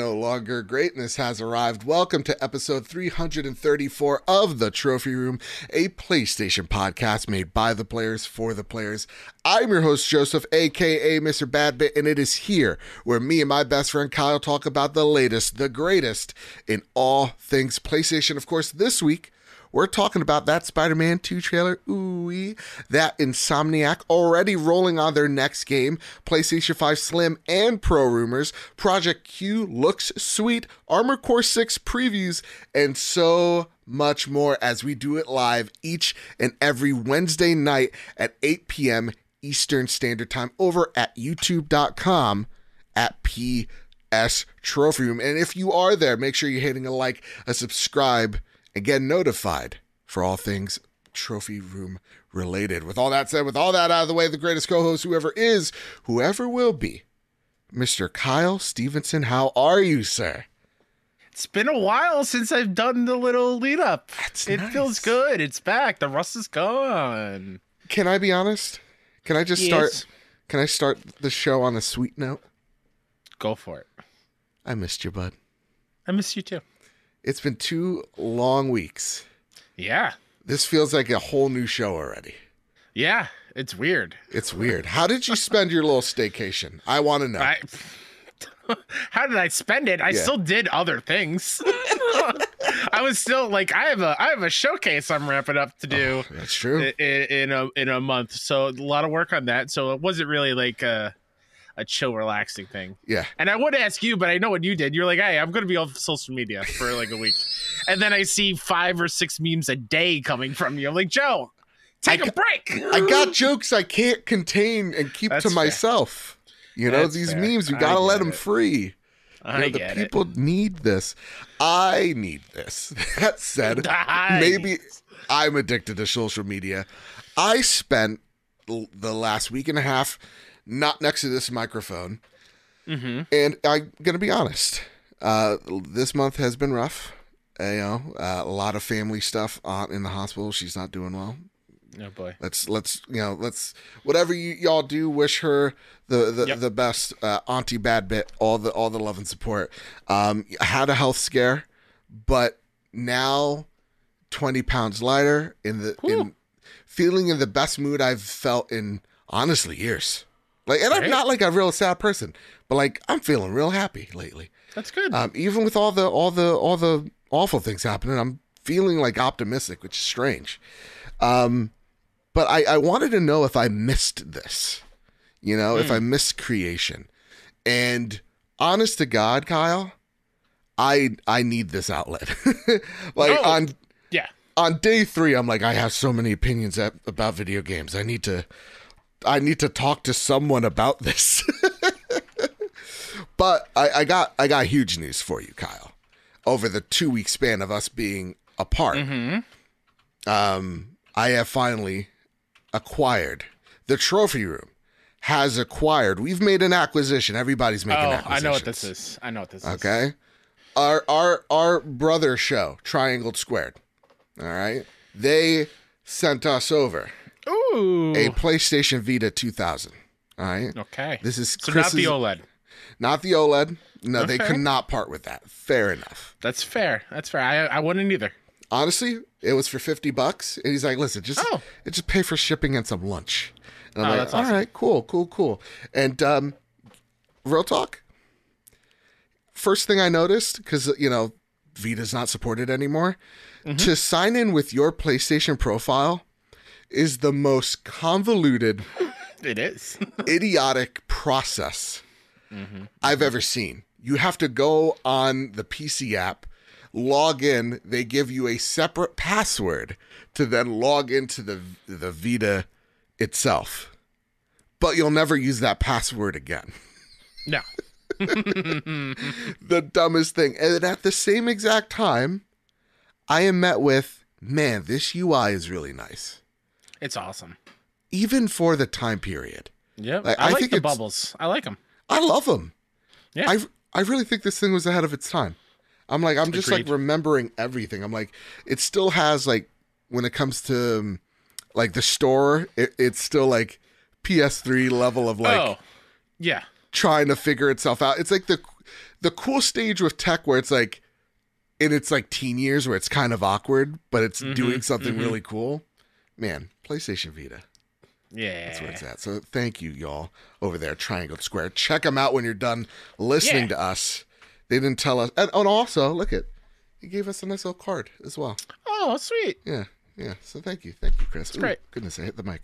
no longer. Greatness has arrived. Welcome to episode 334 of The Trophy Room, a PlayStation podcast made by the players for the players. I'm your host, Joseph, aka Mr. Badbit, and it is here where me and my best friend Kyle talk about the latest, the greatest in all things PlayStation. Of course, this week, we're talking about that Spider Man 2 trailer. Ooh, that Insomniac already rolling on their next game, PlayStation 5 Slim and Pro rumors. Project Q looks sweet, Armored Core 6 previews, and so much more as we do it live each and every Wednesday night at 8 p.m. Eastern Standard Time over at youtube.com at PS Trophy Room. And if you are there, make sure you're hitting a like, a subscribe and get notified for all things trophy room related. With all that said, with all that out of the way, the greatest co host, whoever is, whoever will be, Mr. Kyle Stevenson. How are you, sir? It's been a while since I've done the little lead up. That's it nice. feels good. It's back. The rust is gone. Can I be honest? Can I just Yes. start? Can I start the show on a sweet note? Go for it. I missed you, bud. I miss you too. It's been two long weeks. Yeah. This feels like a whole new show already. Yeah. It's weird. It's weird. How did you spend your little staycation? I want to know. I How did I spend it? I Yeah. still did other things. I was still like I have a I have a showcase I'm ramping up to do oh, That's true. i- i- in a in a month. So a lot of work on that. So it wasn't really like a a chill relaxing thing. yeah. And I would ask you, but I know what you did. You're like, hey, I'm going to be off social media for like a week. and then I see five or six memes a day coming from you. I'm like, Joe, take I a break. I got jokes I can't contain and keep That's to fair. myself. You know, That's these fair. memes, you gotta let get them it. free. I You know, the people need this. I need this. That said, Nice. maybe I'm addicted to social media. I spent the last week and a half not next to this microphone, it. hmm and I'm gonna be honest. Uh, this month has been rough. Uh, you know, uh, a lot of family stuff. Aunt in the hospital. She's not doing well. Oh boy. Let's let's you know let's whatever you y'all do. Wish her the the, Yep. the best, uh, Auntie Bad Bit. All the all the love and support. Um, had a health scare, but now twenty pounds lighter in the in feeling in the best mood I've felt in honestly years. Like, and I'm not like a real sad person, but like I'm feeling real happy lately. That's good. Um, even with all the all the all the awful things happening, I'm feeling like optimistic, which is strange. Um, but I, I wanted to know if I missed this, you know, if I missed creation. And honest to God, Kyle, I I need this outlet. like Oh. on yeah. on day three, I'm like, I have so many opinions at, about video games. I need to, I need to talk to someone about this. but I, I got, I got huge news for you, Kyle. Over the two week span of us being apart, um, I have finally acquired the trophy room. Has acquired. We've made an acquisition. Everybody's making Oh. I know what this is. I know what this is. Okay. Our our our brother show, Triangled Squared. All right. They sent us over Ooh. a PlayStation Vita 2000. All right. okay. This is so not the OLED. not the OLED. No, they Okay. could not part with that. Fair enough. That's fair. That's fair. I I wouldn't either. Honestly, it was for 50 bucks and he's like, "Listen, just Oh. it just pay for shipping and some lunch." And I'm Oh, like, awesome. right, cool, cool, cool." And um real talk. First thing I noticed cuz you know, Vita's not supported anymore. Mm-hmm. To sign in with your PlayStation profile is the most convoluted, It is. idiotic process Mm-hmm. I've ever seen. You have to go on the PC app, log in, they give you a separate password to then log into the the Vita itself. But you'll never use that password again. no. the dumbest thing. And at the same exact time, I am met with, man, this UI is really nice. It's awesome. Even for the time period. Yep. Like, I, I like think the bubbles. I like them. I love them. Yeah. I I really think this thing was ahead of its time. I'm like I'm just like remembering everything. I'm like it still has like when it comes to um, like the store, it, it's still like PS3 level of like oh. Yeah. trying to figure itself out. It's like the the cool stage with tech where it's like in its like teen years where it's kind of awkward, but it's Mhm, doing something mhm. really cool. Man, PlayStation Vita. Yeah. That's where it's at. So thank you, y'all, over there, Triangle Square. Check them out when you're done listening Yeah. to us. They didn't tell us. And, and also, look at, he gave us a nice little card as well. Oh, sweet. Yeah, yeah. So thank you, thank you, Chris. Ooh, great. Goodness, I hit the mic.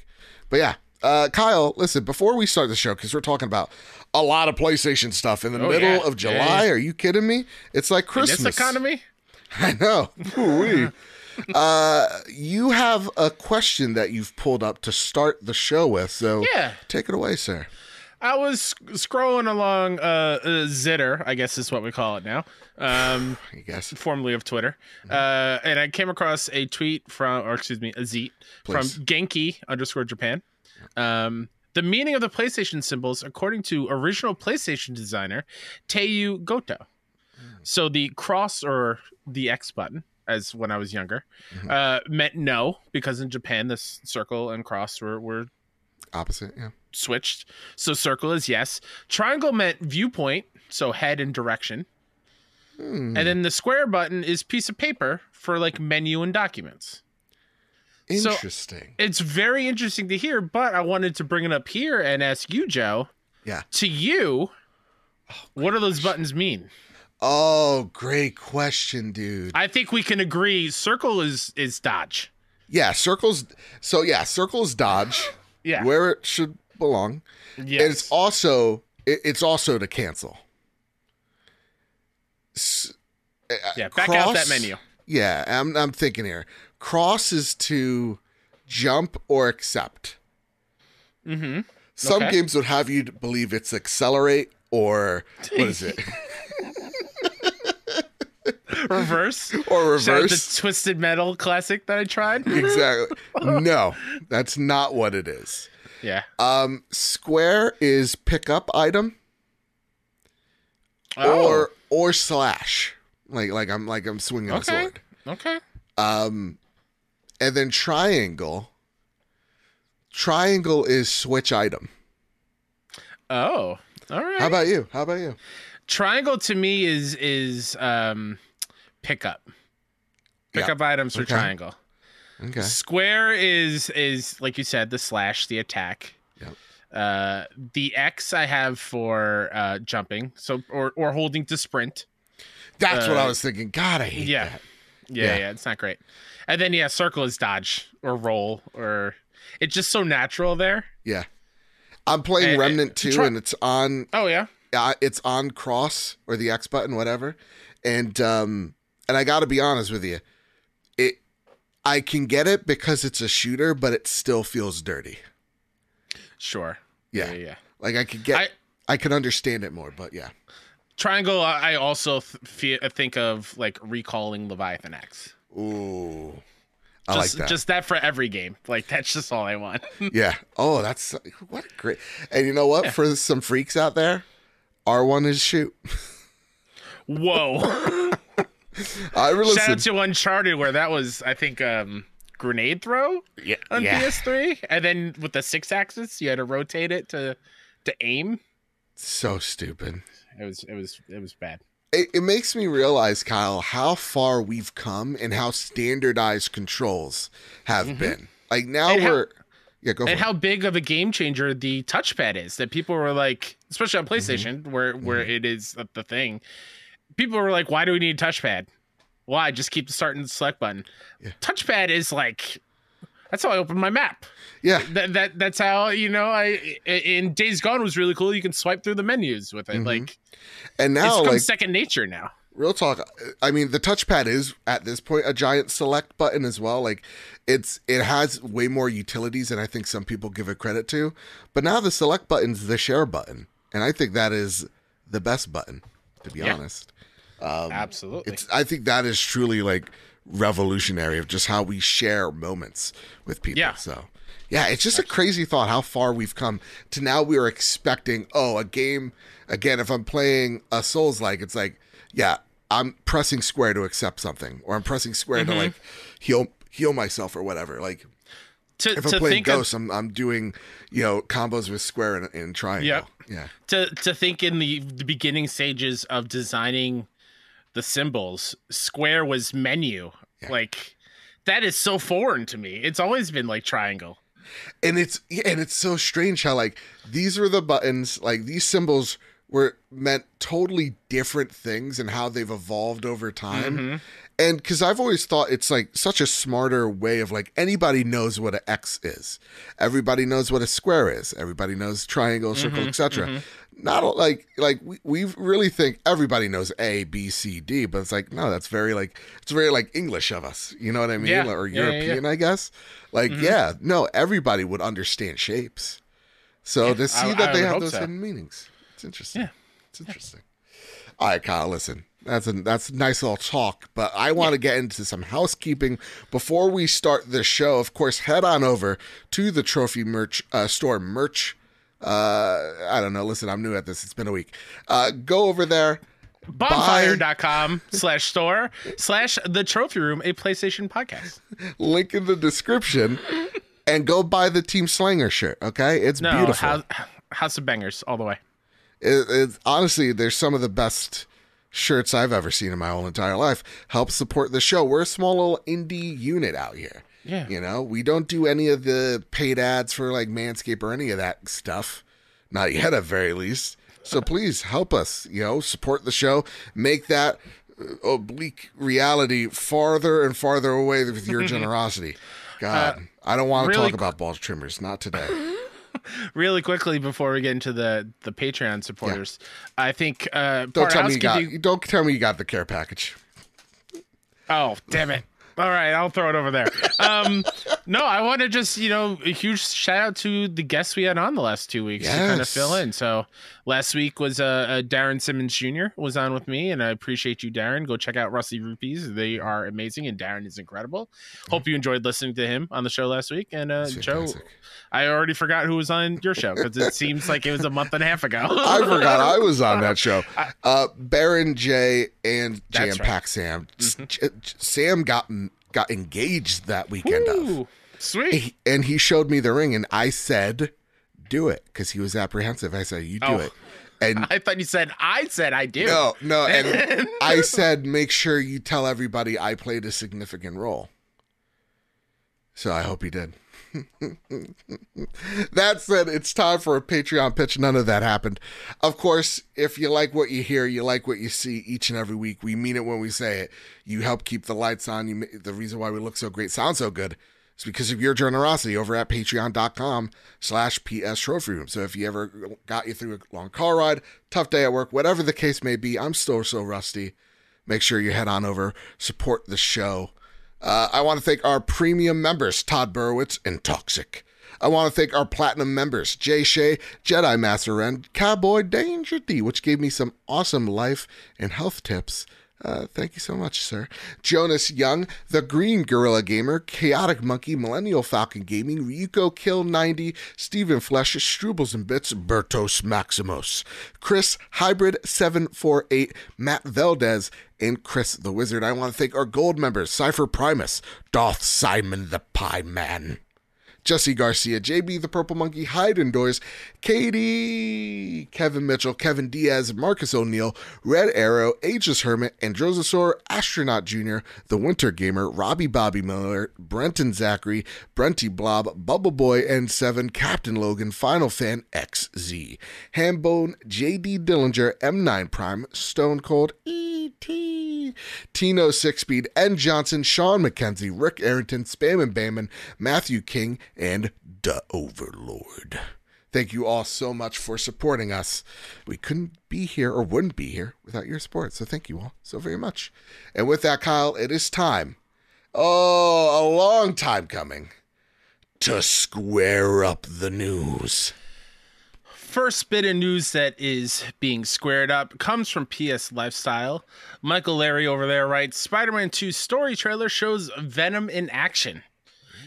But yeah, uh, Kyle, listen. Before we start the show, because we're talking about a lot of PlayStation stuff in the Oh, middle yeah. of July. yeah. Are you kidding me? It's like In Christmas. this economy? I know. Ooh-wee. Uh, you have a question that you've pulled up to start the show with. So Yeah. take it away, sir. I was sc- scrolling along uh, uh Zitter, I guess is what we call it now. Um I guess. formerly of Twitter. Uh and I came across a tweet from or excuse me, a zeet from Genki underscore Japan. Um the meaning of the PlayStation symbols, according to original PlayStation designer Teiyu Goto. So the cross or the X button, as when I was younger, Mhm. uh, meant no because in Japan the circle and cross were, were Opposite. Yeah. switched. So circle is yes. Triangle meant viewpoint, so head and direction. Hmm. And then the square button is piece of paper for like menu and documents. so- Interesting. It's very interesting to hear, but I wanted to bring it up here and ask you, Joe. Yeah. To you, what do those buttons mean? Oh, great question, dude. I think we can agree circle is is dodge. yeah, circles. So yeah, circles dodge Yeah. where it should belong. yes. And it's also it, it's also to cancel. S- uh, yeah, back out that menu. Yeah, I'm I'm thinking here. Cross is to jump or accept. Mm-hmm. Some Okay. games would have you believe it's accelerate or what is it? Reverse. or reverse. the Twisted Metal classic that I tried. exactly. No, that's not what it is. Yeah. Um, square is pickup item Oh, or or slash. Like like I'm like I'm swinging a Okay. sword. okay. Um, and then triangle. Triangle is switch item. Oh, all right. How about you? How about you? Triangle to me is is um pickup. Yeah. Pickup items for Okay. triangle. Okay. Square is is like you said the slash, the attack. Yep. Uh, the X I have for uh, jumping, so or or holding to sprint. That's what Uh, I was thinking. God, I hate yeah. that. Yeah, Yeah. yeah, it's not great. And then yeah, circle is dodge or roll or it's just so natural there. Yeah. I'm playing And- Remnant and 2 try- and it's on Oh yeah, uh, it's on cross or the X button, whatever. And um and I got to be honest with you, it I can get it because it's a shooter, but it still feels dirty. sure. Yeah, yeah, yeah. like I could get, I- I, can understand it more, but yeah, Triangle. I also th- think of like recalling Leviathan Axe. ooh, I just, like that. Just that for every game. Like that's just all I want. yeah. Oh, that's what a great. And you know what? Yeah. For some freaks out there, R one is shoot. Whoa! I really Shout listen. out to Uncharted where that was I think um grenade throw yeah, on yeah. PS3, and then with the Sixaxis you had to rotate it to to aim. so stupid. It was it was it was bad. it, it makes me realize, Kyle, how far we've come and how standardized controls have been. Like now Mm-hmm. And we're yeah, go and it. how big of a game changer the touchpad is that people were like especially on playstation where where it is the- thing people were like why do we need a touchpad? Why? Just keep the start and select button. Yeah. touchpad is like that's how i open my map. Yeah, that, that that's how you know i in days gone was really cool. You can swipe through the menus with it Mhm. like and now it's like second nature now real talk. I mean, the touchpad is at this point a giant select button as well. Like it's it has way more utilities than I think some people give it credit to. But now the select button's the share button, and I think that is the best button. To be Yeah. honest, um, absolutely it's I think that is truly like revolutionary of just how we share moments with people. Yeah. So yeah, it's just a crazy thought how far we've come to now we are expecting, oh, a game again, if I'm playing a Souls like, it's like, yeah, I'm pressing square to accept something, or I'm pressing square Mm-hmm. to like heal heal myself or whatever. Like to, if I'm to playing of Ghost, I'm I'm doing, you know, combos with square and, and triangle. Yep. Yeah. to to think in the, the beginning stages of designing the symbols, square was menu. Yeah. Like that is so foreign to me. It's always been like triangle. and it's and it's so strange how like these were the buttons like these symbols were meant totally different things and how they've evolved over time Mhm. and because i've always thought it's like such a smarter way of like anybody knows what an x is everybody knows what a square is everybody knows triangle circle Mhm, etc mhm. not like like we, we really think everybody knows a b c d but it's like no that's very like it's very like english of us you know what i mean Yeah. or Yeah, yeah, yeah. european i guess like Mhm. yeah no everybody would understand shapes so to see I- that I they have those so. hidden meanings it's interesting. Yeah. it's interesting. All right kyle listen. That's a that's a nice little talk but i want to get into some housekeeping. Before we start the show of course head on over to the trophy merch uh, store merch. Uh i don't know. Listen i'm new at this. It's been a week. Uh go over there. Bonfire.com slash store slash the trophy room, a PlayStation podcast. link in the description and go buy the team slanger shirt okay? It's No, beautiful. House, House of Bangers all the way. It, it's honestly there's some of the best shirts i've ever seen in my whole entire life. Help support the show. We're a small little indie unit out here. Yeah. you know we don't do any of the paid ads for like manscape or any of that stuff. Not yet at very least. So please help us you know support the show. Make that uh, oblique reality farther and farther away with your generosity. God i don't want to Uh, really talk about ball trimmers. Not today Really quickly before we get into the the Patreon supporters, I think uh don't tell me you got housekeeping- don't tell me you got the care package Oh, damn it. All right, I'll throw it over there. Um, no, I want to just, you know, a huge shout out to the guests we had on the last two weeks to kind of fill in. So last week was uh, uh, Darren Simmons Jr. was on with me, and I appreciate you, Darren. Go check out Rusty Rupees. They are amazing, and Darren is incredible. Hope you enjoyed listening to him on the show last week. And uh, Joe. I already forgot who was on your show because it seems like it was a month and a half ago. I forgot I was on that show. Uh, Baron J and Jam right. Pack Sam. Mm-hmm. Sam got got engaged that weekend of, Ooh, sweet. He- and he showed me the ring, and I said, "Do it," because he was apprehensive. I said, "You do Oh. it," and I thought you said I said I do. no, no, and I said, "Make sure you tell everybody I played a significant role." So I hope he did. That said, it's time for a Patreon pitch. None of that happened. Of course, if you like what you hear, you like what you see each and every week. We mean it when we say it. You help keep the lights on. You, the reason why we look so great, sound so good, is because of your generosity over at patreon.com slash PS Trophy Room. So if you ever got you through a long car ride, tough day at work, whatever the case may be, I'm still so rusty. Make sure you head on over, support the show. Uh, I want to thank our premium members, Todd Burwitz and Toxic. I want to thank our platinum members, Jay Shea, Jedi Master and Cowboy Danger D, which gave me some awesome life and health tips. Uh, thank you so much, sir. Jonas Young, The Green Gorilla Gamer, Chaotic Monkey, Millennial Falcon Gaming, Ryuko Kill 90, Stephen Flesh, Strubles and Bits, Bertos Maximos, Chris Hybrid 748, Matt Veldez, and Chris the Wizard. I want to thank our gold members, Cypher Primus, Doth Simon the Pie Man. Jesse Garcia, JB the Purple Monkey, Hyde Indoors, Katie, Kevin Mitchell, Kevin Diaz, Marcus O'Neill, Red Arrow, Aegis Hermit, Androsasaur, Astronaut Jr., The Winter Gamer, Robbie Bobby Miller, Brenton Zachary, Brenty Blob, Bubble Boy N7, Captain Logan, Final Fan XZ, Hambone, JD Dillinger, M9 Prime, Stone Cold, Tino Six Speed, N. Johnson, Sean McKenzie, Rick Arrington, Spam and Bamman, Matthew King, and The Overlord. Thank you all so much for supporting us. We couldn't be here or wouldn't be here without your support. So thank you all so very much. And with that, Kyle, it is time. Oh, a long time coming to square up the news. First bit of news that is being squared up comes from PS Lifestyle. Michael Larry over there writes Spider Man 2 story trailer shows Venom in action.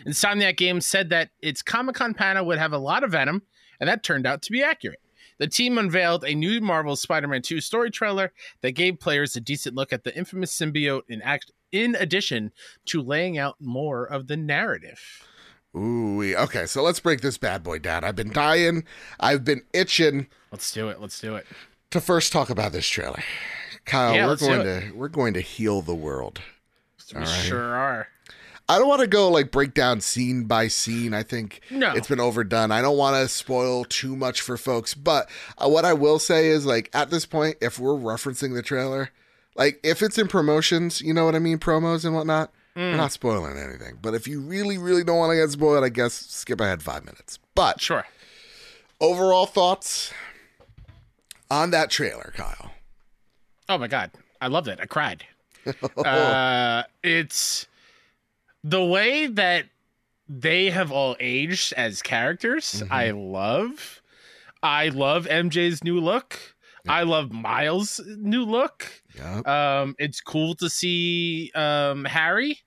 And Insomniac Games said that its Comic Con panel would have a lot of Venom, and that turned out to be accurate. The team unveiled a new Marvel Spider Man 2 story trailer that gave players a decent look at the infamous symbiote in, act- in addition to laying out more of the narrative. Ooh, okay. So let's break this bad boy down. I've been dying. I've been itching Let's do it. Let's do it. to first talk about this trailer. Kyle, Yeah, we're going to we're going to heal the world. We right. sure are. I don't want to go like break down scene by scene. I think No. it's been overdone. I don't want to spoil too much for folks, but uh, what I will say is like at this point, if we're referencing the trailer, like if it's in promotions, you know what I mean, promos and whatnot, we're Mm. not spoiling anything. But if you really, really don't want to get spoiled, I guess skip ahead five minutes. But Sure. overall thoughts on that trailer, Kyle. Oh my god, I loved it. I cried. uh, it's the way that they have all aged as characters. Mm-hmm. I love. I love MJ's new look. I love Miles' new look. Yep. Um, it's cool to see um, Harry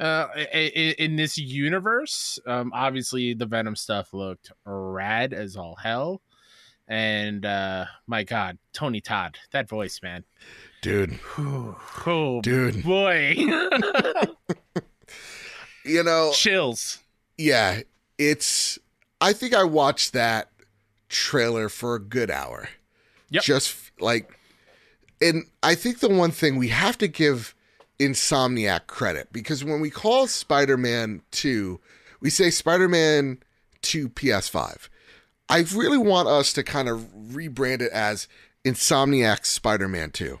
uh, i- i- in this universe. Um, obviously, the Venom stuff looked rad as all hell. And uh, my God, Tony Todd, that voice, man. Dude, oh dude, boy, you know, chills. yeah, it's. I think I watched that trailer for a good hour. Yep. Just like, and I think the one thing we have to give Insomniac credit because when we call Spider Man 2, we say Spider Man 2 PS5. I really want us to kind of rebrand it as Insomniac Spider Man 2.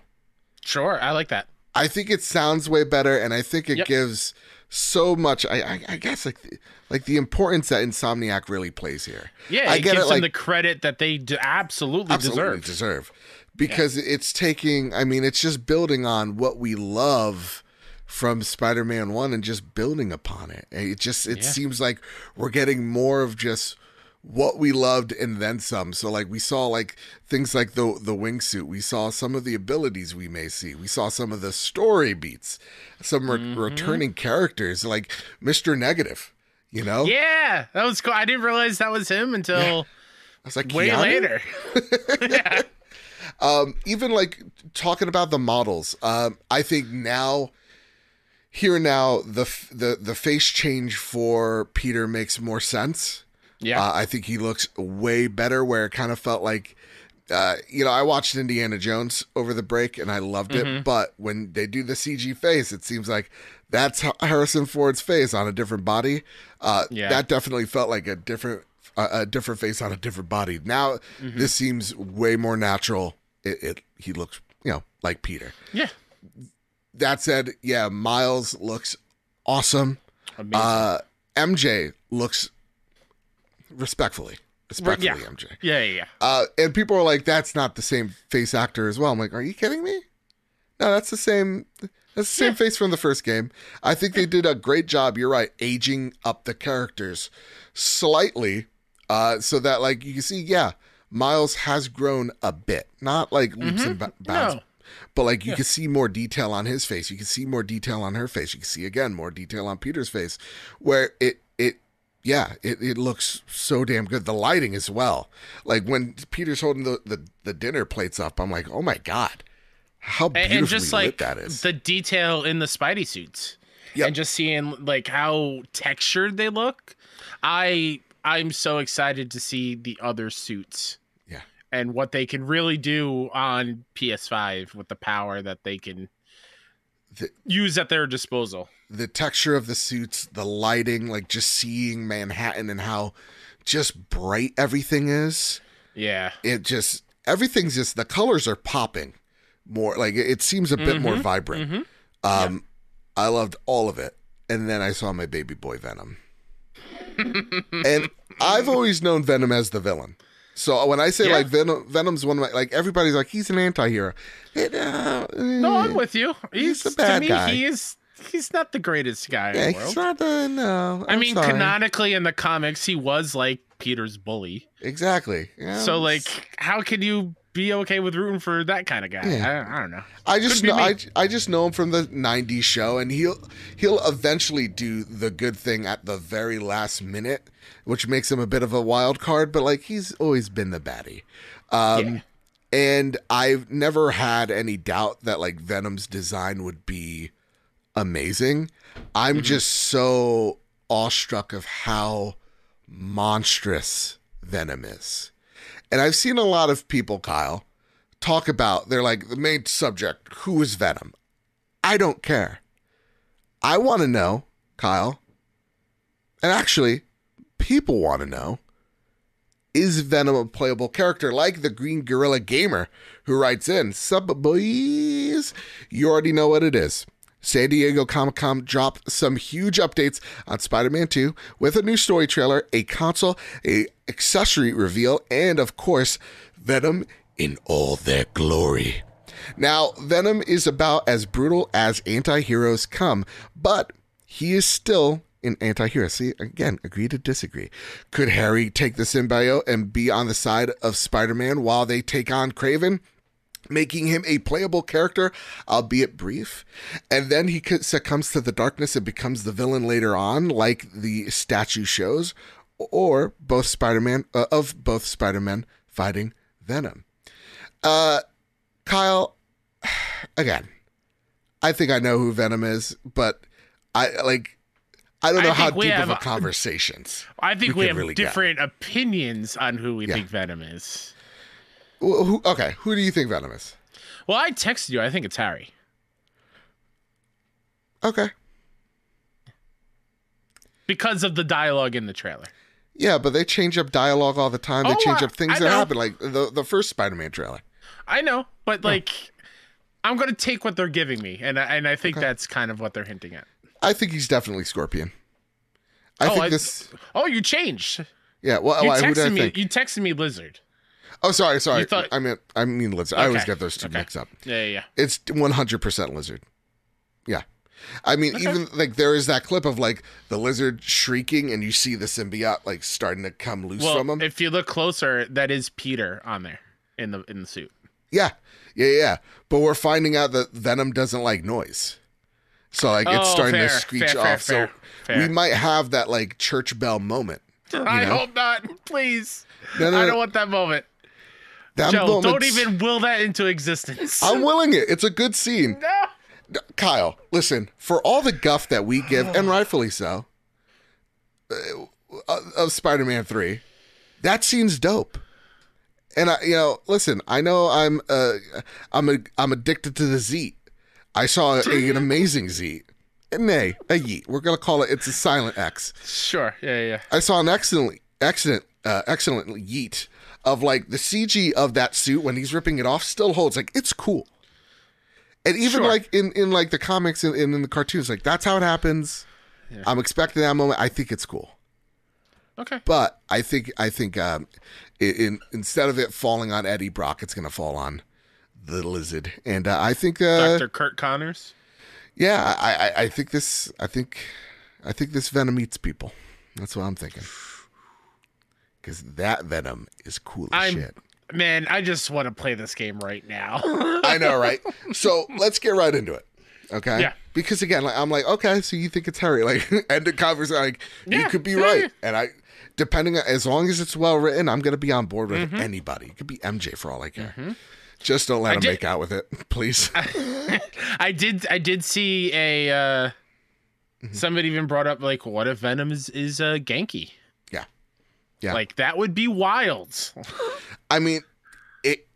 Sure, I like that. I think it sounds way better, and I think it Yep. gives so much. I, I, I guess like the, like the importance that Insomniac really plays here. Yeah, I it get gives it, them like- the credit that they absolutely, Absolutely deserve. deserve, because it's taking. I mean, it's just building on what we love from Spider-Man One and just building upon it. It just it Yeah. seems like we're getting more of just what we loved and then some. So like we saw like things like the the wingsuit. We saw some of the abilities we may see. We saw some of the story beats, some re- Mm-hmm. returning characters like Mister Negative. You know, Yeah, that was cool. I didn't realize that was him until I was like way "Keanu?" later. yeah. Um even like talking about the models um i think now here now the the the face change for peter makes more sense Yeah. uh, i think he looks way better where it kind of felt like uh, you know, I watched Indiana Jones over the break and I loved it, Mm-hmm. but when they do the CG face, it seems like that's Harrison Ford's face on a different body. Uh, Yeah. That definitely felt like a different a, a different face on a different body. Now Mm-hmm. this seems way more natural. It, it he looks you know like Peter. yeah. That said, yeah, Miles looks awesome. Amazing. Uh, MJ looks respectfully, respectfully yeah. MJ. yeah, yeah, yeah. Uh, and people are like, "That's not the same face actor as well." I'm like, "Are you kidding me?" No, that's the same. That's the same Yeah. face from the first game. I think they did a great job. You're right, aging up the characters slightly, uh, so that like you can see, yeah, Miles has grown a bit, not like leaps and mm-hmm. bounds, No. but like you can see more detail on his face. You can see more detail on her face. You can see again more detail on Peter's face, where it it yeah it, it looks so damn good. The lighting as well. Like when Peter's holding the the, the dinner plates up, I'm like, oh my god, how beautifully and just lit like that is. the detail in the Spidey suits, Yep. and just seeing like how textured they look. I I'm so excited to see the other suits. Yeah. And what they can really do on PS5 with the power that they can The- use at their disposal. the texture of the suits, the lighting, like just seeing Manhattan and how just bright everything is. Yeah. It just everything's just the colors are popping more. Like it, seems a bit more vibrant. mhm. Um, I loved all of it, and then I saw my baby boy Venom, and I've always known Venom as the villain. So when I say Yeah. like Venom, Venom's one of my like everybody's like he's an anti-hero. It, uh, No, I'm with you. He's, the bad to me, guy. he is he's not the greatest guy yeah, in the he's world. not the no. I I'm mean, sorry. canonically in the comics, he was like Peter's bully. exactly. Yeah, So, like, how can you be okay with rooting for that kind of guy? Yeah. I, I don't know. I just know I. I just know him from the '90s show, and he'll he'll eventually do the good thing at the very last minute, which makes him a bit of a wild card. But like he's always been the baddie, um, Yeah. and I've never had any doubt that like Venom's design would be amazing. I'm Mm-hmm. just so awestruck of how monstrous Venom is. And I've seen a lot of people, Kyle, talk about they're like the main subject, who is Venom? I don't care. I want to know, Kyle. And actually, people want to know is Venom a playable character like the Green Gorilla Gamer who writes in, Sup, boys? You already know what it is. San Diego Comic Con dropped some huge updates on Spider-Man 2 with a new story trailer, a console, a accessory reveal, and of course, Venom in all their glory. Now, Venom is about as brutal as anti-heroes come, but he is still an anti-hero. See, again, agree to disagree. Could Harry take the symbiote and be on the side of Spider-Man while they take on Kraven? Making him a playable character, albeit brief. And then he succumbs to the darkness and becomes the villain later on, like the statue shows, or both Spider-Man uh, of both Spider-Man fighting Venom. Uh, Kyle, again, I think I know who Venom is, but I like. I don't know I how deep of a conversations. I think we we, have really get. different opinions on who we Yeah. think Venom is. Who, who- okay, who do you think Venom is? Well, I texted you. I think it's Harry. Okay, because of the dialogue in the trailer. yeah, but they change up dialogue all the time. They Oh, change up things that happen, like the the first Spider-Man trailer. I know, but like, I'm gonna take what they're giving me, and I- and I think that's kind of what they're hinting at. I think he's definitely Scorpion. I Oh, think I- this. Oh, you changed. Yeah. Well, You why, who I texted me. You texted me Lizard. Oh, sorry, sorry. You thought- I mean, I mean lizard. I always Okay, get those two okay. mixed up. Yeah, yeah, yeah. It's one hundred percent lizard. Yeah. I mean, even like there is that clip of like the lizard shrieking, and you see the symbiote like starting to come loose from him. if you look closer, that is Peter on there in the in the suit. yeah, yeah, yeah. But we're finding out that Venom doesn't like noise, so like it's Oh, starting to screech fair, off. fair, so fair, fair. we might have that like church bell moment. I hope not. Please. No, no, I no. don't want that moment. That Joe, don't even will that into existence. I'm willing it. It's a good scene. no. Kyle, listen, for all the guff that we give, and rightfully so, uh, of Spider Man 3, that scene's dope. And I, you know, listen, I know I'm, uh, I'm, a, I'm addicted to the Zeet. I saw a, an amazing Zeet. Nay, a Yeet. We're gonna call it. It's a silent X. Sure. Yeah, yeah, yeah. I saw an excellent, excellent, uh, excellent Yeet of like the CG of that suit when he's ripping it off still holds. Like it's cool. And even Sure. like in, in like the comics and in, in the cartoons, like that's how it happens. I'm expecting that moment. I think it's cool, Okay. but I think I think um, in, in instead of it falling on Eddie Brock, it's gonna fall on the lizard. And uh, I think, uh, Dr. Curt Connors. yeah, I, I I think this I think I think this Venom eats people. That's what I'm thinking. Because that Venom is cool as I'm- shit. Man, I just want to play this game right now. I know, right? So let's get right into it. Okay. Yeah. Because again, like, I'm like, okay, so you think it's Harry? Like, end of conversation. Like, you could be yeah, right, yeah. and I, depending on as long as it's well written, I'm gonna be on board with Mm-hmm. anybody. It could be MJ for all I care. Just don't let him did- make out with it, please. I did I did see a uh Mm-hmm. somebody even brought up like what if Venom is is uh, Genki? Yeah. Like that would be wild. I mean, it.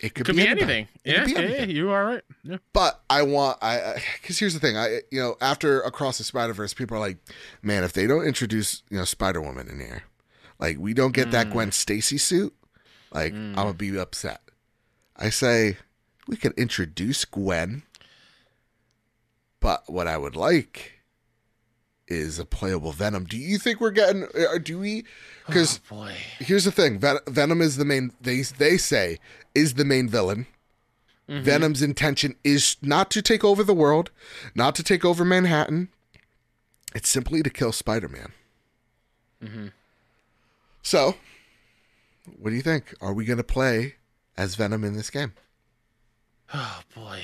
It could, Could be, be anything. It Yeah, could be yeah, yeah, you are right. Yeah. But I want I because here's the thing I you know after Across the Spider Verse people are like man if they don't introduce you know Spider Woman in here like we don't get that mm. Gwen Stacy suit like mm. I'm gonna be upset. I say we could introduce Gwen, but what I would like is a playable Venom. Do you think we're getting or do we? Because Oh boy. here's the thing Ven- Venom is the main they they say is the main villain. Venom's intention is not to take over the world, not to take over Manhattan. It's simply to kill Spider-Man. Mm-hmm. So, what do you think? Are we going to play as Venom in this game? Oh boy.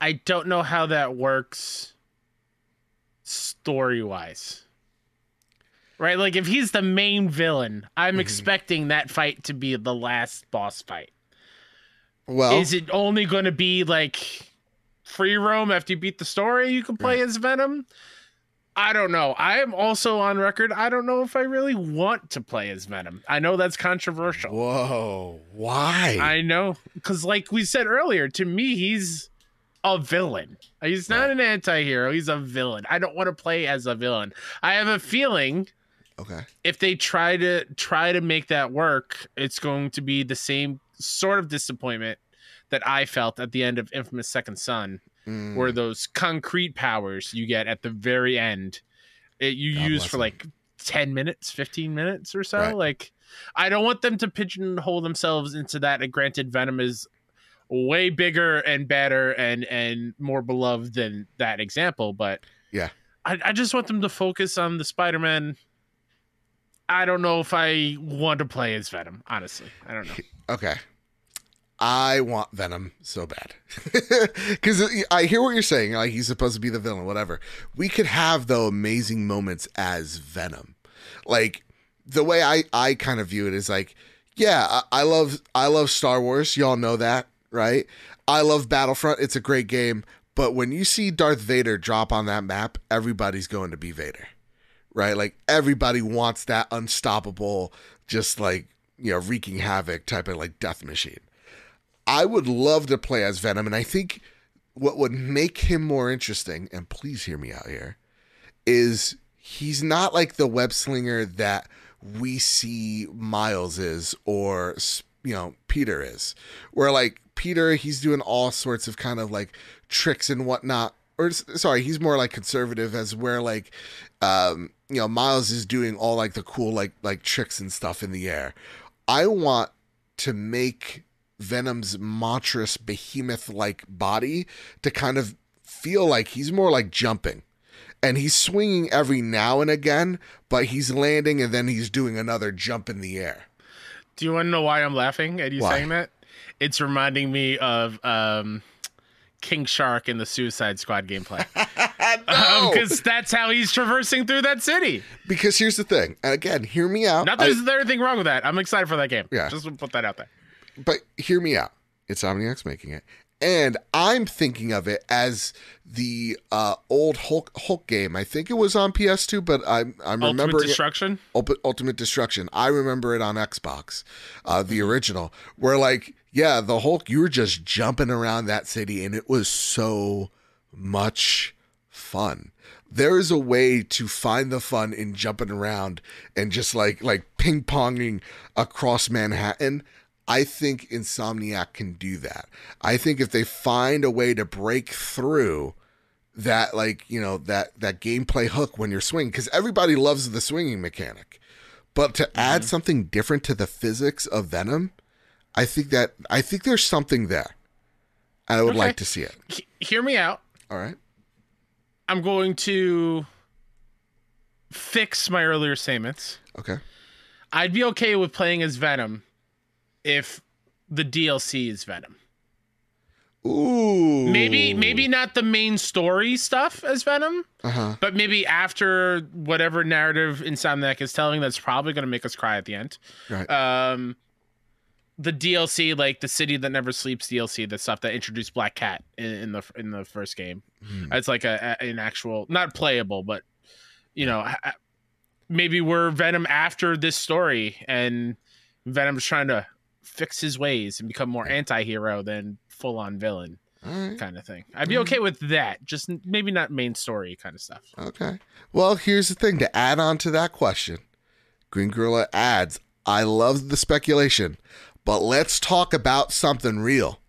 I don't know how that works story wise. Right? Like if he's the main villain, I'm Mm-hmm. expecting that fight to be the last boss fight. Well, Is it only going to be like free roam after you beat the story? You can play as Venom. I don't know. I am also on record. I don't know if I really want to play as Venom. I know that's controversial. Whoa, why? I know because, like we said earlier, to me, he's a villain. He's not Right. an anti-hero. He's a villain. I don't want to play as a villain. I have a feeling okay. if they try to try to make that work, it's going to be the same sort of disappointment that I felt at the end of Infamous Second Son, Mm, where those concrete powers you get at the very end, it, you God use for them. like ten minutes, fifteen minutes or so. Right. Like, I don't want them to pigeonhole themselves into that. And granted, Venom is way bigger and better and and more beloved than that example, but Yeah. I, I just want them to focus on the Spider-Man. I don't know if I want to play as Venom. Honestly, I don't know. Okay. I want Venom so bad. Because uh, I hear what you're saying. Like, he's supposed to be the villain, whatever. We could have, though, amazing moments as Venom. Like, the way I, I kind of view it is like, yeah, I, I love I love Star Wars. Y'all know that, right? I love Battlefront. It's a great game. But when you see Darth Vader drop on that map, everybody's going to be Vader, right? Like everybody wants that unstoppable, just like you know, wreaking havoc type of like death machine. I would love to play as Venom, and I think what would make him more interesting, and please hear me out here, is he's not like the web slinger that we see Miles is or you know Peter is, where like Peter he's doing all sorts of kind of like tricks and whatnot. Or sorry, he's more like conservative, as where like um, you know Miles is doing all like the cool like like tricks and stuff in the air. I want to make Venom's monstrous behemoth like body to kind of feel like he's more like jumping. And he's swinging every now and again, but he's landing and then he's doing another jump in the air. Do you want to know why I'm laughing at you Why? saying that? It's reminding me of um, King Shark in the Suicide Squad gameplay. no! Because that's how he's traversing through that city. because here's the thing. And again, hear me out. Not I- that there's anything wrong with that. I'm excited for that game. Yeah. Just put that out there. but hear me out. It's Omniacs making it. And I'm thinking of it as the uh, old Hulk Hulk game. I think it was on PS2, but I'm I'm Ultimate remembering it- Destruction. Ulti- Ultimate Destruction. I remember it on Xbox, uh, the original, where like, yeah, the Hulk, you were just jumping around that city, and it was so much fun. There is a way to find the fun in jumping around and just like like ping ponging across Manhattan. I think Insomniac can do that. I think if they find a way to break through that like you know that that gameplay hook when you're swinging because everybody loves the swinging mechanic but to add mm-hmm. something different to the physics of venom i think that i think there's something there i would Okay. like to see it He- hear me out. all right I'm going to fix my earlier statements. okay I'd be okay with playing as Venom if the DLC is Venom. ooh Maybe maybe not the main story stuff as Venom, uh-huh but maybe after whatever narrative Insomniac is telling that's probably going to make us cry at the end. right Um the DLC like the City That Never Sleeps DLC, the stuff that introduced Black Cat in, in the in the first game. Hmm. It's like a, a- an actual not playable, but you know, maybe we're Venom after this story, and Venom's trying to fix his ways and become more anti-hero than full-on villain right kind of thing. I'd be mm. okay with that, just maybe not main story kind of stuff. okay. Well here's the thing to add on to that question. Green gorilla adds i love the speculation but let's talk about something real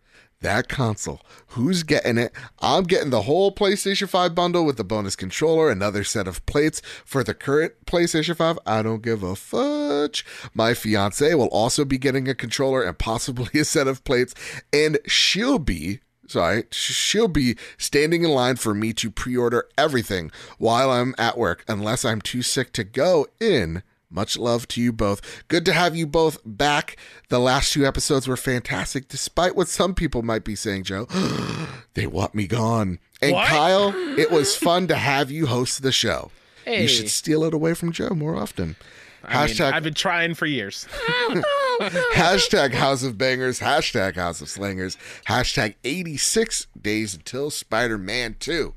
that console. Who's getting it? I'm getting the whole PlayStation 5 bundle with the bonus controller, another set of plates for the current PlayStation 5. I don't give a fudge. My fiance will also be getting a controller and possibly a set of plates, and she'll be. Sorry, she'll be standing in line for me to pre order everything while I'm at work, unless I'm too sick to go in. Much love to you both. Good to have you both back. The last two episodes were fantastic, despite what some people might be saying, Joe. they want me gone. And What? Kyle, it was fun to have you host the show. Hey. You should steal it away from Joe more often. I mean, Hashtag I've been trying for years. hashtag House of Bangers, hashtag House of Slangers, hashtag 86 days until Spider Man 2.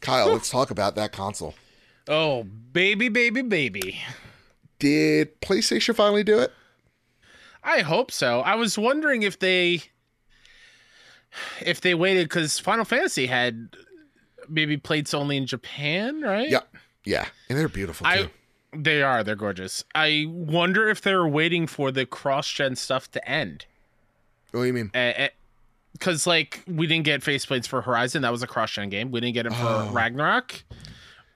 Kyle, let's talk about that console. Oh, baby, baby, baby. Did PlayStation finally do it? I hope so. I was wondering if they if they waited because Final Fantasy had maybe plates only in Japan, right? Yeah. Yeah. And they're beautiful too. I they are. They're gorgeous. I wonder if they're waiting for the cross gen stuff to end. what do you mean? Eh, eh, because like we didn't get faceplates for Horizon, that was a cross gen game. We didn't get it for Oh. Ragnarok.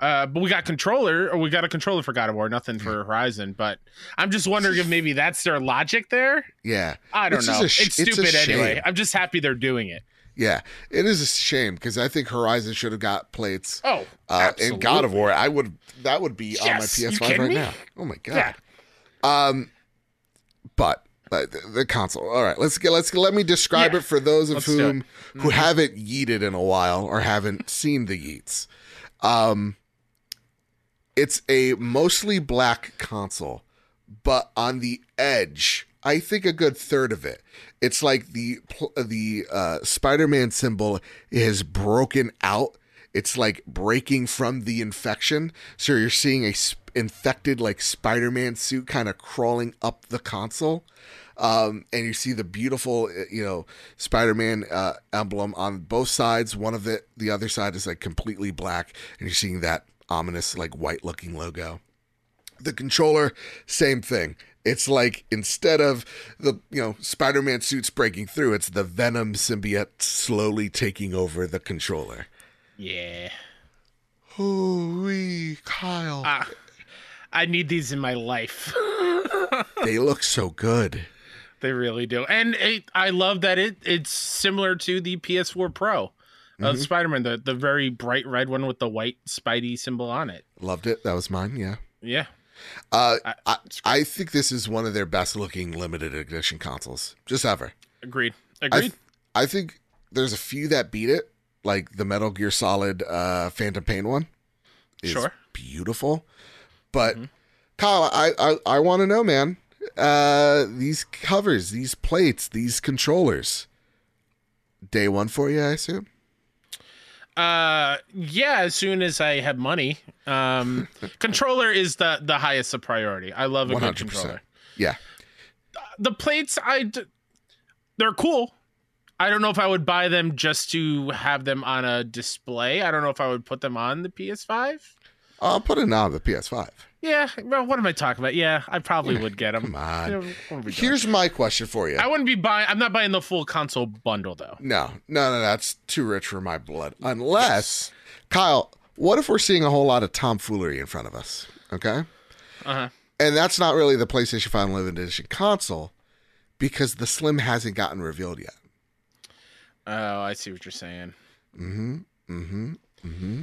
Uh, but we got controller, or we got a controller for God of War, nothing for Horizon. But I'm just wondering if maybe that's their logic there. Yeah. I don't It's know. sh- it's it's stupid anyway. I'm just happy they're doing it. Yeah. It is a shame because I think Horizon should have got plates. Oh, Uh, and God of War, I would that would be on my PS5 right me? now. Oh my god. Yeah. Um, but uh, the, the console. All right, let's get let's let me describe Yeah. it for those of Let's whom. Mm-hmm. who haven't yeeted in a while or haven't seen the yeets. Um, it's a mostly black console, but on the edge, I think a good third of it, it's like the the uh, Spider-Man symbol is broken out. It's like breaking from the infection, so you're seeing a sp- infected like Spider-Man suit kind of crawling up the console. Um, and you see the beautiful, uh, you know, Spider-Man uh, emblem on both sides. One of it, the other side is like completely black, and you're seeing that ominous, like white-looking logo. The controller, same thing. It's like instead of the you know Spider-Man suits breaking through, it's the Venom symbiote slowly taking over the controller. Yeah. Holy Kyle, Ah, I need these in my life. they look so good. they really do. And it, I love that it it's similar to the PS4 Pro of Mhm. Spider-Man, the the very bright red one with the white Spidey symbol on it. Loved it. That was mine. Yeah. Yeah. Uh, I- I, I think this is one of their best looking limited edition consoles, just ever. Agreed. I, Agreed. I think there's a few that beat it, like the Metal Gear Solid uh, Phantom Pain one. Is Sure. beautiful, but Mhm. Kyle, I I, I want to know, man. Uh, these covers, these plates, these controllers. Day one for you, I assume. Uh, yeah. As soon as I have money, um, controller is the the highest of priority. I love a One good controller. Yeah, The plates, I d- they're cool. I don't know if I would buy them just to have them on a display. I don't know if I would put them on the PS5. I'll put it on the PS5. Yeah, well, what am I talking about? Yeah, I probably would get them. Come on. Yeah, what are we doing? Here's my question for you. I wouldn't be buying. I'm not buying the full console bundle though. No, no, no, that's too rich for my blood. Unless, Kyle, what if we're seeing a whole lot of tomfoolery in front of us? Okay. Uh huh. And that's not really the PlayStation 5 Limited Edition console because the Slim hasn't gotten revealed yet. Oh, I see what you're saying. Mm hmm. Mm hmm. Mm hmm.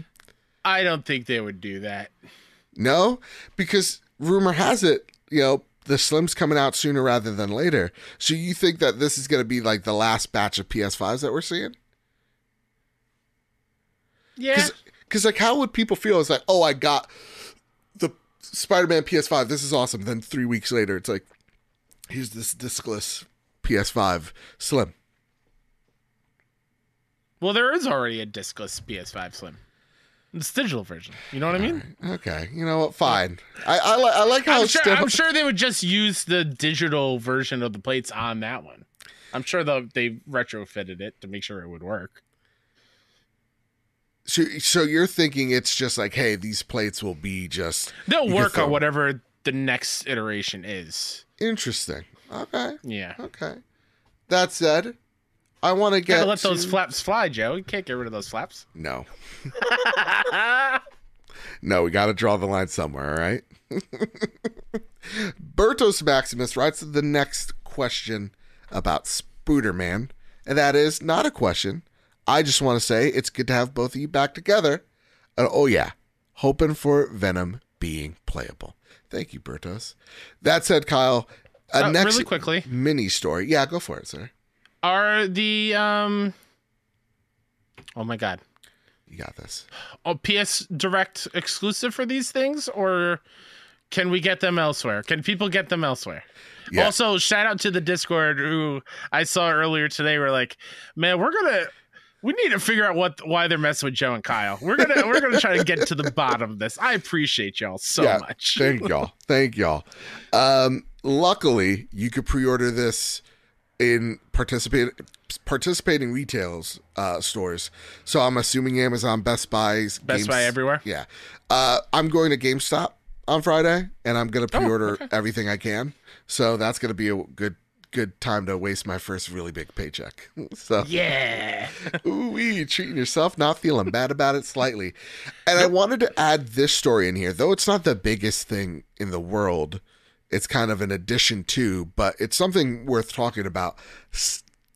I don't think they would do that. No, because rumor has it, you know, the Slim's coming out sooner rather than later. So you think that this is going to be like the last batch of PS5s that we're seeing? Yeah. Because like, how would people feel? It's like, oh, I got the Spider-Man PS5. This is awesome. Then three weeks later, it's like, here's this discless PS5 Slim. Well, there is already a discless PS5 Slim. It's digital version. You know what I mean? Okay, you know what? Fine. I I, li- I like how I'm sure, still. I'm sure they would just use the digital version of the plates on that one. I'm sure they they retrofitted it to make sure it would work. So, so you're thinking it's just like, hey, these plates will be just They'll work throw on whatever the next iteration is. interesting. Okay, Yeah. okay. That said, I want to get let those flaps fly, Joe. You can't get rid of those flaps. no, no. We got to draw the line somewhere. All right. Bertos Maximus writes the next question about Spooderman, and that is not a question. I just want to say it's good to have both of you back together. And oh yeah, hoping for Venom being playable. Thank you, Bertos. That said, Kyle, a Uh, next really quickly, mini story. Yeah, go for it, sir. Are the um? Oh my god, You got this. oh, PS Direct exclusive for these things, or can we get them elsewhere? Can people get them elsewhere? Yeah. Also, shout out to the Discord who I saw earlier today. We're like, man, we're gonna We need to figure out what why they're messing with Joe and Kyle. We're gonna we're gonna try to get to the bottom of this. I appreciate y'all so Yeah, much. Thank y'all. Thank y'all. Um, luckily, you could pre-order this in participate participating retails uh, stores. So I'm assuming Amazon, Best Buy's, Best Games- Buy everywhere. Yeah. Uh, I'm going to GameStop on Friday, and I'm going to Oh, pre-order okay. everything I can. So that's going to be a good good time to waste my first really big paycheck. So Yeah. ooh wee, treating yourself, not feeling bad about it slightly. And I wanted to add this story in here, though it's not the biggest thing in the world. It's kind of an addition to, but it's something worth talking about.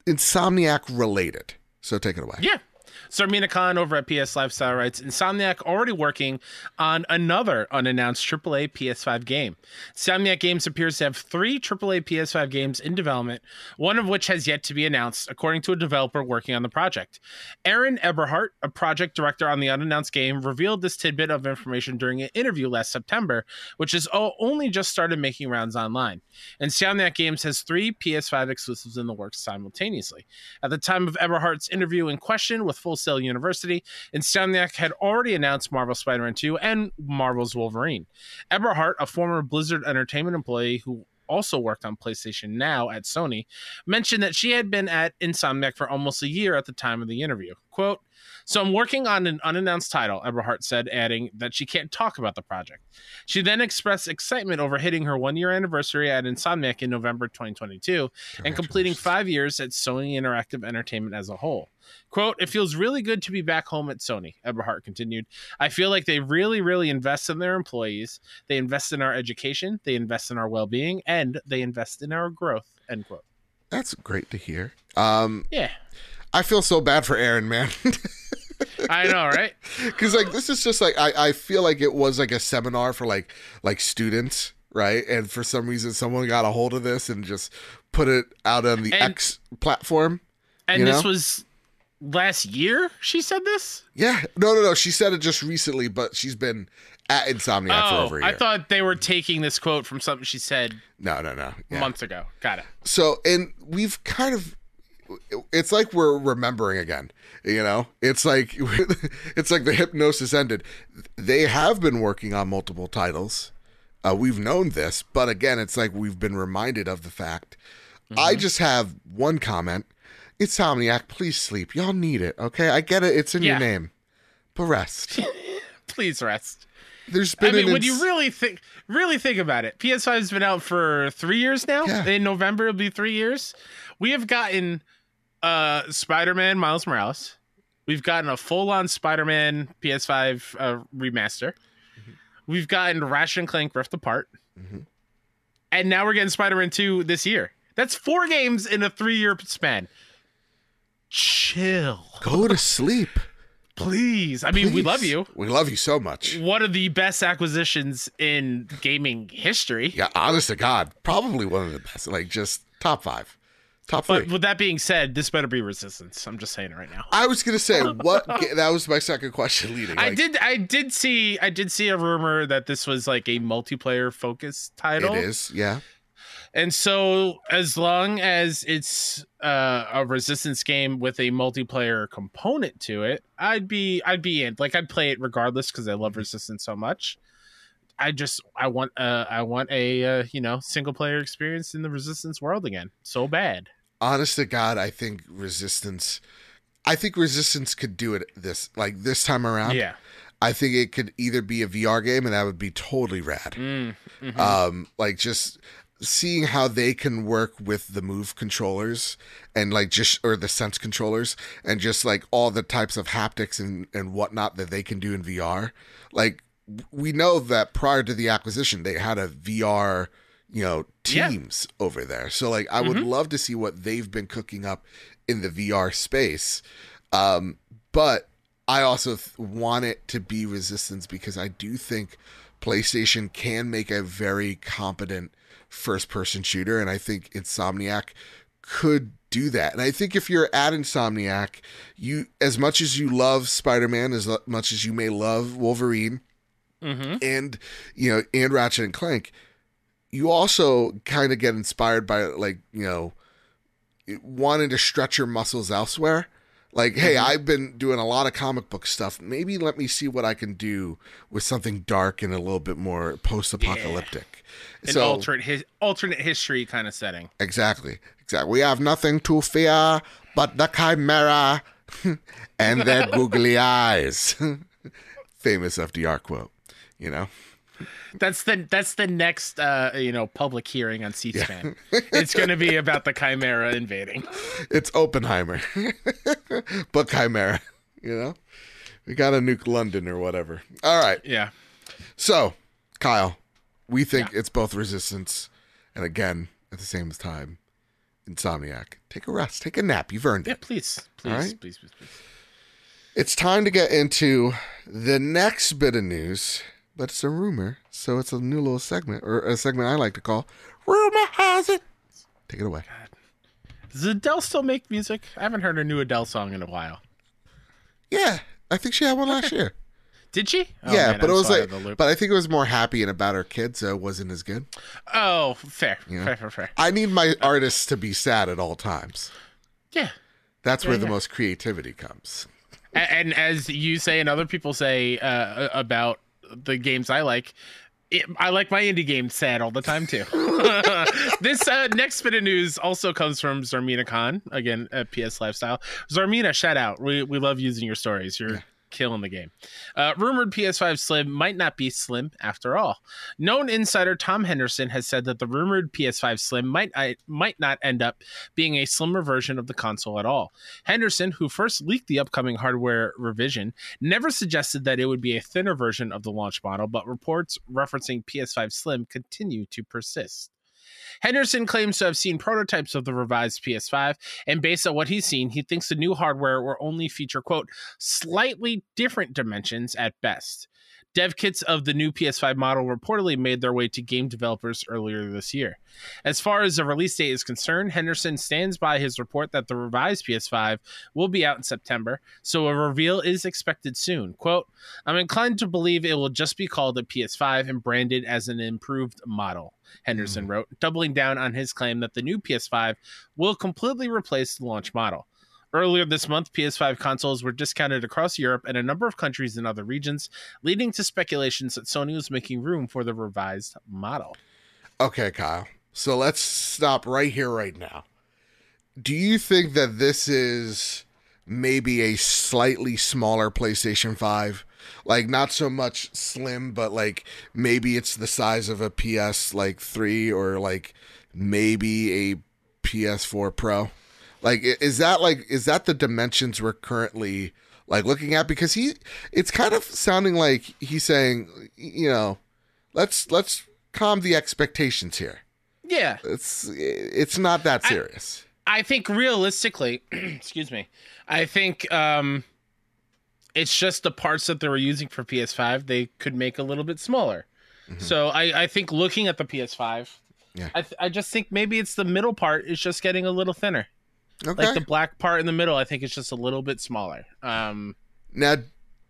Insomniac related. So take it away. Yeah. Zarmena Khan over at PS Lifestyle writes Insomniac already working on another unannounced AAA PS5 game. Insomniac Games appears to have three AAA PS5 games in development, one of which has yet to be announced, according to a developer working on the project. Aaron Eberhardt, a project director on the unannounced game, revealed this tidbit of information during an interview last September, which has only just started making rounds online. And Insomniac Games has three PS5 exclusives in the works simultaneously. At the time of Eberhardt's interview in question with Full Sail University, and Insomniac had already announced Marvel Spider Man 2 and Marvel's Wolverine. Eberhardt, a former Blizzard Entertainment employee who also worked on PlayStation Now at Sony, mentioned that she had been at Insomniac for almost a year at the time of the interview. Quote, so I'm working on an unannounced title, Eberhardt said, adding that she can't talk about the project. She then expressed excitement over hitting her one year anniversary at Insomniac in November 2022 and completing five years at Sony Interactive Entertainment as a whole. Quote, it feels really good to be back home at Sony, Eberhardt continued. I feel like they really, really invest in their employees. They invest in our education, they invest in our well being, and they invest in our growth. End quote. That's great to hear. Um, Yeah. I feel so bad for Aaron, man. I know, right? Because like this is just like I, I feel like it was like a seminar for like like students, right? And for some reason, someone got a hold of this and just put it out on the And- X platform. And this know? was last year she said this? Yeah, no, no, no. She said it just recently, but she's been at Insomniac for oh, over a year. I thought they were taking this quote from something she said no, no, no. Yeah. months ago. Got it. So, and we've kind of, it's like we're remembering again. You know, it's like it's like the hypnosis ended. They have been working on multiple titles. Uh, we've known this, but again, it's like we've been reminded of the fact. I just have one comment. Insomniac, please sleep. Y'all need it, okay? I get it. It's in Yeah. your name, but rest. Please rest. There's been I mean, an when you really think really think about it, PS5 has been out for three years now. Yeah. In November, it'll be three years. We have gotten uh Spider-Man Miles Morales. We've gotten a full-on Spider-Man PS5 uh, remaster. Mm-hmm. We've gotten Ratchet and Clank Rift Apart, Mhm. and now we're getting Spider-Man 2 this year. That's four games in a three-year span. Chill, go to sleep. please. I mean, we love you. We love you so much. One of the best acquisitions in gaming history. Yeah, honest to God, probably one of the best. Like just top five, top three. But with that being said, this better be Resistance. I'm just saying it right now. I was gonna say what that was my second question leading. I did, I did see, I did see a rumor that this was like a multiplayer focused title, It is, yeah. and so as long as it's uh, a Resistance game with a multiplayer component to it, I'd be, I'd be in. Like I'd play it regardless because I love Resistance so much. I just, I want, uh, I want a, uh, you know, single player experience in the Resistance world again, so bad. Honest to God, I think Resistance. I think Resistance could do it this like this time around. Yeah. I think it could either be a VR game, and that would be totally rad. Mm, mhm. Um, like just seeing how they can work with the move controllers and like just or the sense controllers and just like all the types of haptics and and whatnot that they can do in VR. Like we know that prior to the acquisition, they had a VR, you know, Yeah. teams over there. So like I would love to see what they've been cooking up in the VR space. Um, but I also th- want it to be Resistance because I do think PlayStation can make a very competent first person shooter. And I think Insomniac could do that. And I think if you're at Insomniac, you, as much as you love Spider Man, as much as you may love Wolverine Mhm. and, you know, and Ratchet and Clank, you also kind of get inspired by, like, you know, wanting to stretch your muscles elsewhere. Like, hey, mm-hmm. I've been doing a lot of comic book stuff. Maybe let me see what I can do with something dark and a little bit more post-apocalyptic. An alternate his, alternate history kind of setting. Exactly. Exactly. We have nothing to fear but the chimera and their googly eyes. Famous FDR quote, you know? That's the that's the next uh you know public hearing on C-SPAN. it's going to be about the chimera invading. It's Oppenheimer. but chimera, you know? We got to nuke London or whatever. All right. Yeah. So, Kyle, we think it's both resistance and again at the same time insomniac. Take a rest, take a nap. You've earned Yeah, it. please. Please, All right. please, please, please. It's time to get into the next bit of news, but it's a rumor, so it's a new little segment or a segment I like to call "Rumor Has It." Take it away. Does Adele still make music? I haven't heard a new Adele song in a while. Yeah, I think she had one last year. Did she? Oh, yeah, man, but I'm it was like, of the loop. but I think it was more happy and about her kids, so it wasn't as good. oh, fair, Yeah. fair, fair, fair. I need my artists to be sad at all times. Yeah. That's where the most creativity comes. A- And as you say, and other people say uh, about the games I like, it, I like my indie games sad all the time too. this uh, next bit of news also comes from Zarmena Khan, again at PS Lifestyle. Zarmena, shout out. We we love using your stories. You're killing the game. Uh, rumored PS5 Slim might not be slim after all. Known insider Tom Henderson has said that the rumored PS5 Slim might I, might not end up being a slimmer version of the console at all. Henderson, who first leaked the upcoming hardware revision, never suggested that it would be a thinner version of the launch model, but reports referencing PS5 Slim continue to persist. Henderson claims to have seen prototypes of the revised PS5, and based on what he's seen, he thinks the new hardware will only feature, quote, slightly different dimensions at best. Dev kits of the new PS5 model reportedly made their way to game developers earlier this year. As far as the release date is concerned, Henderson stands by his report that the revised PS5 will be out in September, so a reveal is expected soon. Quote, I'm inclined to believe it will just be called a PS5 and branded as an improved model, Henderson hmm. wrote, doubling down on his claim that the new PS5 will completely replace the launch model. Earlier this month, PS5 consoles were discounted across Europe and a number of countries in other regions, leading to speculations that Sony was making room for the revised model. Okay, Kyle. So let's stop right here, right now. Do you think that this is maybe a slightly smaller PlayStation 5? Like not so much slim, but like maybe it's the size of a PS like 3 or like maybe a PS4 Pro? Like is that like is that the dimensions we're currently like looking at because he it's kind of sounding like he's saying, you know, let's let's calm the expectations here. Yeah, It's it's not that serious. I think realistically, excuse me, I think um, it's just the parts that they were using for PS5 they could make a little bit smaller. So I, I think looking at the PS5, Yeah. I, th- I just think maybe it's the middle part is just getting a little thinner. Okay. Like the black part in the middle, I think it's just a little bit smaller. Um, now,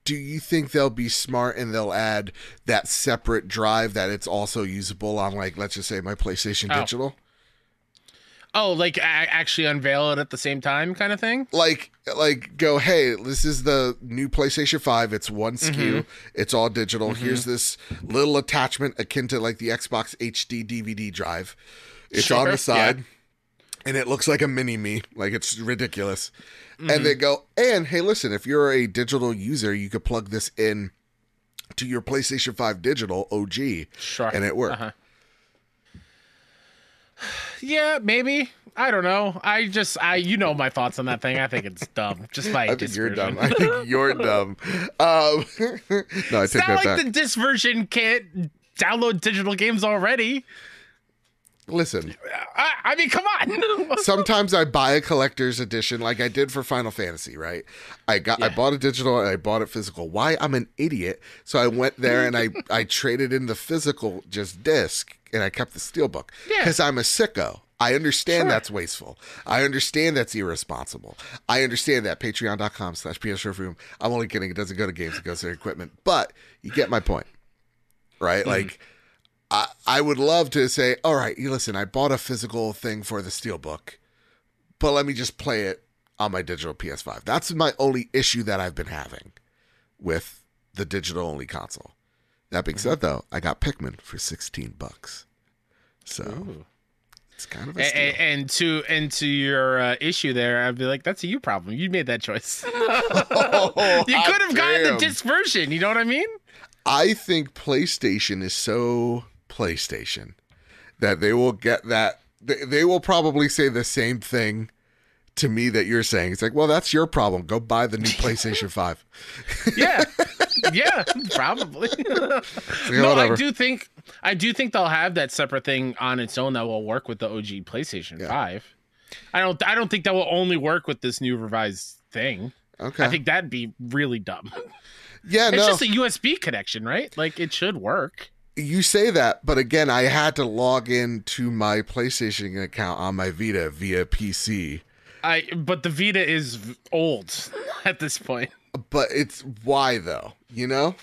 do you think they'll be smart and they'll add that separate drive that it's also usable on, like, let's just say my PlayStation Oh. Digital? oh, like a- actually unveil it at the same time, kind of thing. Like, like go, hey, this is the new PlayStation Five. It's one SKU. Mm-hmm. It's all digital. Here's this little attachment akin to like the Xbox HD DVD drive. It's on the side. And it looks like a mini me, like it's ridiculous. Mm-hmm. And they go, and hey, listen, if you're a digital user, you could plug this in to your PlayStation 5 digital OG Sure. and it worked. Uh-huh. Yeah, maybe. I don't know. I just, I, you know, my thoughts on that thing. I think it's dumb. Just by I think you're dumb. I think you're dumb. Um, no, I It's take not that like back. the disc version can't download digital games already. Listen, I, I mean, come on. sometimes I buy a collector's edition, like I did for Final Fantasy. Right? I got, I bought a digital and I bought it physical. Why? I'm an idiot. So I went there and I, I traded in the physical just disc and I kept the steelbook Yeah. because I'm a sicko. I understand Sure. that's wasteful. I understand that's irresponsible. I understand that patreon.com slash PS Room. I'm only kidding. It doesn't go to games, it goes to equipment. But you get my point, right? Mm-hmm. Like, I, I would love to say, all right, you listen, I bought a physical thing for the steelbook, but let me just play it on my digital PS5. That's my only issue that I've been having with the digital only console. That being said, though, I got Pikmin for sixteen bucks, so Ooh. it's kind of a steal. a- and to and to your uh, issue there, I'd be like, that's a you problem. You made that choice. you could have gotten the disc version. You know what I mean? I think PlayStation is so PlayStation that they will get that. They, they will probably say the same thing to me that you're saying. It's like, well, that's your problem. Go buy the new PlayStation 5. Yeah, yeah, probably. Yeah, no, oh, whatever. I do think I do think they'll have that separate thing on its own that will work with the OG PlayStation Yeah. Five. I don't. I don't think that will only work with this new revised thing. Okay. I think that'd be really dumb. yeah, It's no, just a USB connection, right? Like it should work. You say that, but again, I had to log in to my PlayStation account on my Vita via PC. I but the Vita is old at this point. But it's why though, you know?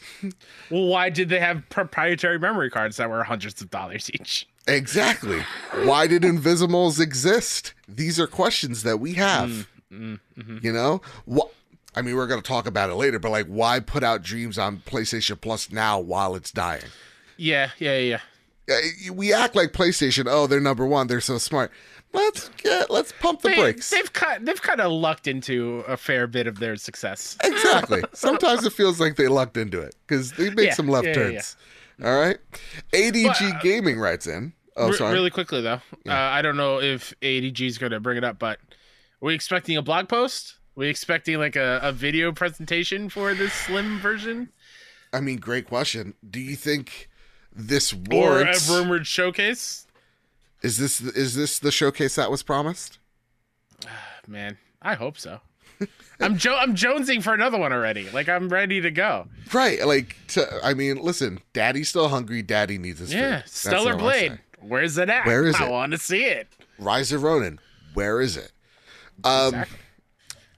Well, why did they have proprietary memory cards that were hundreds of dollars each? Exactly. why did Invisimals exist? These are questions that we have. Mm, mhm. You know, what? I mean, we're going to talk about it later, but like, why put out Dreams on PlayStation Plus now while it's dying? Yeah, yeah, yeah. We act like PlayStation. Oh, they're number one. They're so smart. Let's get. Let's pump the They, brakes. They've cut. They've kind of lucked into a fair bit of their success. Exactly. Sometimes it feels like they lucked into it because they make Yeah, some left yeah, yeah, turns. All right. ADG But, uh, Gaming writes in. Oh, sorry. Really quickly though, uh, I don't know if ADG is going to bring it up, but are we expecting a blog post? Are we expecting like a, a video presentation for this slim version, I mean, great question. Do you think this or a rumored showcase? is this is this the showcase that was promised? Man, I hope so. I'm jo- I'm jonesing for another one already. Like I'm ready to go. Right. Like, to, I mean, listen, Daddy's still hungry. Daddy needs his Yeah, food. Stellar Blade. Where's it at? Where is I it? I want to see it. Rise of Ronin. Where is it? Um, Exactly.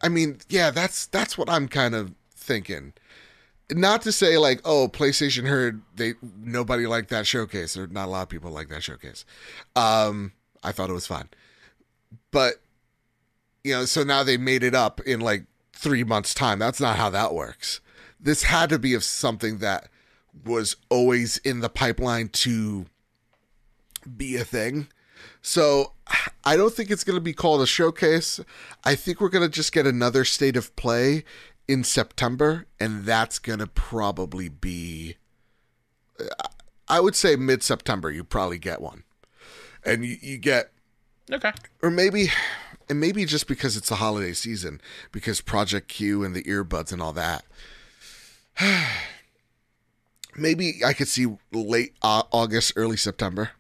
I mean, yeah, that's that's what I'm kind of thinking. Not to say like, oh, PlayStation heard they nobody liked that showcase, or not a lot of people like that showcase. Um, I thought it was fine, but you know, so now they made it up in like three months' time. That's not how that works. This had to be of something that was always in the pipeline to be a thing. So I don't think it's going to be called a showcase. I think we're going to just get another state of play in September, and that's going to probably be, I would say mid September, you probably get one. And you, you get, Okay. or maybe, and maybe just because it's the holiday season, because Project Q and the earbuds and all that. maybe I could see late uh, August, early September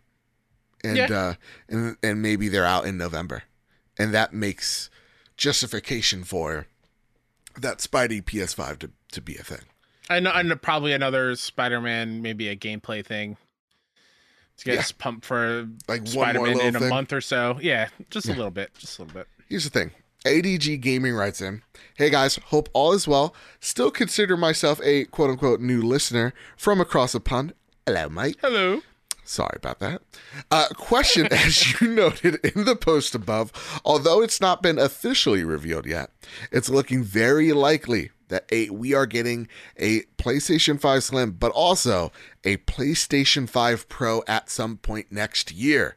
and Yeah. uh and and maybe they're out in November. And that makes justification for that Spidey PS5 to, to be a thing. And, and probably another Spider-Man, maybe a gameplay thing to get Yeah. us pumped for Like Spider-Man little in a thing. month or so. Yeah, just Yeah. a little bit, just a little bit. Here's the thing. ADG Gaming writes in, Hey guys, hope all is well. Still consider myself a quote unquote new listener from across the pond. Hello, mate. Hello. Sorry about that. Uh, question, as you noted in the post above, although it's not been officially revealed yet, it's looking very likely that a we are getting a PlayStation 5 Slim, but also a PlayStation 5 Pro at some point next year.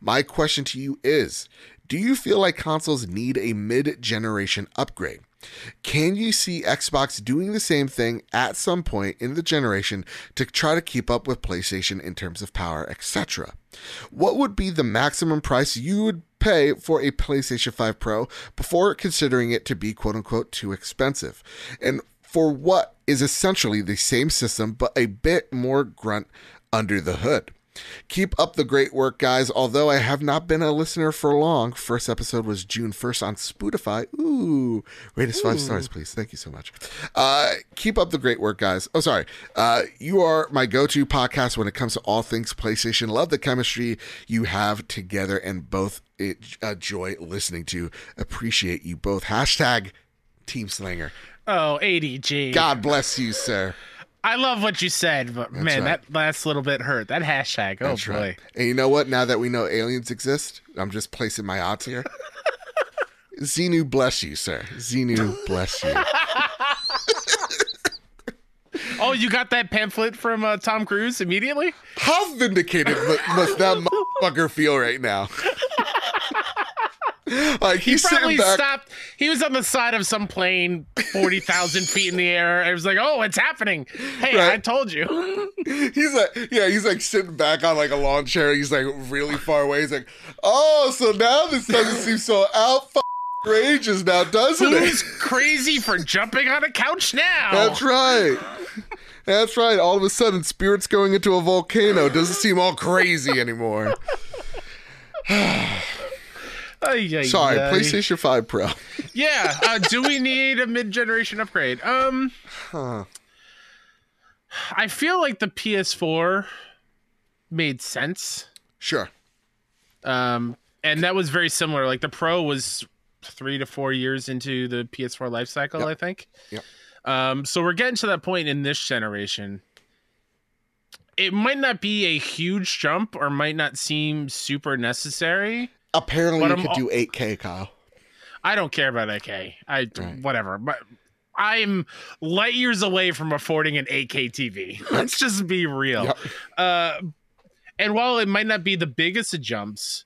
My question to you is Do you feel like consoles need a mid generation upgrade? Can you see Xbox doing the same thing at some point in the generation to try to keep up with PlayStation in terms of power, etc.? What would be the maximum price you would pay for a PlayStation 5 Pro before considering it to be quote unquote too expensive? And for what is essentially the same system but a bit more grunt under the hood? Keep up the great work, guys. Although I have not been a listener for long, first episode was June 1st on Spotify. Ooh, rate us five stars, please. Thank you so much. Uh, keep up the great work, guys. Oh, sorry. Uh, you are my go to podcast when it comes to all things PlayStation. Love the chemistry you have together and both enjoy listening to. Appreciate you both. Hashtag Team Slinger. Oh, ADG. God bless you, sir. I love what you said, but man, right. that last little bit hurt. That hashtag. Oh That's boy. right. And you know what? Now that we know aliens exist, I'm just placing my odds here. Xenu bless you, sir. Xenu bless you. Oh, you got that pamphlet from uh, Tom Cruise immediately? How vindicated must that motherfucker feel right now? like He he's probably back. stopped. He was on the side of some plane, forty thousand feet in the air. I was like, "Oh, it's happening! Hey, Right. I told you." He's like, yeah, he's like sitting back on like a lawn chair. He's like really far away. He's like, oh, so now this doesn't seem so out outrageous now, doesn't Who's it? crazy for jumping on a couch now? That's right. That's right. All of a sudden, spirits going into a volcano doesn't seem all crazy anymore. Ay, ay, Sorry, ay. PlayStation 5 Pro. Yeah. Uh, do we need a mid-generation upgrade? Um, Huh. I feel like the PS4 made sense. Sure. Um, and that was very similar. Like the Pro was three to four years into the PS4 life cycle, Yep. I think. Yep. Um, so we're getting to that point in this generation. It might not be a huge jump or might not seem super necessary. Apparently, But you I'm could al- do 8K, Kyle. I don't care about AK. I Right. whatever. But I'm light years away from affording an 8K TV. Let's just be real. Yep. Uh, and while it might not be the biggest of jumps,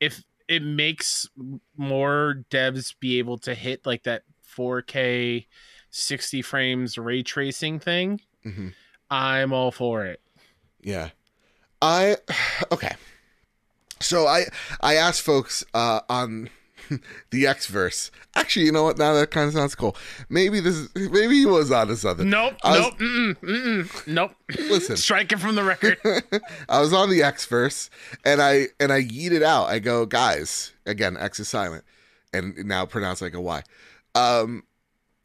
if it makes more devs be able to hit like that 4K 60 frames ray tracing thing, hmm I'm all for it. Yeah. I okay. So I I asked folks uh on the X verse. Actually, you know what? Now that kind of sounds cool. Maybe this is maybe he was on to something. Nope, I was- nope, mm-mm, mm-mm, nope. Listen. Strike it from the record. I was on the Xverse and I and I yeeted out. I go, guys, again, X is silent and now pronounced like a Y. Um,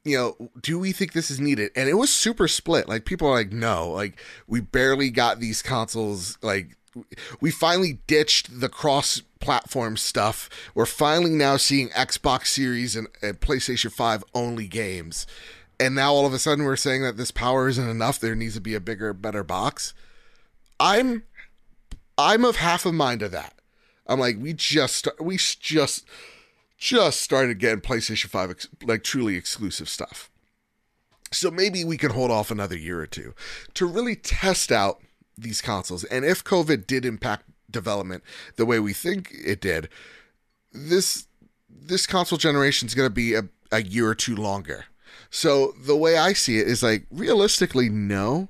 you know, do we think this is needed? And it was super split. Like people are like, no, like we barely got these consoles. Like we finally ditched the cross platform stuff. We're finally now seeing Xbox Series and, and PlayStation 5 only games. And now all of a sudden we're saying that this power isn't enough. There needs to be a bigger, better box. I'm I'm of half a mind of that. I'm like, we just we just just started getting PlayStation 5 ex- like truly exclusive stuff. So maybe we can hold off another year or two to really test out these consoles. And if COVID did impact development the way we think it did, this this console generation is going to be a, a year or two longer. So the way I see it is like realistically, no.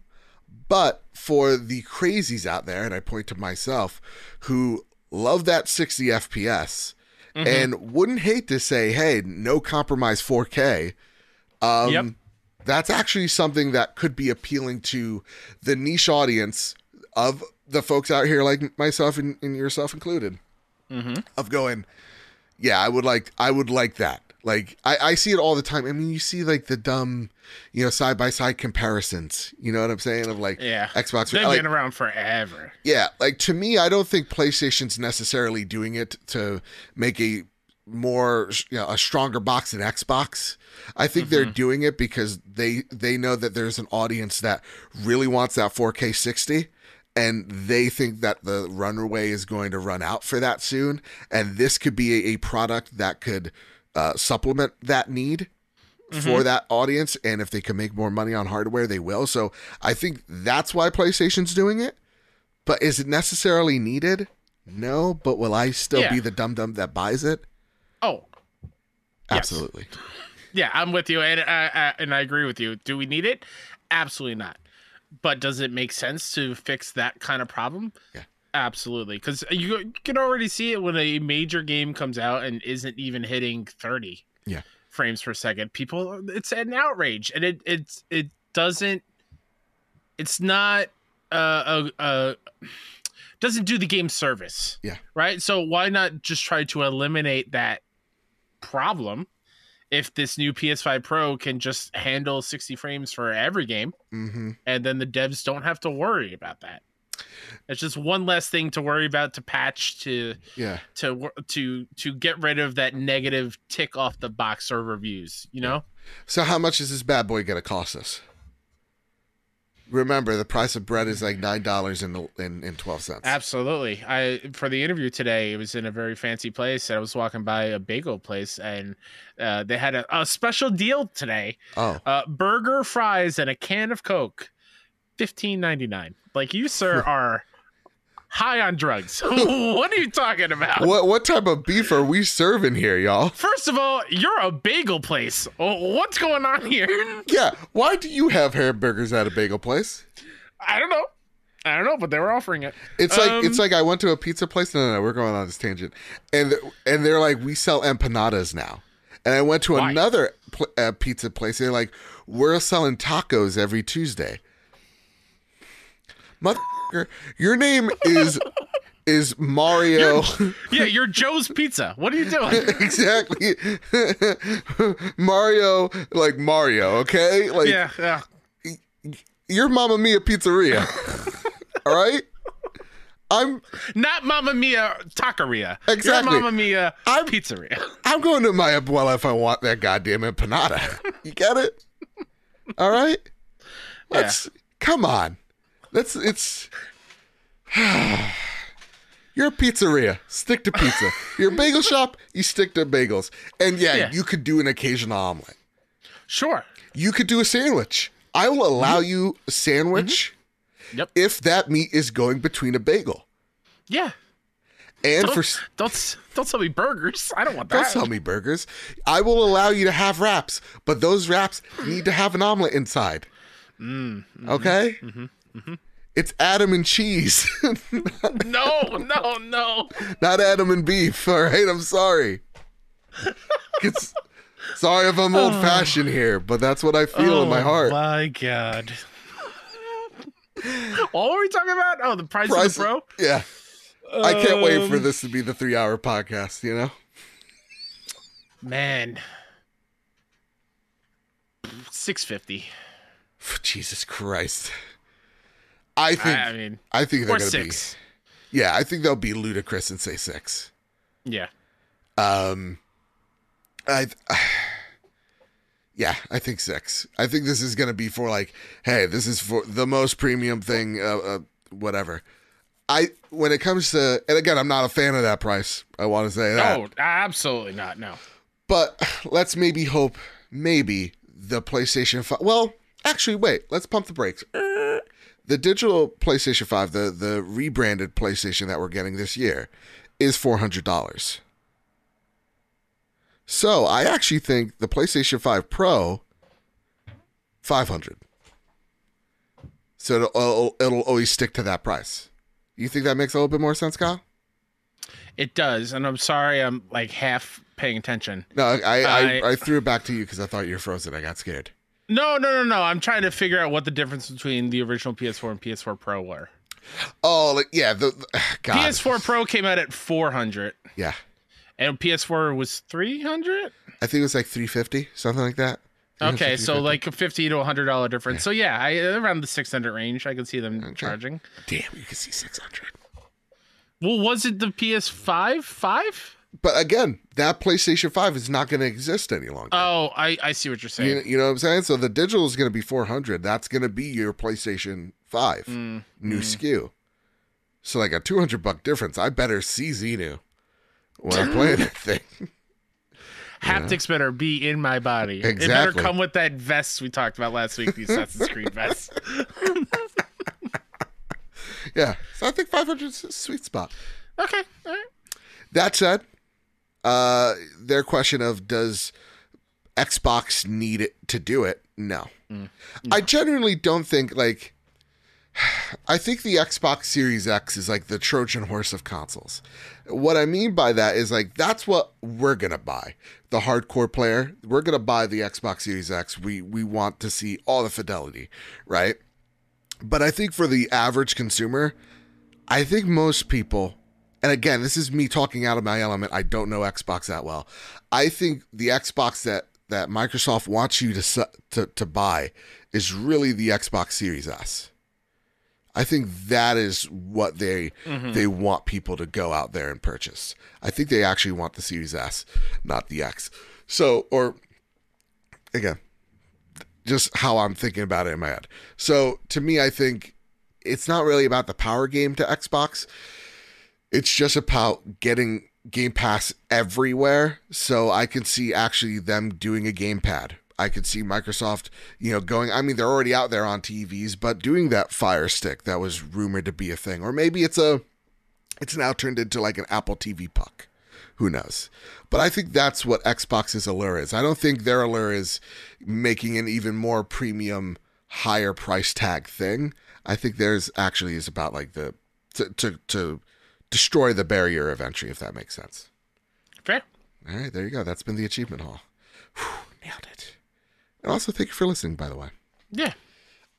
But for the crazies out there, and I point to myself, who love that 60 FPS and wouldn't hate to say, hey, no compromise 4K. Um, Yep. That's actually something that could be appealing to the niche audience of the folks out here like myself and, and yourself included mm-hmm. of going, yeah, I would like, I would like that. Like, I, I see it all the time. I mean, you see like the dumb, you know, side by side comparisons. You know what I'm saying? Of like Yeah. Xbox. They've like, been around forever. yeah, like to me, I don't think PlayStation's necessarily doing it to make a more, you know, a stronger box than Xbox. I think they're doing it because they they know that there's an audience that really wants that 4K 60 and they think that the runway is going to run out for that soon and this could be a, a product that could uh, supplement that need for that audience and if they can make more money on hardware they will so i think that's why playstation's doing it but is it necessarily needed no but will i still Yeah. be the dum dum that buys it Oh, Yes. absolutely yeah, I'm with you, and and I agree with you. Do we need it? Absolutely not. But does it make sense to fix that kind of problem? Yeah. Absolutely, because you, you can already see it when a major game comes out and isn't even hitting 30 Yeah. frames per second. People, it's an outrage, and it it's it doesn't. It's not uh, a, a doesn't do the game service. Yeah. Right. So why not just try to eliminate that problem? If this new PS5 Pro can just handle 60 frames for every game, hmm and then the devs don't have to worry about that. It's just one less thing to worry about to patch to yeah to to to get rid of that negative tick off the box server views. You know, so how much is this bad boy gonna cost us remember the price of bread is like nine dollars and in in twelve cents. Absolutely. I for the interview today, it was in a very fancy place, and I was walking by a bagel place, and uh, they had a, a, special deal today. Oh, uh, burger, fries, and a can of Coke, fifteen ninety nine. Like you, sir, are high on drugs. what are you talking about? What what type of beef are we serving here, y'all? First of all, you're a bagel place. What's going on here? Yeah, why do you have hamburgers at a bagel place? I don't know. I don't know, but they were offering it. It's like um, it's like I went to a pizza place. No, no, no, we're going on this tangent, and and they're like, we sell empanadas now. And I went to why? another pl- uh, pizza place. They're like, we're selling tacos every Tuesday. Mother your name is is Mario. You're, yeah, you're Joe's Pizza. What are you doing? exactly. Mario, like Mario, okay? Like Yeah, yeah. You're Mamma Mia Pizzeria. All right? I'm not Mamma Mia Taqueria. Exactly. You're Mamma Mia I'm, Pizzeria. I'm going to my abuela if I want that goddamn empanada. You get it? All right? Let's yeah. come on. That's it's. You're a pizzeria. Stick to pizza. You're a bagel shop. You stick to bagels. And yeah, yeah, you could do an occasional omelet. Sure. You could do a sandwich. I will allow mm-hmm. you a sandwich mm-hmm. yep. if that meat is going between a bagel. Yeah. And don't, for don't don't sell me burgers. I don't want that. Don't sell me burgers. I will allow you to have wraps, but those wraps need to have an omelet inside. Mm, mm-hmm, okay. Mm-hmm. It's Adam and cheese. no, no, no. Not Adam and beef. All right, I'm sorry. It's, sorry if I'm old fashioned here, but that's what I feel oh, in my heart. My God. what were we talking about? Oh, the price, price of the pro. Yeah, um, I can't wait for um, this to be the three-hour podcast. You know, man, six fifty. Jesus Christ. I think. I, I mean, I think they're going to be. Yeah, I think they'll be ludicrous and say six. Yeah. Um, I. Yeah, I think six. I think this is going to be for like, hey, this is for the most premium thing, uh, uh, whatever. I when it comes to, and again, I'm not a fan of that price. I want to say that. No, absolutely not. No. But let's maybe hope, maybe the PlayStation 5. Well, actually, wait. Let's pump the brakes the digital PlayStation 5, the the rebranded PlayStation that we're getting this year, is four hundred dollars. So I actually think the PlayStation 5 Pro, five hundred. So it'll, it'll always stick to that price. You think that makes a little bit more sense, Kyle? It does, and I'm sorry, I'm like half paying attention. No, I I, I, I threw it back to you because I thought you were frozen. I got scared. No, no, no, no. I'm trying to figure out what the difference between the original PS4 and PS4 Pro were. Oh, like, yeah. The, the God. PS4 Pro came out at 400. Yeah. And PS4 was 300. I think it was like 350, something like that. Okay, so like a fifty to a hundred dollar difference. Yeah. So yeah, I, around the six hundred range, I could see them okay. charging. Damn, you can see six hundred. Well, was it the PS5 five? But again, that PlayStation 5 is not going to exist any longer. Oh, I, I see what you're saying. You, you know what I'm saying? So the digital is going to be 400. That's going to be your PlayStation 5 mm, new mm. SKU. So like a 200 buck difference. I better see Xenu when I'm playing that thing. Haptics better be in my body. Exactly. It better come with that vest we talked about last week, the Assassin's Creed vest. yeah. So I think 500 is a sweet spot. Okay. All right. That said, uh, their question of does Xbox need it to do it? No. Mm, no. I genuinely don't think like I think the Xbox Series X is like the Trojan horse of consoles. What I mean by that is like that's what we're gonna buy. The hardcore player, we're gonna buy the Xbox Series X. We we want to see all the fidelity, right? But I think for the average consumer, I think most people and again, this is me talking out of my element. I don't know Xbox that well. I think the Xbox that that Microsoft wants you to to to buy is really the Xbox Series S. I think that is what they mm-hmm. they want people to go out there and purchase. I think they actually want the Series S, not the X. So, or again, just how I'm thinking about it in my head. So to me, I think it's not really about the power game to Xbox. It's just about getting Game Pass everywhere. So I can see actually them doing a gamepad. I could see Microsoft, you know, going. I mean, they're already out there on TVs, but doing that Fire Stick that was rumored to be a thing, or maybe it's a, it's now turned into like an Apple TV puck. Who knows? But I think that's what Xbox's allure is. I don't think their allure is making an even more premium, higher price tag thing. I think theirs actually is about like the to to, to destroy the barrier of entry, if that makes sense. Fair. All right, there you go. That's been the achievement hall. Whew, nailed it. And also, thank you for listening, by the way. Yeah.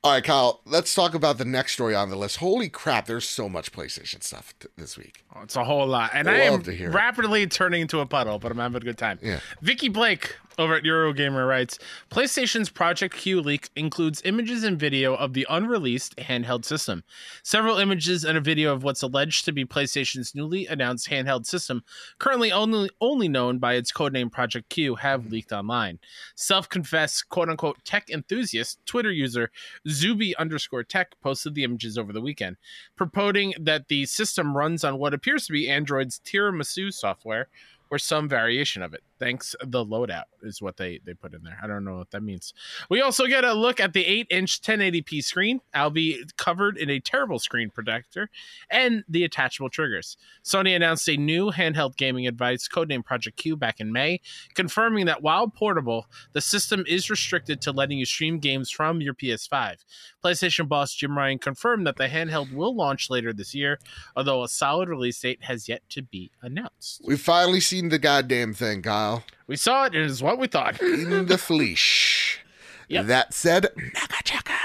All right, Kyle, let's talk about the next story on the list. Holy crap, there's so much PlayStation stuff t- this week. Oh, it's a whole lot. And I I am hear it. rapidly turning into a puddle, but I'm having a good time. Yeah. Vicky Blake over at Eurogamer writes PlayStation's Project Q leak includes images and video of the unreleased handheld system. Several images and a video of what's alleged to be PlayStation's newly announced handheld system, currently only only known by its codename Project Q, have leaked online. Self-confessed quote unquote tech enthusiast Twitter user Zuby underscore tech posted the images over the weekend, purporting that the system runs on what appears to be Android's Tiramisu software or some variation of it. Thanks the loadout is what they they put in there. I don't know what that means. We also get a look at the 8-inch 1080p screen, albeit covered in a terrible screen protector, and the attachable triggers. Sony announced a new handheld gaming device codenamed Project Q back in May, confirming that while portable, the system is restricted to letting you stream games from your PS5. PlayStation boss Jim Ryan confirmed that the handheld will launch later this year, although a solid release date has yet to be announced. We finally finally seen the goddamn thing, Kyle. We saw it, and it is what we thought. In the fleece. Yep. That said, Nakachaka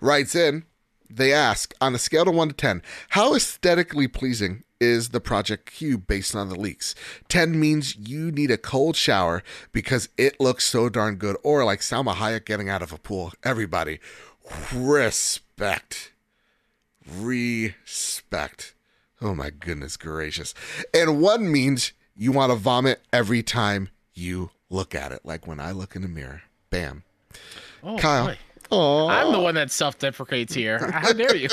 writes in, they ask, on a scale of 1 to 10, how aesthetically pleasing is the Project Q based on the leaks? 10 means you need a cold shower because it looks so darn good. Or like Salma Hayek getting out of a pool. Everybody, respect. Respect. Oh my goodness gracious. And one means you want to vomit every time you look at it. Like when I look in the mirror. Bam. Oh, Kyle. boy. Oh, I'm the one that self deprecates here. How dare you?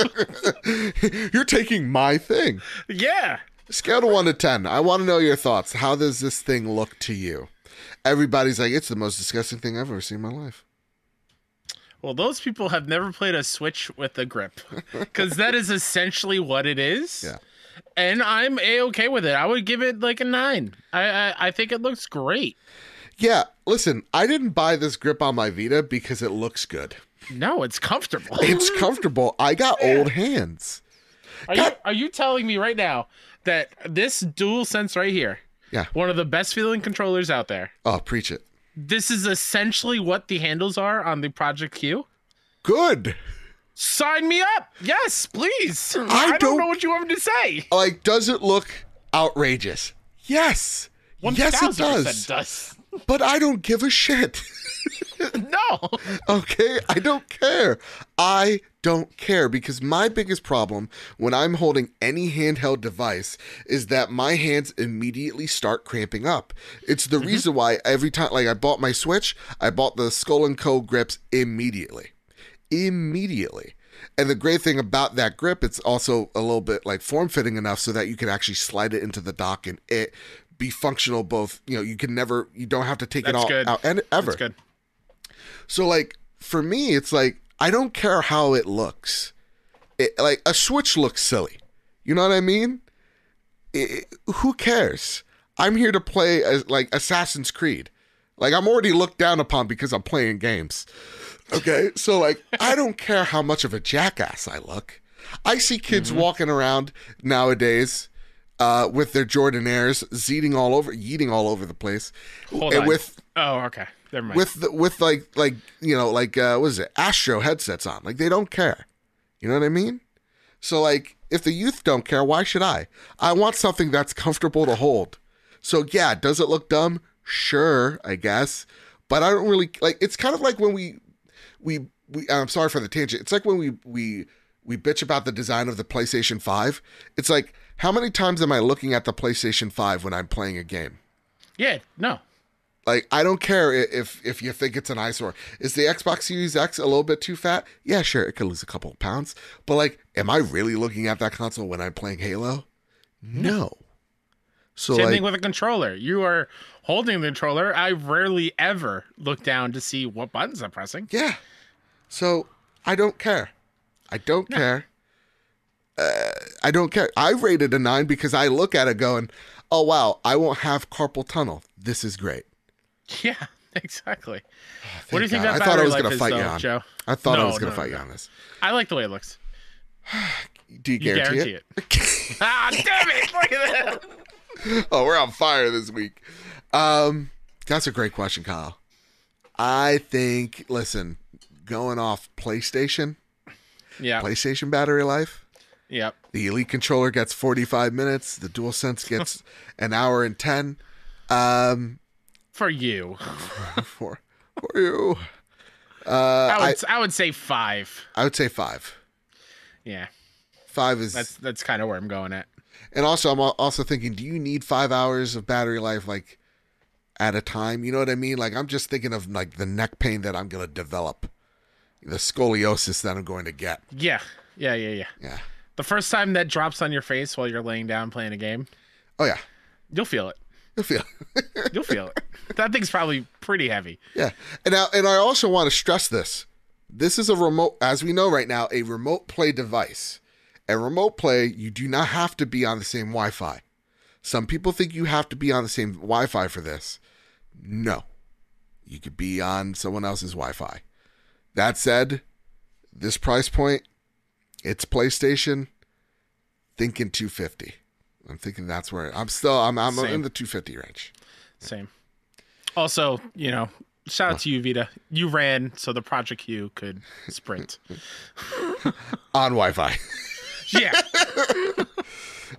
You're taking my thing. yeah. Scale to one to ten. I want to know your thoughts. How does this thing look to you? Everybody's like, it's the most disgusting thing I've ever seen in my life. Well, those people have never played a Switch with a grip because that is essentially what it is. Yeah. And I'm a okay with it. I would give it like a nine. I, I I think it looks great. Yeah, listen, I didn't buy this grip on my Vita because it looks good. No, it's comfortable. It's comfortable. I got old hands. Are you are you telling me right now that this dual sense right here, Yeah. one of the best feeling controllers out there, Oh, preach it. this is essentially what the handles are on the Project Q? Good. Sign me up. Yes, please. I, don't, don't- know what you want me to say. Like, does it look outrageous? Yes. Yes, it does. does. But I don't give a shit. No. Okay, I don't care. I don't care because my biggest problem when I'm holding any handheld device is that my hands immediately start cramping up. It's the mm-hmm. reason why every time like I bought my Switch, I bought the Skull and Co grips immediately. Immediately. And the great thing about that grip, it's also a little bit like form fitting enough so that you can actually slide it into the dock and it be functional both, you know, you can never you don't have to take it That's all good. out and ever. That's good. So like for me, it's like I don't care how it looks. It, like a Switch looks silly. You know what I mean? It- who cares? I'm here to play as, like Assassin's Creed. Like I'm already looked down upon because I'm playing games. Okay, so like I don't care how much of a jackass I look. I see kids walking around nowadays uh, with their Jordan Airs, all over, yeeting all over the place, Hold and on. with Oh, okay. Never mind. with the, with like like you know like uh what is it? Astro headsets on. Like they don't care. You know what i mean? So like if the youth don't care why should i? I want something that's comfortable to hold. So yeah does it look dumb? Sure i guess. But i don't really like it's kind of like when we we we i'm sorry for the tangent it's like when we we we bitch about the design of the playstation 5 it's like how many times am i looking at the playstation 5 when i'm playing a game yeah, no. Like I don't care if if you think it's an eyesore. Is the Xbox Series X a little bit too fat? Yeah, sure, it could lose a couple of pounds. But like, am I really looking at that console when I'm playing Halo? No. So Same like, thing with a controller. You are holding the controller. I rarely ever look down to see what buttons I'm pressing. yeah. So I don't care. I don't care. Uh, I don't care. I rated a nine because I look at it going, "Oh wow, I won't have carpal tunnel. This is great." Yeah, exactly. what do you think God. that I thought I was gonna fight though, you on. Joe? I thought I was going to no, fight no. you on this. I like the way it looks. Do you You guarantee, guarantee it? it. ah, damn it! Look at that. oh, we're on fire this week. Um, that's a great question, Kyle. I think. Listen, going off PlayStation, Yeah. PlayStation battery life. Yep. The Elite controller gets 45 minutes. The DualSense gets an hour and 10. Um, For you, for for you, uh, I I, I, would say five. I would say five. Yeah, Five is, that's that's kind of where I'm going at. And also I'm also thinking, do you need five hours of battery life like at a time? You know what I mean? Like I'm just thinking of like the neck pain that I'm gonna develop, the scoliosis that I'm going to get. Yeah, yeah, yeah, yeah. Yeah. The first time that drops on your face while you're laying down playing a game, Oh yeah. you'll feel it. You'll feel. it. You'll feel it. That thing's probably pretty heavy. Yeah. And now and I also want to stress this. This is a remote as we know right now, a remote play device. A remote play, you do not have to be on the same Wi-Fi. Some people think you have to be on the same Wi-Fi for this. No. You could be on someone else's Wi-Fi. That said, this price point, it's PlayStation thinking 250. I'm thinking that's where I'm still I'm I'm Same. in the 250 range. Same. Also, you know, shout out to you, Vita. You ran so the Project Q could sprint. On Wi-Fi. yeah,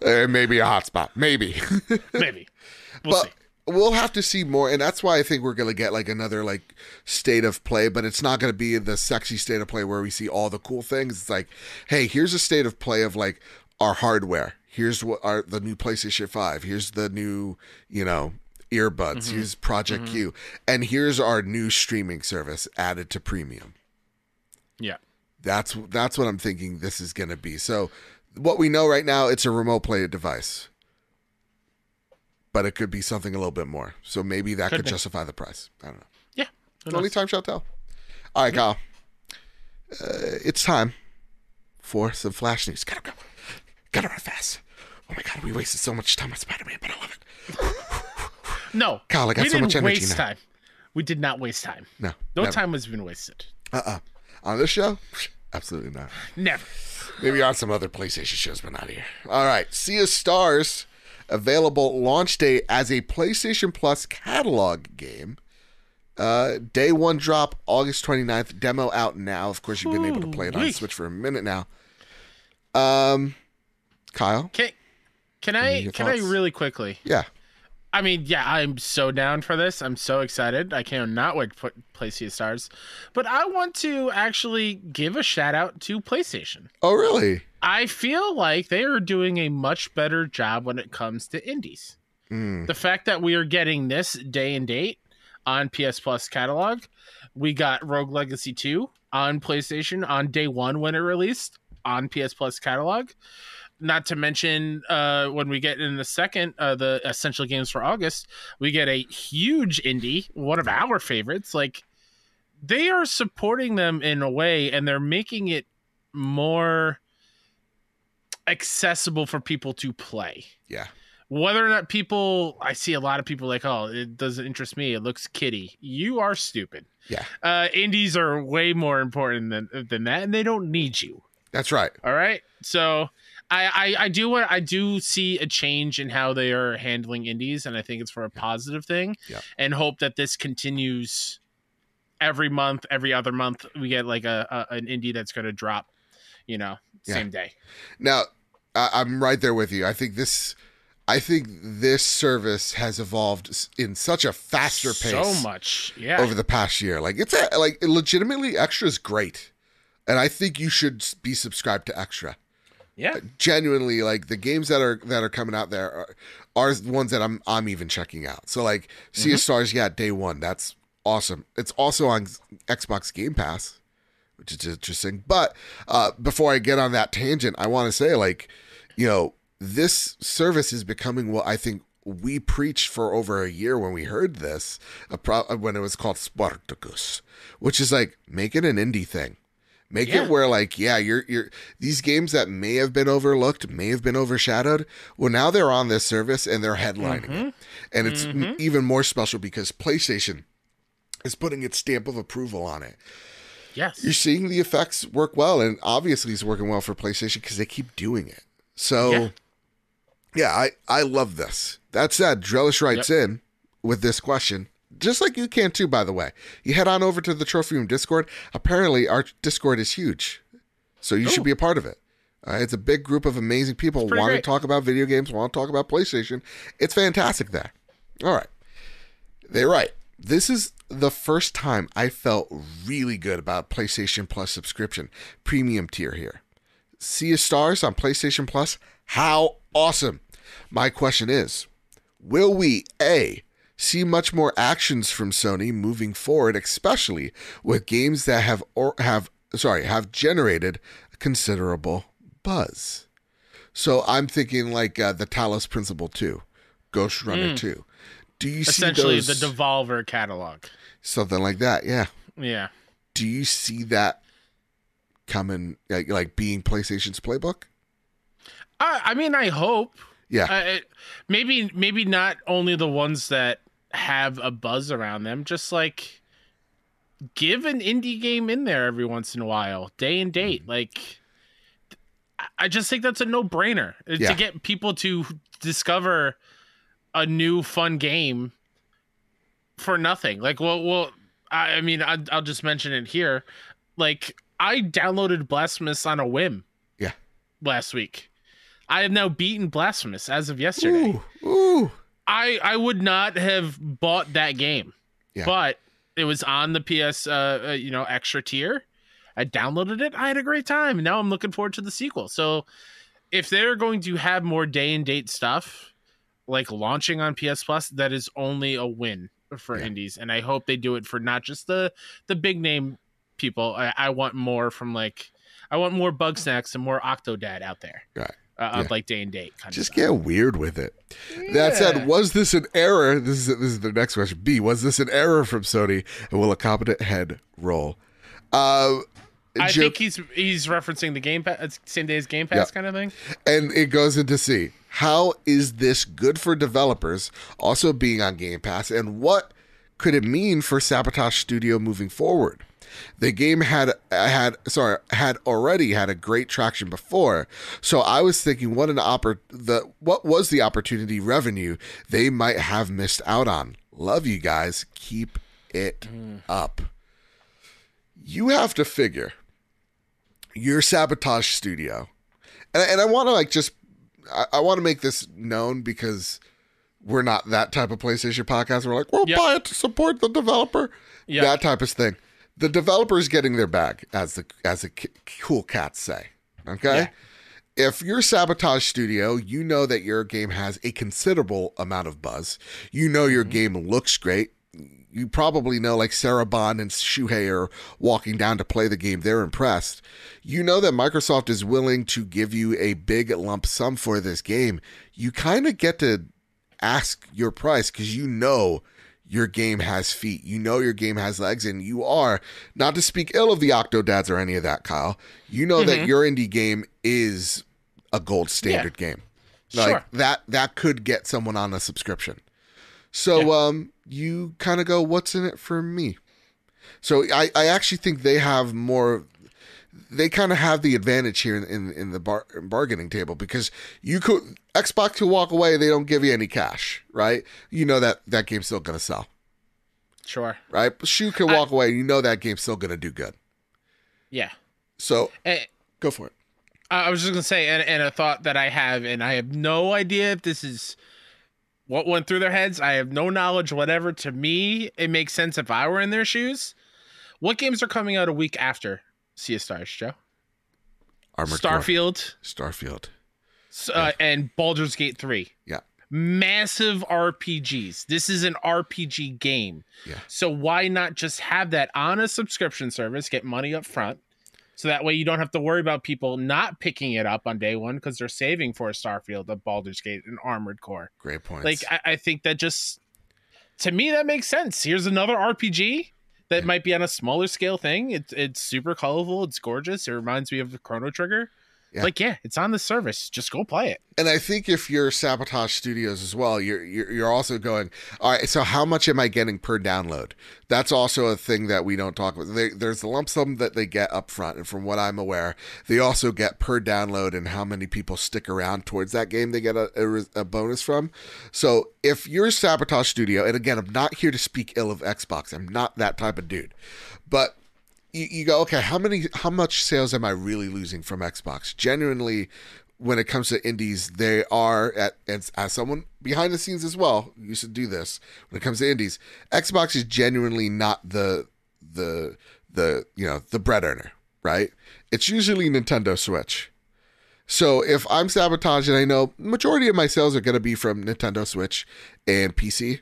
Uh, maybe a hotspot. Maybe. maybe. We'll but see. we'll have to see more and that's why i think we're going to get like another like state of play but it's not going to be the sexy state of play where we see all the cool things it's like hey here's a state of play of like our hardware here's what our the new playstation 5 here's the new you know earbuds here's project q and here's our new streaming service added to premium Yeah. That's that's what i'm thinking this is going to be. So what we know right now it's a remote play device. But it could be something a little bit more. So maybe that Could could, justify the price. I don't know. Yeah. Only time shall tell. All right kyle. Uh, it's time for some flash news. Gotta go. Gotta run fast. Oh my god we wasted so much time on spider-man but i love it. No. Kyle, I got we so didn't much energy waste now. time. We did not waste time. no No never. time has been wasted. uh-uh. On this show absolutely not Never. Maybe on some other PlayStation shows, but not here. All right. Sea of Stars, available launch day as a PlayStation Plus catalog game. Uh, day one drop, August 29th. Demo out now. Of course, you've been able to play it on. Switch for a minute now. Um, Kyle? Can can I can I really quickly? Yeah. I mean, yeah, I'm so down for this. I'm so excited. I cannot wait to play Sea of Stars. But I want to actually give a shout out to PlayStation. Oh, really? I feel like they are doing a much better job when it comes to indies. Mm, The fact that we are getting this day and date on PS Plus catalog, we got Rogue Legacy 2 on PlayStation on day one when it released on PS Plus catalog. Not to mention, uh, when we get in the second, uh, the essential games for August, we get a huge indie, one of our favorites. Like, they are supporting them in a way, and they're making it more accessible for people to play yeah. whether or not people i see a lot of people like oh it doesn't interest me it looks kitty you are stupid Yeah. uh indies are way more important than than that and they don't need you That's right. all right so I, I i do want i do see a change in how they are handling indies and i think it's for a positive thing Yeah. and hope that this continues every month every other month we get like a, a an indie that's going to drop you know Yeah. same day Now, I, I'm right there with you. I think this. I think this service has evolved in such a faster pace. so much yeah over the past year. Like it's a, like legitimately extra is great, and I think you should be subscribed to extra. Yeah. genuinely like the games that are that are coming out there are, are ones that I'm I'm even checking out. So like Sea Mm-hmm. of Stars, yeah, day one, that's awesome. It's also on Xbox Game Pass, which is interesting. But uh, before I get on that tangent, I want to say like, you know, this service is becoming what I think we preached for over a year when we heard this, a pro- when it was called Spartacus, which is like make it an indie thing. Make Yeah. it where like yeah, you're you're these games that may have been overlooked, may have been overshadowed. Well, now they're on this service and they're headlining it, mm-hmm. and it's m- mm-hmm. even more special because PlayStation is putting its stamp of approval on it. Yes. You're seeing the effects work well, and obviously it's working well for PlayStation because they keep doing it. So, Yeah. yeah, I I love this. That said, Drellish writes in with this question, just like you can too. By the way, you head on over to the Trophy Room Discord. Apparently, our Discord is huge, so you should be a part of it. Uh, it's a big group of amazing people want to talk about video games, want to talk about PlayStation. It's fantastic there. All right. they're right. This is the first time I felt really good about PlayStation Plus subscription premium tier here. Sea of Stars on PlayStation Plus. How awesome! My question is, will we a see much more actions from Sony moving forward, especially with games that have or have sorry have generated considerable buzz? So I'm thinking like uh, the Talos Principle 2, Ghostrunner 2. Do you. Essentially, those, the Devolver catalog. something like that? Yeah. Yeah. Do you see that coming like, like being PlayStation's playbook? I, I mean, I hope. Yeah. Uh, maybe, maybe not only the ones that have a buzz around them, just like give an indie game in there every once in a while, day and Mm-hmm. date. Like, I- just think that's a no brainer Yeah. to get people to discover a new fun game for nothing. Like, well, well, I, I mean, I, I'll just mention it here. Like, I downloaded Blasphemous on a whim. Yeah. Last week, I have now beaten Blasphemous as of yesterday. Ooh, ooh. I I would not have bought that game, Yeah. but it was on the PS, uh, uh, you know, extra tier. I downloaded it. I had a great time. Now I'm looking forward to the sequel. So, if they're going to have more day and date stuff, like launching on PS Plus, that is only a win for Yeah. indies, and I hope they do it for not just the the big name people. I, I want more from like, I want more Bugsnax and more Octodad out there. Right. Uh, Yeah. Of like day and date kind Just get weird with it. That said, was this an error? This is this is the next question. B. Was this an error from Sony? And will a competent head roll? Uh, I Jim- think he's he's referencing the Game Pass, same day as Game Pass Yeah. kind of thing. and it goes into C. How is this good for developers also being on Game Pass, and what could it mean for Sabotage Studio moving forward? The game had had sorry had already had a great traction before, so I was thinking what an oppor- the what was the opportunity revenue they might have missed out on. Love you guys, keep it mm. up. You have to figure your Sabotage Studio and, and I want to like just I, I want to make this known because we're not that type of PlayStation podcast. We're like, we'll Yep. buy it to support the developer. Yep. That type of thing. The developer is getting their bag, as the as the c- cool cats say. Okay. If you're Sabotage Studio, you know that your game has a considerable amount of buzz. You know your mm-hmm. game looks great. You probably know like Sarah Bond and Shuhei are walking down to play the game. They're impressed. You know that Microsoft is willing to give you a big lump sum for this game. You kind of get to ask your price because you know your game has feet. You know your game has legs, and you are not to speak ill of the Octodads or any of that, Kyle. You know that your indie game is a gold standard game. Like Sure. that that could get someone on a subscription. So um you kind of go, what's in it for me? So I, I actually think they have more they kind of have the advantage here in, in, in the bar, bargaining table because you could Xbox could walk away, they don't give you any cash, right? You know that that game's still gonna sell, Sure. right? Shoe can walk away, you know that game's still gonna do good. Yeah. So And, go for it. I was just gonna say, and, and a thought that I have, and I have no idea if this is what went through their heads. I have no knowledge, whatever. To me, it makes sense if I were in their shoes. What games are coming out a week after Sea of Stars, Joe? Armored Core. Starfield, Starfield. s- uh, and Baldur's Gate 3. Yeah. Massive RPGs. This is an RPG game. Yeah. So why not just have that on a subscription service, get money up front? So that way you don't have to worry about people not picking it up on day one because they're saving for a Starfield, a Baldur's Gate, an Armored Core. Great points. Like I, I think that just to me that makes sense. Here's another RPG that might be on a smaller scale thing. It's it's super colorful. It's gorgeous. It reminds me of the Chrono Trigger. Yeah. Like yeah, it's on the service. Just go play it. and I think if you're Sabotage Studios as well, you're, you're you're also going. All right, so how much am I getting per download? That's also a thing that we don't talk about. They, there's the lump sum that they get up front, and from what I'm aware, they also get per download and how many people stick around towards that game. They get a, a, a bonus from. So if you're Sabotage Studio, and again, I'm not here to speak ill of Xbox. I'm not that type of dude, but you, you go okay how many how much sales am i really losing from xbox? Genuinely when it comes to indies they are at as, as someone behind the scenes as well used to do this. When it comes to indies xbox is genuinely not the the the you know the bread earner right? It's usually nintendo switch. So if i'm sabotaging i know majority of my sales are going to be from nintendo switch and pc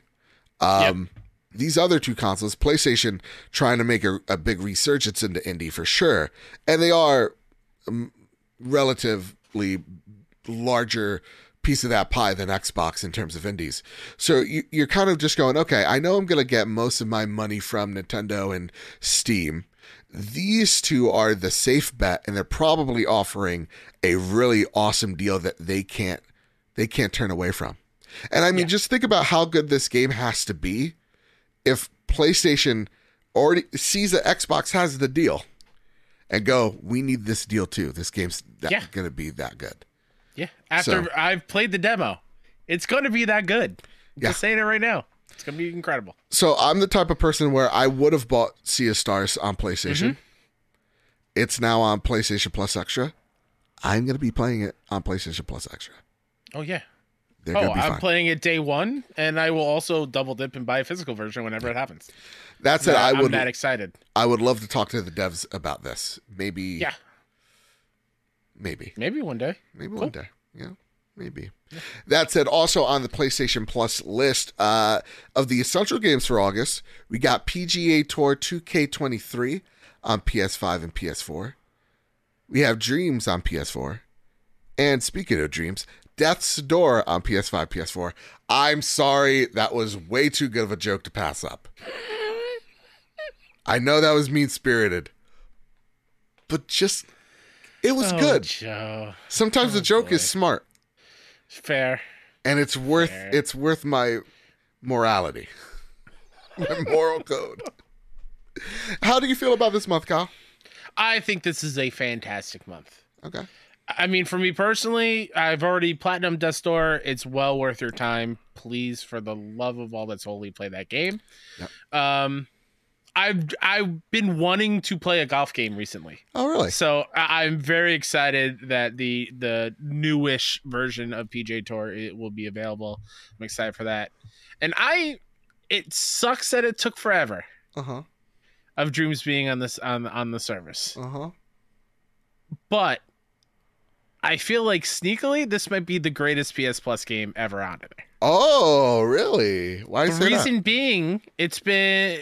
um these other two consoles, PlayStation trying to make a, a big resurgence into indie for sure, and they are um, relatively larger piece of that pie than Xbox in terms of indies. So you, you're kind of just going, okay, I know I'm going to get most of my money from Nintendo and Steam. These two are the safe bet, and they're probably offering a really awesome deal that they can't they can't turn away from. And I mean, Yeah. just think about how good this game has to be if PlayStation already sees that Xbox has the deal and go, we need this deal too. This game's that, Yeah. gonna be that good. Yeah. After So- I've played the demo, it's going to be that good. I'm Yeah. Just saying it right now. It's going to be incredible. So I'm the type of person where I would have bought Sea of Stars on PlayStation. Mm-hmm. It's now on PlayStation Plus Extra. I'm gonna be playing it on PlayStation Plus Extra. Oh yeah. They're Oh, I'm fine. playing it day one, and I will also double dip and buy a physical version whenever it happens. That's it. I I'm would that excited. I would love to talk to the devs about this. Maybe Yeah, maybe. maybe one day. Maybe one day. Yeah, maybe. That said, also on the PlayStation Plus list uh, of the essential games for August, we got PGA Tour 2K23 on PS5 and PS4. We have Dreams on PS4. And speaking of Dreams, Death's Door on PS5, PS4. I'm sorry, that was way too good of a joke to pass up. I know that was mean spirited, but just, it was Oh, good. Joe. Sometimes the oh, joke is boy. smart Fair. and it's worth Fair. it's worth my morality. my moral code. How do you feel about this month, Kyle? I think this is a fantastic month. Okay. I mean, for me personally, I've already platinum Death Door. It's well worth your time. Please, for the love of all that's holy, play that game. Um, I've I've been wanting to play a golf game recently, Oh, really? so I- I'm very excited that the the newish version of PJ Tour it will be available. I'm excited for that, and I. It sucks that it took forever Uh huh. of Dreams being on this on on the service, Uh huh. but I feel like sneakily this might be the greatest PS Plus game ever on there. Oh, really? Why The reason being, it's been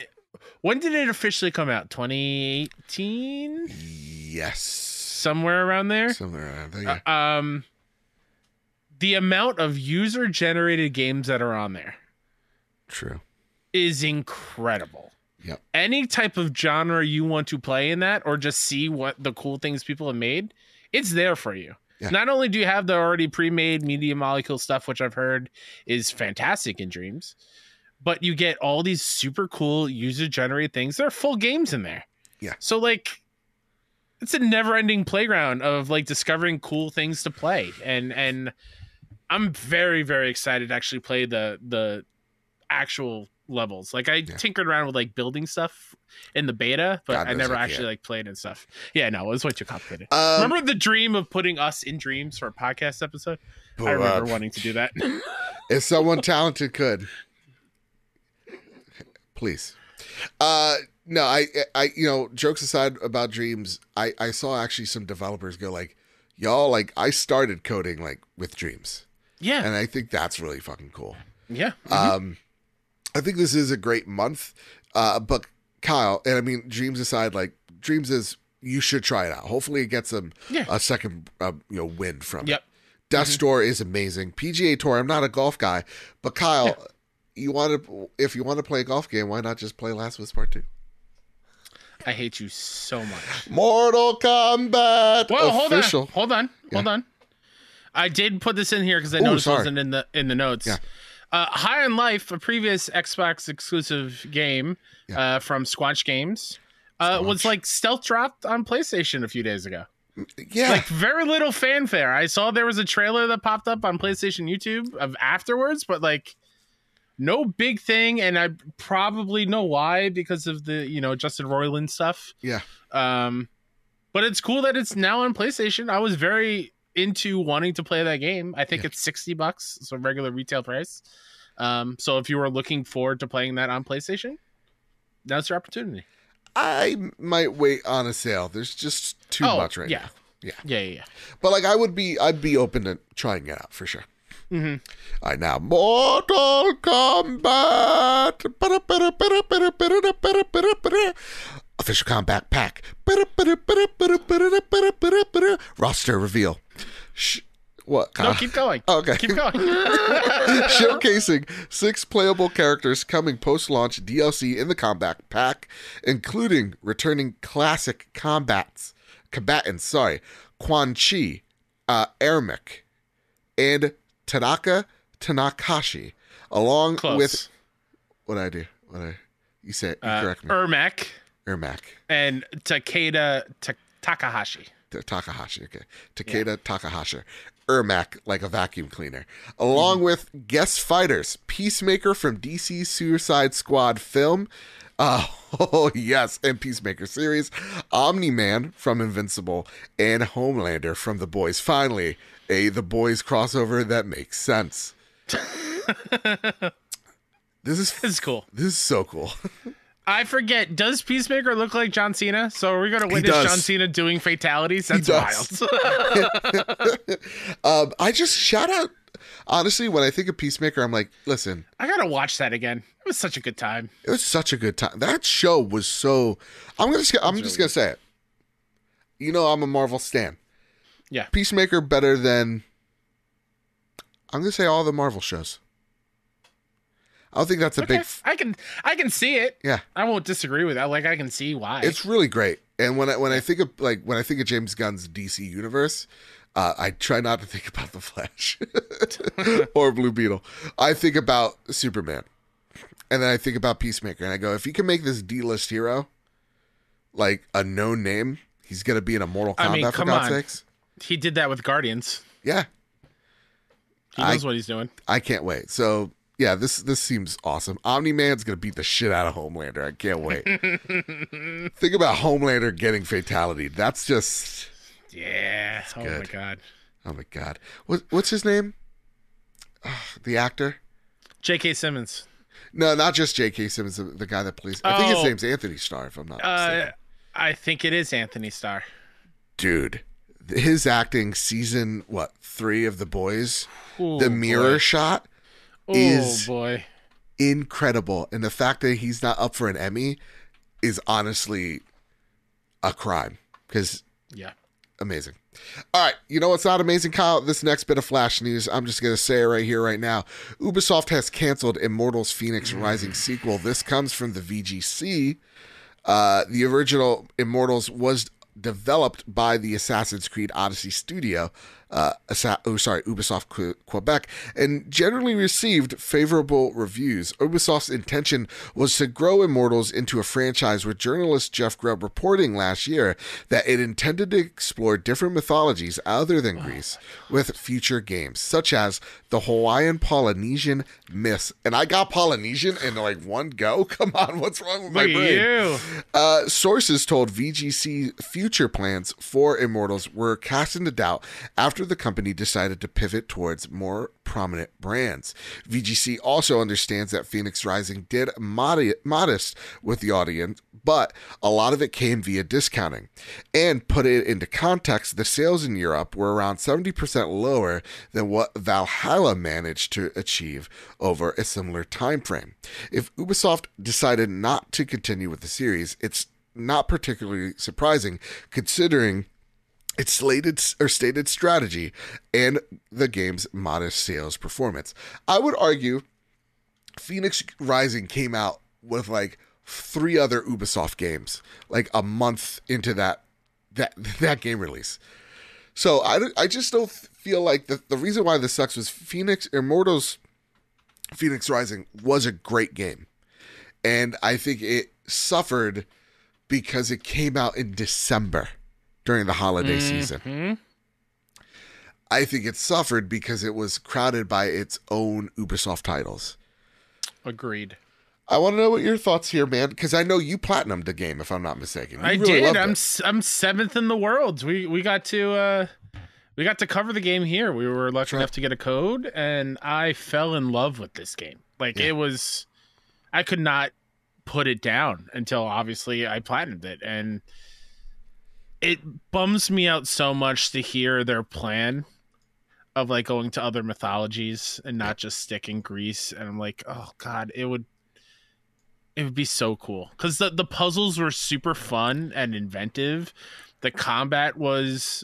when did it officially come out? 2018. Yes. somewhere around there. Somewhere around there. Uh, um, the amount of user generated games that are on there True. is incredible. Yep. Any type of genre you want to play in that, or just see what the cool things people have made, it's there for you. Yeah. Not only do you have the already pre-made media molecule stuff, which I've heard is fantastic in Dreams, but you get all these super cool user generated things. There are full games in there. Yeah. So like, it's a never-ending playground of like discovering cool things to play, and and I'm very very excited to actually play the the actual levels. Like I Yeah. tinkered around with like building stuff in the beta, but God I never I actually like played and stuff. Yeah, no, it was way too complicated. Um, remember the dream of putting us in dreams for a podcast episode? I uh, remember wanting to do that. if someone talented could, please. Uh, no, I, I, you know, jokes aside about dreams, I, I saw actually some developers go like, y'all, like, I started coding like with dreams, Yeah. and I think that's really fucking cool. yeah. Um, I think this is a great month. Uh, but Kyle, and I mean, dreams aside, like, dreams is you should try it out. Hopefully, it gets some Yeah. a second, uh, you know, win from Yep. it. Death's Door is amazing. PGA Tour. I'm not a golf guy, but Kyle, you want to if you want to play a golf game, why not just play Last of Us Part Two? I hate you so much. Mortal Kombat Well, official. hold on, hold on, hold on. I did put this in here because I noticed it wasn't in the in the notes. Yeah. Uh, High on Life, a previous Xbox exclusive game uh, from Squanch Games, uh, was like stealth dropped on PlayStation a few days ago. Yeah, Like very little fanfare. I saw there was a trailer that popped up on PlayStation YouTube of afterwards, but like no big thing, and I probably know why because of the you know Justin Roiland stuff. yeah. Um, but it's cool that it's now on PlayStation. I was very into wanting to play that game. I think Yeah. it's sixty bucks, so regular retail price. Um, so if you were looking forward to playing that on PlayStation, that's your opportunity. I might wait on a sale. There's just too Oh, much right yeah. now. Yeah. Yeah, yeah, yeah. But like, I would be, I'd be open to trying it out for sure. Mm-hmm. All right, now Mortal Kombat. Official combat pack. Roster reveal. Sh- what? No, keep going. Okay. Keep going. Showcasing six playable characters coming post launch DLC in the combat pack, including returning classic combats combatants, sorry, Quan Chi, uh, Ermic, and Tanaka Tanakashi, along Close. with what I do? What I you say? You uh, correct me. Ermac Ermac. and Takeda Ta- Takahashi. Takahashi, okay. Takeda Takahashi. Ermac, like a vacuum cleaner. Along with guest fighters, Peacemaker from DC Suicide Squad film. Uh, oh, yes, and Peacemaker series. Omni Man from Invincible. And Homelander from The Boys. Finally, a The Boys crossover that makes sense. this is This is cool. this is so cool. I forget. Does Peacemaker look like John Cena? So are we going to witness. John Cena doing fatalities? That's does. wild. um, I just shout out honestly, when I think of Peacemaker, I'm like, listen, I gotta watch that again. It was such a good time. It was such a good time. That show was so. I'm gonna. I'm just gonna say it. You know, I'm a Marvel stan. Yeah. Peacemaker better than. I'm gonna say all the Marvel shows. I don't think that's a Okay, big. f- I can I can see it. Yeah, I won't disagree with that. Like I can see why. it's really great. And when I when I think of like when I think of James Gunn's DC universe, uh, I try not to think about the Flash or Blue Beetle. I think about Superman, and then I think about Peacemaker, and I go, if you can make this D-list hero like a known name, he's gonna be in a Mortal Kombat I mean, for God's sakes. he did that with Guardians. Yeah, He I- knows what he's doing. I can't wait. So yeah, this this seems awesome. Omni Man's gonna beat the shit out of Homelander. I can't wait. think about Homelander getting fatality. That's just Yeah. Oh my good. god. oh my god. What what's his name? Ugh, the actor? J.K. Simmons. No, not just J.K. Simmons, the, the guy that plays. I think his Oh. name's Anthony Starr, if I'm not Uh, mistaken. I think it is Anthony Starr. Dude, his acting season what three of The Boys, Ooh, the mirror boy. shot Oh is- boy. incredible, and the fact that he's not up for an Emmy is honestly a crime because Yeah. amazing. All right, you know what's not amazing, Kyle? This next bit of Flash news, I'm just going to say it right here, right now. Ubisoft has canceled Immortals Phoenix Rising sequel. This comes from the VGC. Uh, the original Immortals was developed by the Assassin's Creed Odyssey studio, uh, oh, sorry, Ubisoft Quebec, and generally received favorable reviews. Ubisoft's intention was to grow Immortals into a franchise, with journalist Jeff Grubb reporting last year that it intended to explore different mythologies other than Greece with future games, such as the Hawaiian Polynesian myths. And I got Polynesian in like one go. Come on, what's wrong with my Look at brain? Uh, sources told VGC future plans for Immortals were cast into doubt after the company decided to pivot towards more prominent brands. VGC also understands that Phoenix Rising did modi- modest with the audience, but a lot of it came via discounting. And put it into context, the sales in Europe were around 70% lower than what Valhalla managed to achieve over a similar time frame. If Ubisoft decided not to continue with the series, it's not particularly surprising considering its slated or stated strategy and the game's modest sales performance. I would argue Phoenix Rising came out with like three other Ubisoft games like a month into that that that game release. So I, I just don't feel like the, the reason why this sucks was Phoenix Immortals Phoenix Rising was a great game. And I think it suffered because it came out in December during the holiday Mm-hmm. season. I think it suffered because it was crowded by its own Ubisoft titles. Agreed. I want to know what your thoughts here, man, because I know you platinumed the game, if I'm not mistaken. You I really did. I'm it. I'm seventh in the world. We we got to uh we got to cover the game here. We were lucky right. enough to get a code, and I fell in love with this game. Like Yeah. it was, I could not put it down until obviously I platinumed it, and it bums me out so much to hear their plan of like going to other mythologies and not just sticking Greece. And I'm like, oh god, it would it would be so cool. Because the, the puzzles were super fun and inventive. The combat was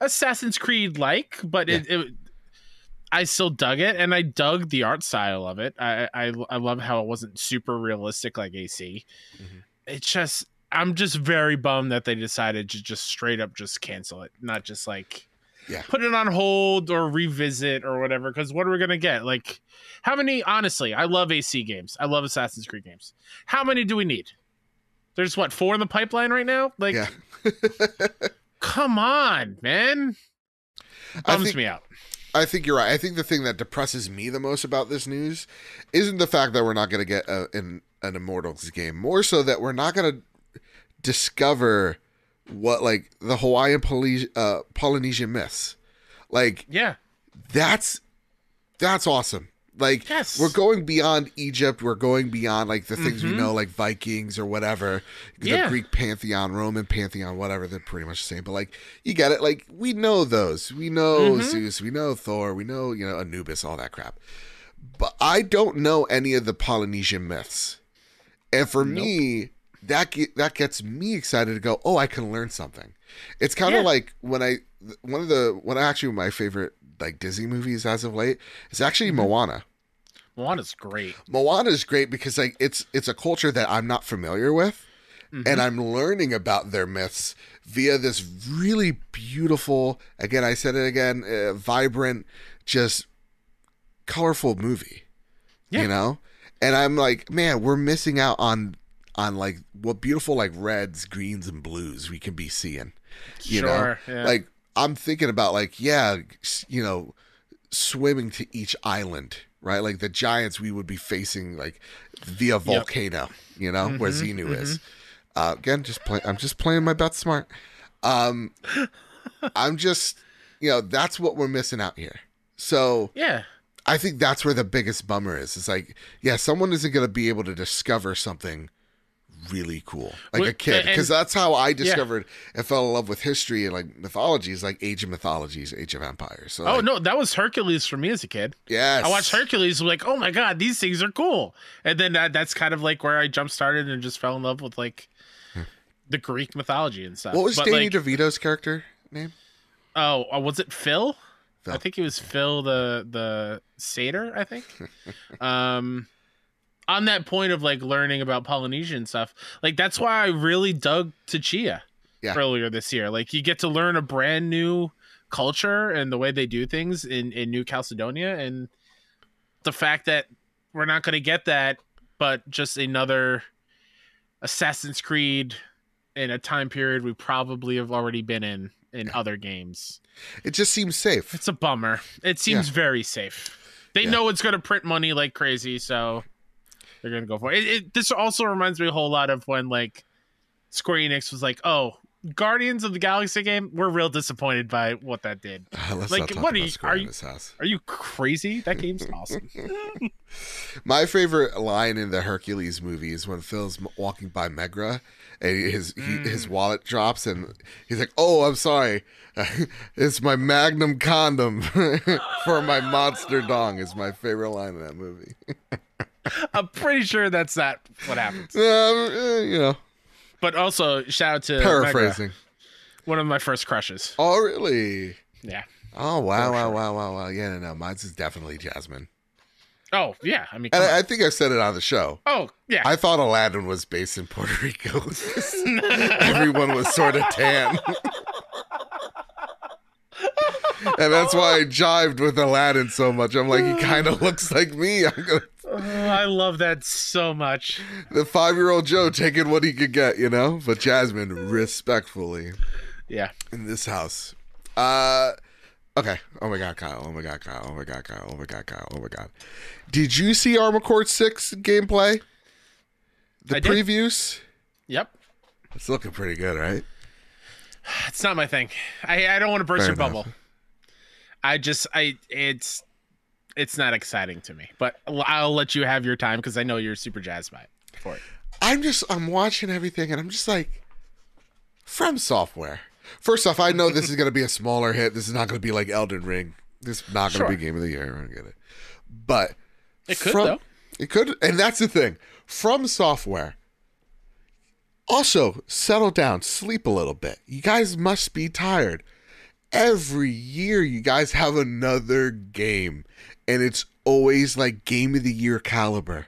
assassin's creed like but it, it i still dug it and i dug the art style of it. I i, I love how it wasn't super realistic like ac Mhm. it's just i'm just very bummed that they decided to just straight up just cancel it not just like Yeah. put it on hold or revisit or whatever because what are we gonna get like how many honestly i love ac games i love assassin's creed games how many do we need there's what four in the pipeline right now like Yeah. come on man bums think- me out I think you're right. I think the thing that depresses me the most about this news isn't the fact that we're not going to get a, an an Immortals game. More so that we're not going to discover what like the Hawaiian Poly- uh, Polynesian myths. Like yeah that's that's awesome. Like Yes. we're going beyond Egypt. We're going beyond like the things we Mhm. know, like Vikings or whatever, the Yeah. Greek pantheon, Roman pantheon, whatever. They're pretty much the same. But like you get it. Like we know those. We know Mhm. Zeus. We know Thor. We know you know Anubis. All that crap. But I don't know any of the Polynesian myths. And for me, that ge- that gets me excited to go. Oh, I can learn something. It's kind of Yeah. like when I one of the one actually my favorite like Disney movies as of late is actually Mm-hmm. Moana. Moana's great Moana is great because like it's it's a culture that I'm not familiar with, Mhm. and I'm learning about their myths via this really beautiful. Again, I said it again, uh, vibrant, just colorful movie. Yeah. You know, and I'm like, man, we're missing out on on like what beautiful like reds, greens, and blues we can be seeing. You know, yeah. like I'm thinking about like yeah, you know, swimming to each island, right? Like the giants we would be facing like via volcano, you know, where Mhm, Xenu is. Uh, again, just play. I'm just playing my bet smart. Um, I'm just, you know, that's what we're missing out here. So yeah I think that's where the biggest bummer is. It's like, yeah, someone isn't going to be able to discover something really cool, like Well, a kid, because that's how I discovered and fell in love with history and like mythologies, like Age of Mythologies, Age of Empires. So, oh like, no that was hercules for me as a kid yes, I watched Hercules, I'm like, oh my god, these things are cool. And then that, that's kind of like where I jump started and just fell in love with like the Greek mythology and stuff. What was But, Danny like, DeVito's character name? oh, uh, was it Phil? Phil. I think it was Phil the the satyr. I think. um, on that point of like learning about Polynesian stuff, like that's why I really dug to Tchia Yeah. earlier this year. Like you get to learn a brand new culture and the way they do things in in New Caledonia, and the fact that we're not going to get that, but just another Assassin's Creed in a time period we probably have already been in in other games. It just seems safe. It's a bummer. It seems very safe. They Yeah. know it's going to print money like crazy, so they're to go for it. It, it. This also reminds me a whole lot of when like Square Enix was like, "Oh, Guardians of the Galaxy game, we're real disappointed by what that did. Uh, Like, what are you- are you- Are you crazy? That game's awesome. My favorite line in the Hercules movie is when Phil's walking by Megara and his he, his wallet drops and he's like, "Oh, I'm sorry, it's my Magnum condom for my monster dong." Is my favorite line in that movie. I'm pretty sure that's not what happens. Eh, you know, But also, shout out to paraphrasing. one of my first crushes. Oh, really? Yeah. Oh, wow, For wow, sure. wow, wow, wow. Yeah, no, no, mine's is definitely Jasmine. Oh yeah. I mean. I, I think I've said it on the show. oh yeah. I thought Aladdin was based in Puerto Rico. Everyone was sort of tan. and that's why I jived with Aladdin so much. I'm like, he kind of looks like me. I'm gonna, Oh, I love that so much. the five year old Joe taking what he could get, you know? But Jasmine, respectfully, Yeah. in this house. Uh, okay. Oh my God, Kyle. Oh my God, Kyle. Oh my God, Kyle. Oh my God, Kyle. Oh my God. Did you see Armored Core 6 gameplay? The I did. previews? Yep. It's looking pretty good, right? It's not my thing. I I don't want to burst Fair your enough. bubble. I just I it's it's not exciting to me. But I'll- let you have your time because I know you're super jazzed by it for it. I'm just I'm watching everything and I'm just like From Software. First off, I know this is gonna be a smaller hit. This is not gonna be like Elden Ring. This is not gonna Sure. be game of the year. I don't get it. But It could from- though. It could and that's the thing. From Software. Also, settle down, sleep a little bit. You guys must be tired. Every year you guys have another game and it's always like game of the year caliber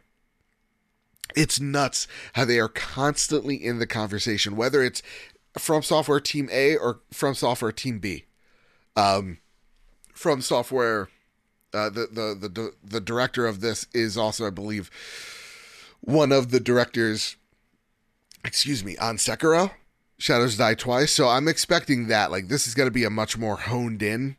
it's nuts how they are constantly in the conversation, whether it's From Software team A or From Software team B. Um, From Software, uh, the, the the the director of this is also, I believe, one of the directors. Excuse me, on Sekiro, Shadows Die Twice. So I'm expecting that. Like this is going to be a much more honed in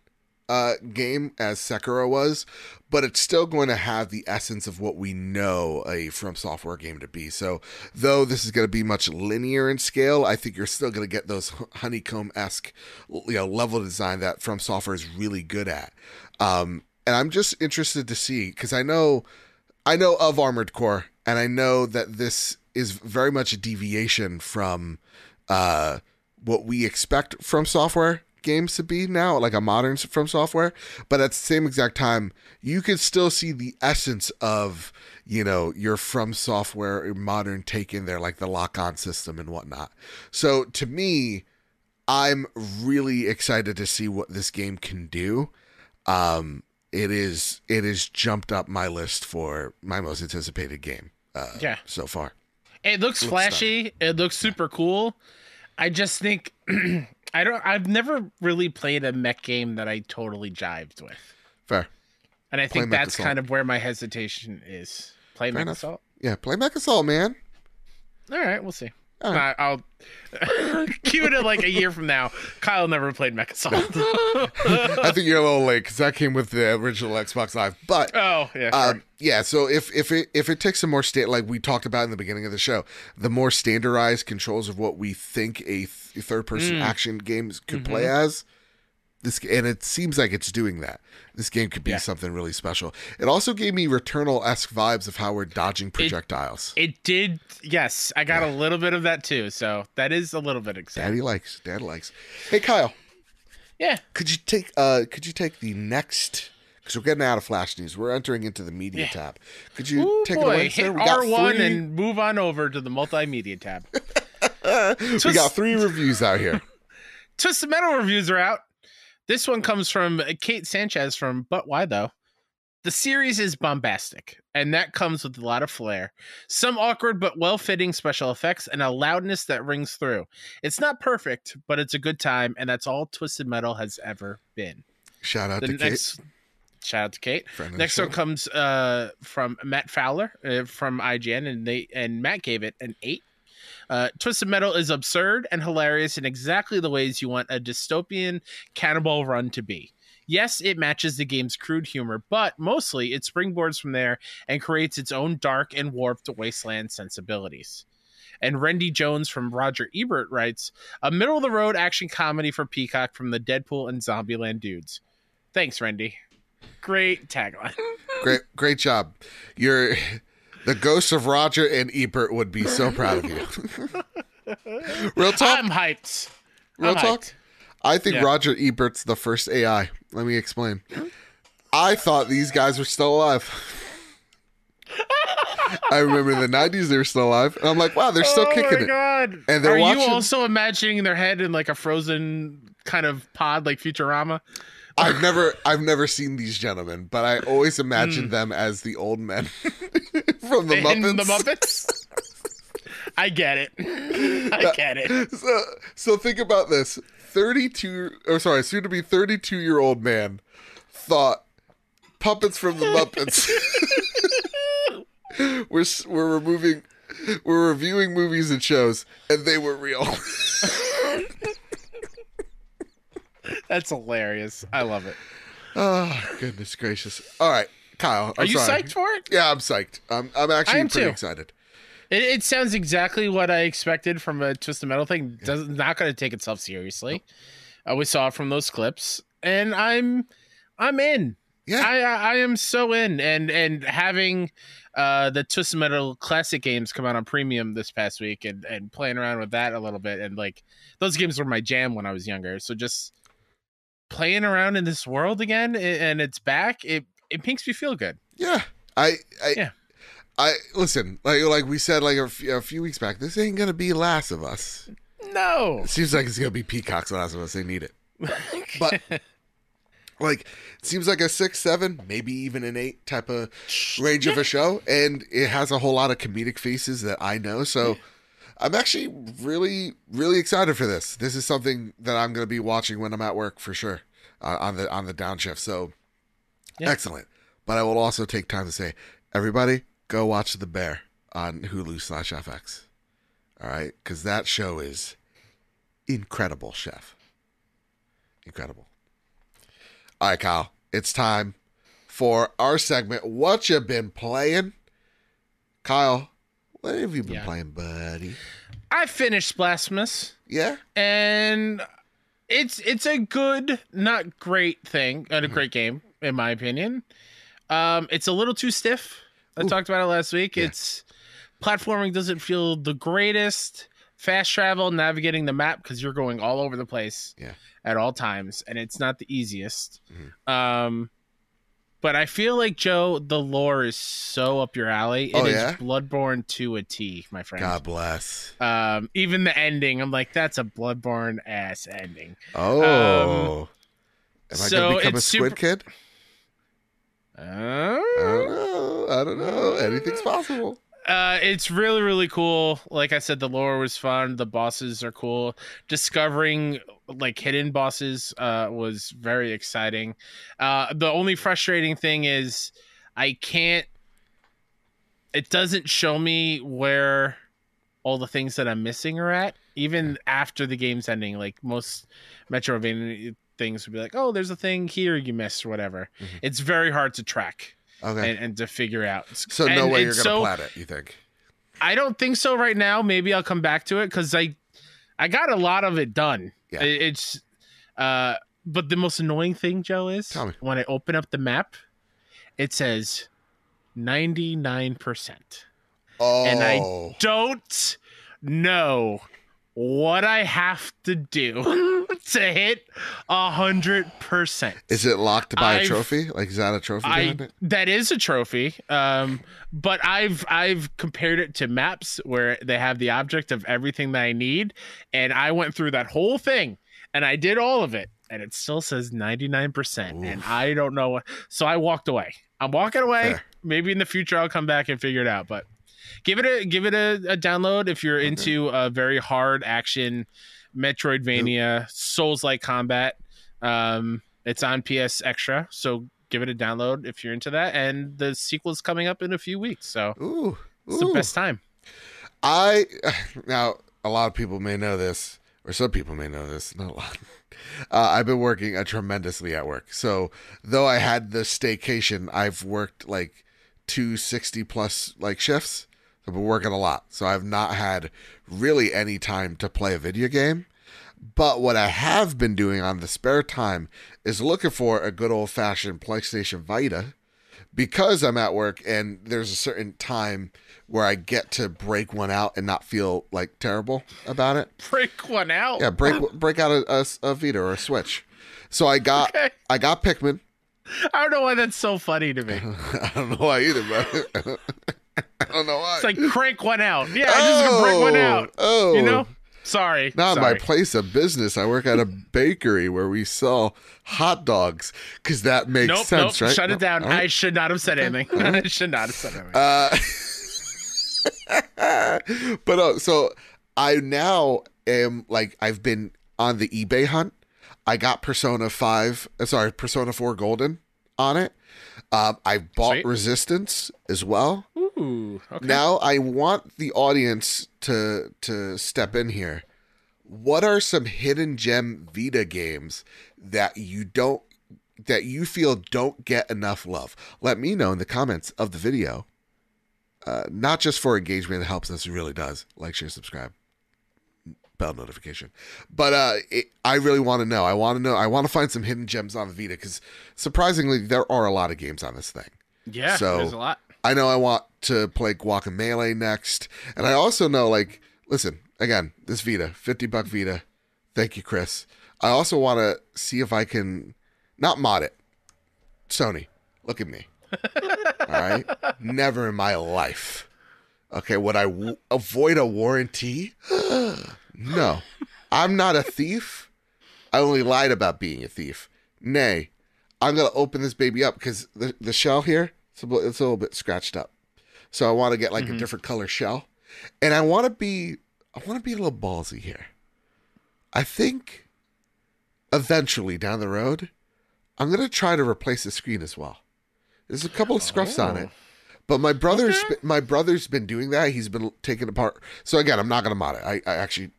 uh, game as Sekiro was, but it's still going to have the essence of what we know a From Software game to be. So, though this is going to be much linear in scale, I think you're still going to get those honeycomb esque, you know, level design that From Software is really good at. Um, and I'm just interested to see because I know, I know of Armored Core, and I know that this is very much a deviation from uh, what we expect from software games to be now, like a modern From Software. But at the same exact time, you could still see the essence of you know your From Software modern take in there, like the lock on system and whatnot. So to me, I'm really excited to see what this game can do. Um, it is it is jumped up my list for my most anticipated game. Uh, Yeah. so far. It looks Looks flashy. It looks super cool. I just think I don't. I've never really played a mech game that I totally jived with, Fair. and I think Mech that's Assault. kind of where my hesitation is. Play Fair Mech enough. Assault. Yeah, play Mech Assault, man. All right, we'll see. All right. I- I'll cue it at like a year from now. Kyle never played Mech Assault. I think you're a little late because that came with the original Xbox Live. But oh yeah, sure. um, yeah, so if if it if it takes some more state like we talked about in the beginning of the show, the more standardized controls of what we think a th- third person Mm. action games could Mm-hmm. play as. This and it seems like it's doing that. This game could be Yeah. something really special. It also gave me Returnal esque vibes of how we're dodging projectiles. it did. Yes, I got a little bit of that too. So that is a little bit exciting. Daddy likes. Dad likes. Hey Kyle, Yeah. could you take uh could you take the next because we're getting out of flash news. We're entering into the media Yeah. tab. Could you Ooh, take it away? hit R one and move on over to the multimedia tab. we got three reviews out here. Twisted Metal reviews are out. This one comes from Kate Sanchez from But Why Though. The series is bombastic, and that comes with a lot of flair. Some awkward but well fitting special effects and a loudness that rings through. It's not perfect, but it's a good time, and that's all Twisted Metal has ever been. Shout out The to Kate. next shout out to Kate. friend Next one comes uh, from Matt Fowler uh, from IGN, and they and Matt gave it an eight. Uh, Twisted Metal is absurd and hilarious in exactly the ways you want a dystopian cannibal run to be. Yes, it matches the game's crude humor, but mostly it springboards from there and creates its own dark and warped wasteland sensibilities. And Randy Jones from Roger Ebert writes, a middle of the road action comedy for Peacock from the Deadpool and Zombieland dudes. Thanks, Randy. Great tagline. Great, great job. You're the ghosts of Roger and Ebert would be so proud of you. Real talk. I'm hyped. Real I'm talk. hyped. I think Yeah. Roger Ebert's the first AI. Let me explain. I thought these guys were still alive. I remember in the '90s they were still alive, and I'm like, wow, they're still oh kicking my it. god! And they're Are watching- you also imagining their head in like a frozen kind of pod, like Futurama? I've never, I've never seen these gentlemen, but I always imagined hmm. them as the old men from the Muppets. In Muppets. the Muppets. I get it. I get it. So, so think about this: thirty-two, or sorry, soon to be thirty-two-year-old man thought puppets from the Muppets. we're we're removing, we're reviewing movies and shows, and they were real. That's hilarious. I love it. oh goodness gracious! All right, Kyle, I'm Are you sorry. psyched for it? Yeah, I'm psyched. I'm I'm actually pretty too. excited. It, it sounds exactly what I expected from a Twisted Metal thing. Does not going to take itself seriously. Uh, we saw it from those clips, and I'm I'm in. Yeah, I, I I am so in, and and having uh the Twisted Metal classic games come out on premium this past week, and and playing around with that a little bit, and like those games were my jam when I was younger. So just playing around in this world again, and it's back. It it makes me feel good. yeah. I I Yeah. I listen. Like like we said like a few, weeks back. This ain't gonna be Last of Us. No, It seems like it's gonna be Peacock's Last of Us. They need it. But like it seems like a six, seven, maybe even an eight type of range of a show, and it has a whole lot of comedic faces that I know. So I'm actually really, really excited for this. This is something that I'm gonna be watching when I'm at work for sure uh, on the on the downshift. So Yeah. excellent. But I will also take time to say, everybody, go watch The Bear on Hulu slash FX. All right, because that show is incredible, chef. Incredible. All right, Kyle, it's time for our segment. What you been playing, Kyle? What have you been Yeah. playing, buddy? I finished Blasphemous. Yeah, and it's it's a good not great thing and a great game in my opinion um it's a little too stiff i Ooh. talked about it last week Yeah. it's platforming doesn't feel the greatest fast travel navigating the map because you're going all over the place Yeah. at all times and it's not the easiest Mhm. um but i feel like joe the lore is so up your alley It is Oh, yeah? bloodborne to a t my friend God bless. um, even the ending, I'm like, that's a Bloodborne ass ending. Oh, am I so gonna become a squid super- kid? Uh, I don't know. I don't know. Anything's possible. Uh, it's really, really cool. Like I said, the lore was fun. The bosses are cool. Discovering like hidden bosses uh, was very exciting. Uh, the only frustrating thing is I can't. It doesn't show me where all the things that I'm missing are at, even after the game's ending. Like most Metroidvania things would be like, "Oh, there's a thing here you missed," or whatever. Mhm. It's very hard to track Okay. and, and to figure out. so no way you're gonna so- plat it. You think? I don't think so right now. Maybe I'll come back to it because I I got a lot of it done. Yeah. It- It's uh but the most annoying thing, Joe, is when I open up the map, it says 99%. Oh, And I- Don't know what I have to do to hit a hundred percent. is it locked to buy a I've- trophy? Like is that a trophy I that is a trophy. Um, but I've I've compared it to maps where they have the object of everything that I need, and I went through that whole thing and I did all of it, and it still says ninety nine percent, and I don't know. what So I walked away. I'm walking away. Fair. Maybe in the future I'll come back and figure it out, but. Give it a give it a, a download if you're Okay. into a very hard action Metroidvania Souls like combat. Um, it's on PS Extra, so give it a download if you're into that. And the sequel's coming up in a few weeks, so Ooh, it's the best time. I now a lot of people may know this, or some people may know this. Not a lot. Uh, I've been working uh, tremendously at work. So though I had the staycation, I've worked like two sixty plus like shifts I've been working a lot, so I've not had really any time to play a video game. But what I have been doing on the spare time is looking for a good old fashioned PlayStation Vita because I'm at work and there's a certain time where I get to break one out and not feel like terrible about it. Break one out. Yeah, break break out a, a, a Vita or a Switch. So I got Okay. I got Pikmin. I don't know why that's so funny to me. I don't know why either, but I don't know why. It's like crank one out. Yeah, I just gonna break one out. Oh, You know? Sorry. Not my place of business. I work at a bakery where we sell hot dogs because that makes Nope, sense, nope. right? Shut No, it down. right. I should not have said anything. I should not have said anything. Uh, but uh, so I now am like I've been on the eBay hunt. I got Persona Five, uh, sorry, Persona Four Golden on it. Um, I bought Sweet. Resistance as well. Ooh. Okay. Now I want the audience to to step in here. What are some hidden gem Vita games that you don't that you feel don't get enough love? Let me know in the comments of the video. Uh, not just for engagement, it helps us. It really does. Like, share, subscribe, bell notification. But uh, it, I really want to know. I want to know. I want to find some hidden gems on the Vita because surprisingly, there are a lot of games on this thing. yeah. so- there's a lot. I know I want to play Guacamelee next. And I also know, like, listen, again, this Vita, 50 buck Vita. Thank you, Chris. I also want to see if I can not mod it. Sony, look at me. All right. Never in my life. Okay. Would I w- avoid a warranty? no. I'm not a thief. I only lied about being a thief. Nay, I'm gonna open this baby up because the the shell here it's a, it's a little bit scratched up. So I want to get like a different color shell, and I want to be I want to be a little ballsy here. I think eventually down the road, I'm gonna try to replace the screen as well. There's a couple of scruffs on it, but my brother's Okay. my brother's been doing that. He's been taking apart. So again, I'm not gonna mod it. I, I actually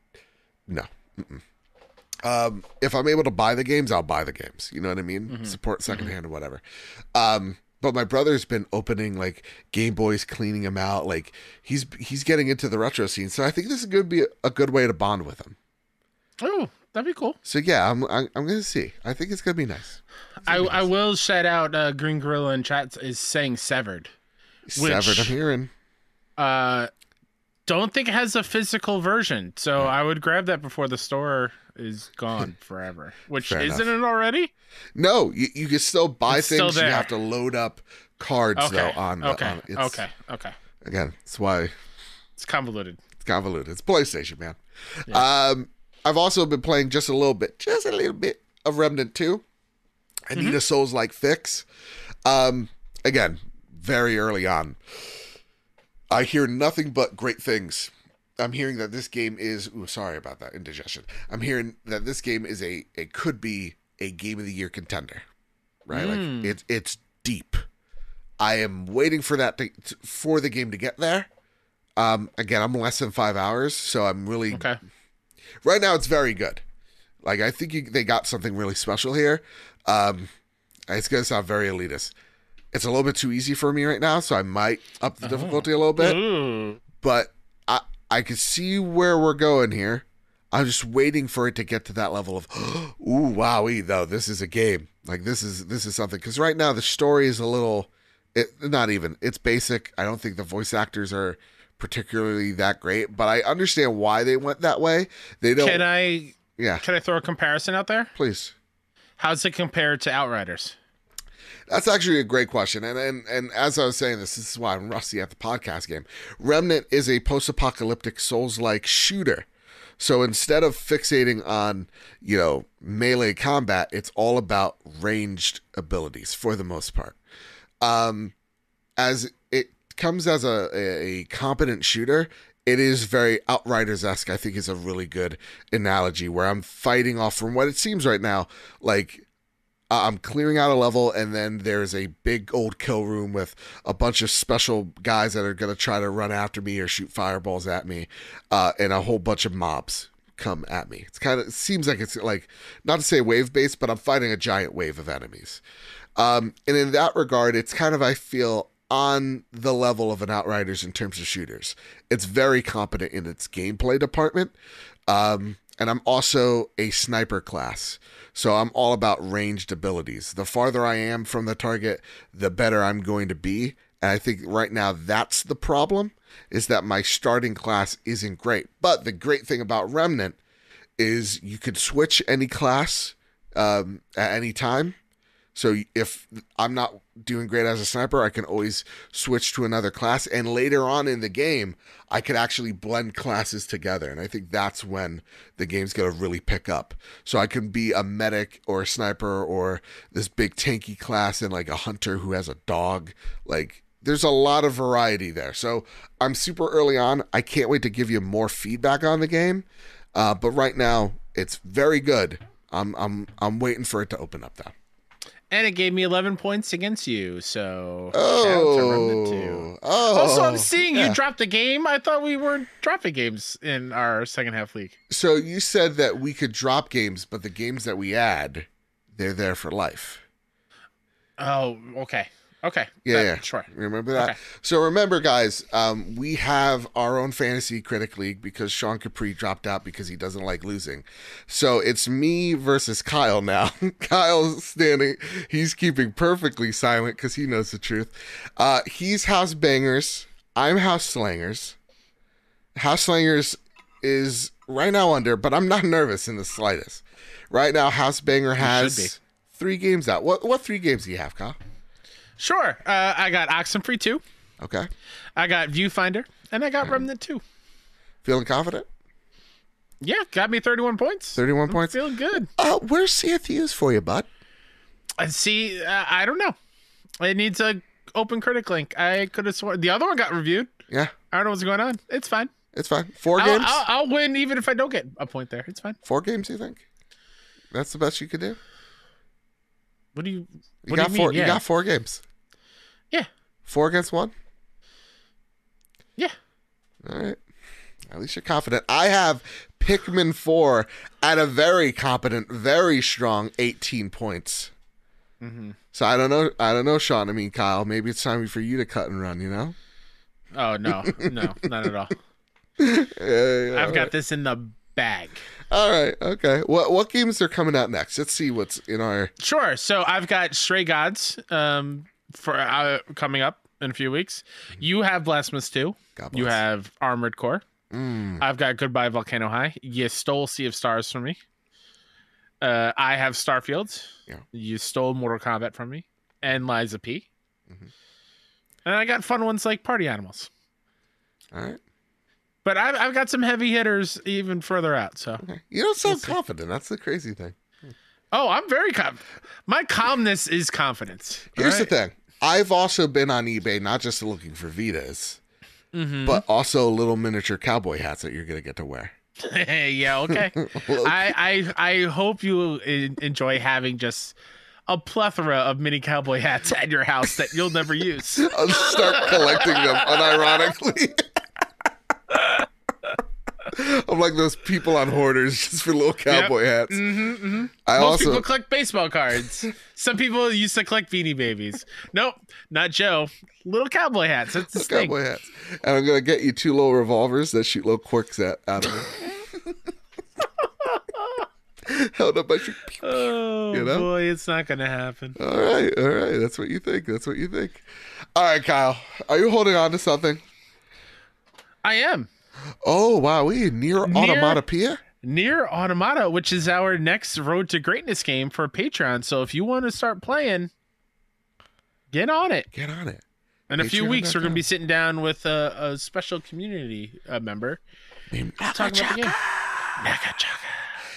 no. Mm-mm. Um, if I'm able to buy the games, I'll buy the games. You know what I mean? Support secondhand or whatever. Um, but my brother's been opening like Game Boys, cleaning them out. Like he's he's getting into the retro scene. So I think this is going to be a, good way to bond with him. Oh, that'd be cool. So yeah, I'm I'm, I'm going to see. I think it's going to be nice. I, I will shout out uh, Green Gorilla in chat is saying severed. Severed. I'm hearing. Uh, don't think it has a physical version, so I would grab that before the store is gone forever. Which Fair isn't it already? No, you, you can still buy It's still things. You have to load up cards Okay. though on the. okay. On, it's, okay. Okay. Again, that's why It's convoluted. It's convoluted. It's PlayStation, man. Um, I've also been playing just a little bit, just a little bit of Remnant 2. I need a Souls like fix. Um, again, very early on. I hear nothing but great things. I'm hearing that this game is ooh, sorry about that indigestion. I'm hearing that this game is a it could be a game of the year contender. Right? Like it's it's deep. I am waiting for that to, for the game to get there. Um, again, I'm less than five hours, so I'm really Okay. right now. It's very good. Like I think you, they got something really special here. Um, it's gonna sound very elitist. It's a little bit too easy for me right now, so I might up the difficulty a little bit. Ooh. But I can see where we're going here. I'm just waiting for it to get to that level of, ooh, wowie, though. This is a game. Like this is this is something. Because right now the story is a little, it not even. It's basic. I don't think the voice actors are particularly that great, but I understand why they went that way. They don't. Can I yeah, can I throw a comparison out there? please. How's it compared to Outriders? That's actually a great question. And, and and as I was saying this, this is why I'm rusty at the podcast game. Remnant is a post-apocalyptic Souls-like shooter. So instead of fixating on, you know, melee combat, it's all about ranged abilities for the most part. Um as it comes as a, a, a competent shooter, it is very Outriders esque. I think is a really good analogy where I'm fighting off from what it seems right now, like I'm clearing out a level, and then there's a big old kill room with a bunch of special guys that are going to try to run after me or shoot fireballs at me, uh, and a whole bunch of mobs come at me. It's kind of it seems like it's like not to say wave based, but I'm fighting a giant wave of enemies. Um, and in that regard, it's kind of I feel on the level of an Outriders in terms of shooters. It's very competent in its gameplay department. Um, and I'm also a sniper class. So I'm all about ranged abilities. The farther I am from the target, the better I'm going to be. And I think right now that's the problem is that my starting class isn't great. But the great thing about Remnant is you could switch any class um, at any time. So if I'm not doing great as a sniper, I can always switch to another class. And later on in the game, I could actually blend classes together. And I think that's when the game's going to really pick up. So I can be a medic or a sniper or this big tanky class and like a hunter who has a dog. Like there's a lot of variety there. So I'm super early on. I can't wait to give you more feedback on the game. Uh, but right now, it's very good. I'm I'm I'm waiting for it to open up though. And it gave me 11 points against you. So shout out to Remnant Oh, oh. Also, I'm seeing yeah. you drop the game. I thought we weren't dropping games in our second half league. So you said that we could drop games, but the games that we add, they're there for life. Oh, okay. Okay. Yeah, yeah. Sure. Remember that? Okay. So remember, guys, um, we have our own fantasy critic league because Sean Capri dropped out because he doesn't like losing. So it's me versus Kyle now. Kyle's standing; he's keeping perfectly silent because he knows the truth. Uh, he's House Bangers. I'm House Slangers. House Slangers is right now under, but I'm not nervous in the slightest. Right now, House Banger has three games out. What what three games do you have, Kyle? Sure. Uh, I got Oxenfree 2. Okay, I got Viewfinder. And I got Remnant 2. feeling confident. Yeah, got me 31 points. 31 points. Feeling good. Uh, where's CFUs for you, bud? And see, uh, I don't know. It needs a open critic link. I could have sworn the other one got reviewed. Yeah, I don't know what's going on. It's fine. it's fine. 4 I'll, games. I'll, I'll win even if I don't get a point there. It's fine. Four games, you think? That's the best you could do. What do you? You got do you four. mean? You got four games. Yeah. Four against one. Yeah. All right. At least you're confident. I have Pikmin four at a very competent, very strong 18 points. Mm-hmm. So I don't know. I don't know, Sean. I mean, Kyle. Maybe it's time for you to cut and run. You know. Oh no, no, not at all. Yeah, yeah, I've all got this in the bag. All right. Okay. What what games are coming out next? Let's see what's in our. Sure. So I've got Stray Gods um, for uh, coming up in a few weeks. You have Blasphemous 2. God You have Armored Core. Mm. I've got Goodbye Volcano High. You stole Sea of Stars from me. Uh, I have Starfield. Yeah. You stole Mortal Kombat from me. And Lies of P. Mhm. And I got fun ones like Party Animals. All right. But I've, I've got some heavy hitters even further out. So, Okay. You don't sound We'll see. confident. That's the crazy thing. Oh, I'm very calm. My calmness is confidence. Here's the thing. I've also been on eBay, not just looking for Vitas, thing. but also little miniature cowboy hats that you're gonna get to wear. yeah. Okay. I, I I hope you enjoy having just a plethora of mini cowboy hats at your house that you'll never use. I'll start collecting them unironically. I'm like those people on hoarders just for little cowboy hats. hmm hmm I Most also people collect baseball cards. Some people used to collect Beanie Babies. Nope, not Joe. Little cowboy hats. That's the thing. cowboy hats, and I'm gonna get you two little revolvers that shoot little quirks at, out of it. Held up by shoot. Oh You know? boy, it's not gonna happen. All right, all right. That's what you think. That's what you think. All right, Kyle. Are you holding on to something? I am Oh wow, we near Near- automatopoeia. NieR Automata, which is our next Road to Greatness game for Patreon. So if you want to start playing, get on it. Get on it. In a few weeks, we're going to be sitting down with a, a special community uh, member Named talking about the game. Nakachaka.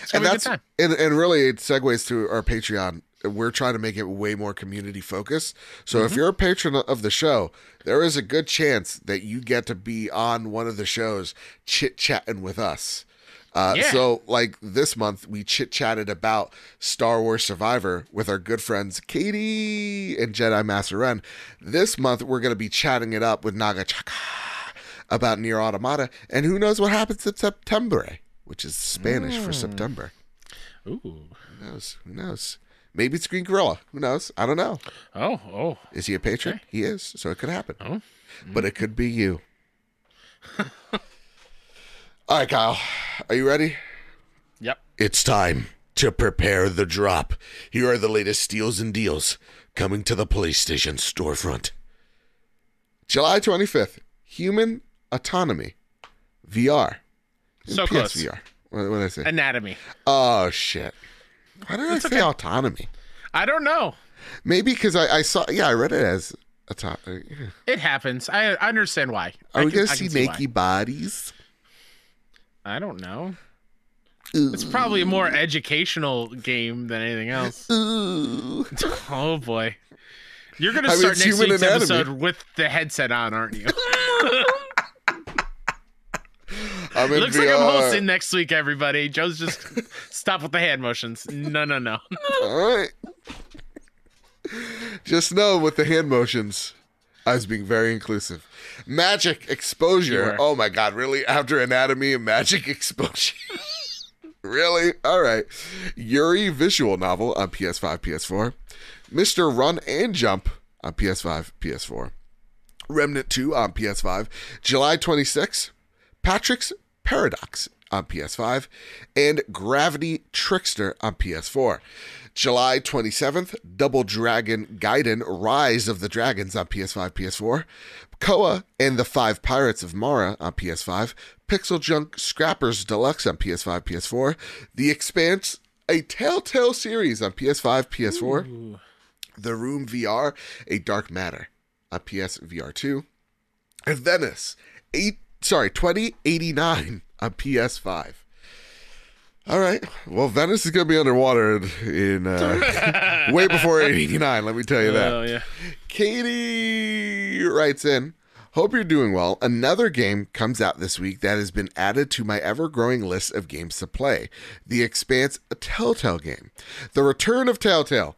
It's and to be a good that's time. and, and really it segues to our Patreon. We're trying to make it way more community focused. So Mm-hmm. if you're a patron of the show, there is a good chance that you get to be on one of the shows chit chatting with us. Uh, Yeah. So, like this month, we chit chatted about Star Wars Survivor with our good friends Katie and Jedi Master Ren. This month, we're going to be chatting it up with Naga Nagachaka about NieR Automata, and who knows what happens in September, which is Spanish for Mm. September. Ooh. Who knows? Who knows? Maybe it's Green Gorilla. Who knows? I don't know. Oh, oh. Is he a patron? Okay. He is, so it could happen. Oh. Mm-hmm. But it could be you. All right, Kyle. Are you ready? Yep. It's time to prepare the drop. Here are the latest steals and deals coming to the PlayStation storefront. July 25th, Human Autonomy VR. So close. What, what did I say? Anatomy. oh, shit. Why did I say okay. autonomy? I don't know. Maybe because I, I saw, yeah, I read it as autonomy. Uh, it happens. I, I understand why. Are I we going to see naked bodies? I don't know. It's probably a more educational game than anything else. Ooh. Oh boy. You're gonna I mean, start it's next week's anatomy. episode with the headset on, aren't you? I'm in Looks like I'm hosting next week, everybody. Joe's just stop with the hand motions. No, no, no. All right. Just know with the hand motions, I was being very inclusive. Magic exposure. Oh my god, really? After anatomy and magic exposure. really? All right. Yuri visual novel on PS5, PS4. Mr. Run and Jump on PS5, PS4. Remnant 2 on PS5. July 26th, Patrick's Paradox on PS5, and Gravity Trickster on PS4. July 27th, Double Dragon Gaiden Rise of the Dragons on PS5, PS4. Koa and the Five Pirates of Mara on PS5. Pixel Junk Scrappers Deluxe on PS5, PS4. The Expanse, a Telltale series on PS5, PS4. Ooh. The Room VR, A Dark Matter on PS VR 2. And Venice, eight sorry, 2089 on PS5. All right. Well, Venice is going to be underwater in, in uh, way before 89, let me tell you that. Oh yeah. Katie writes in Hope you're doing well. Another game comes out this week that has been added to my ever growing list of games to play The Expanse, a Telltale game. The Return of Telltale.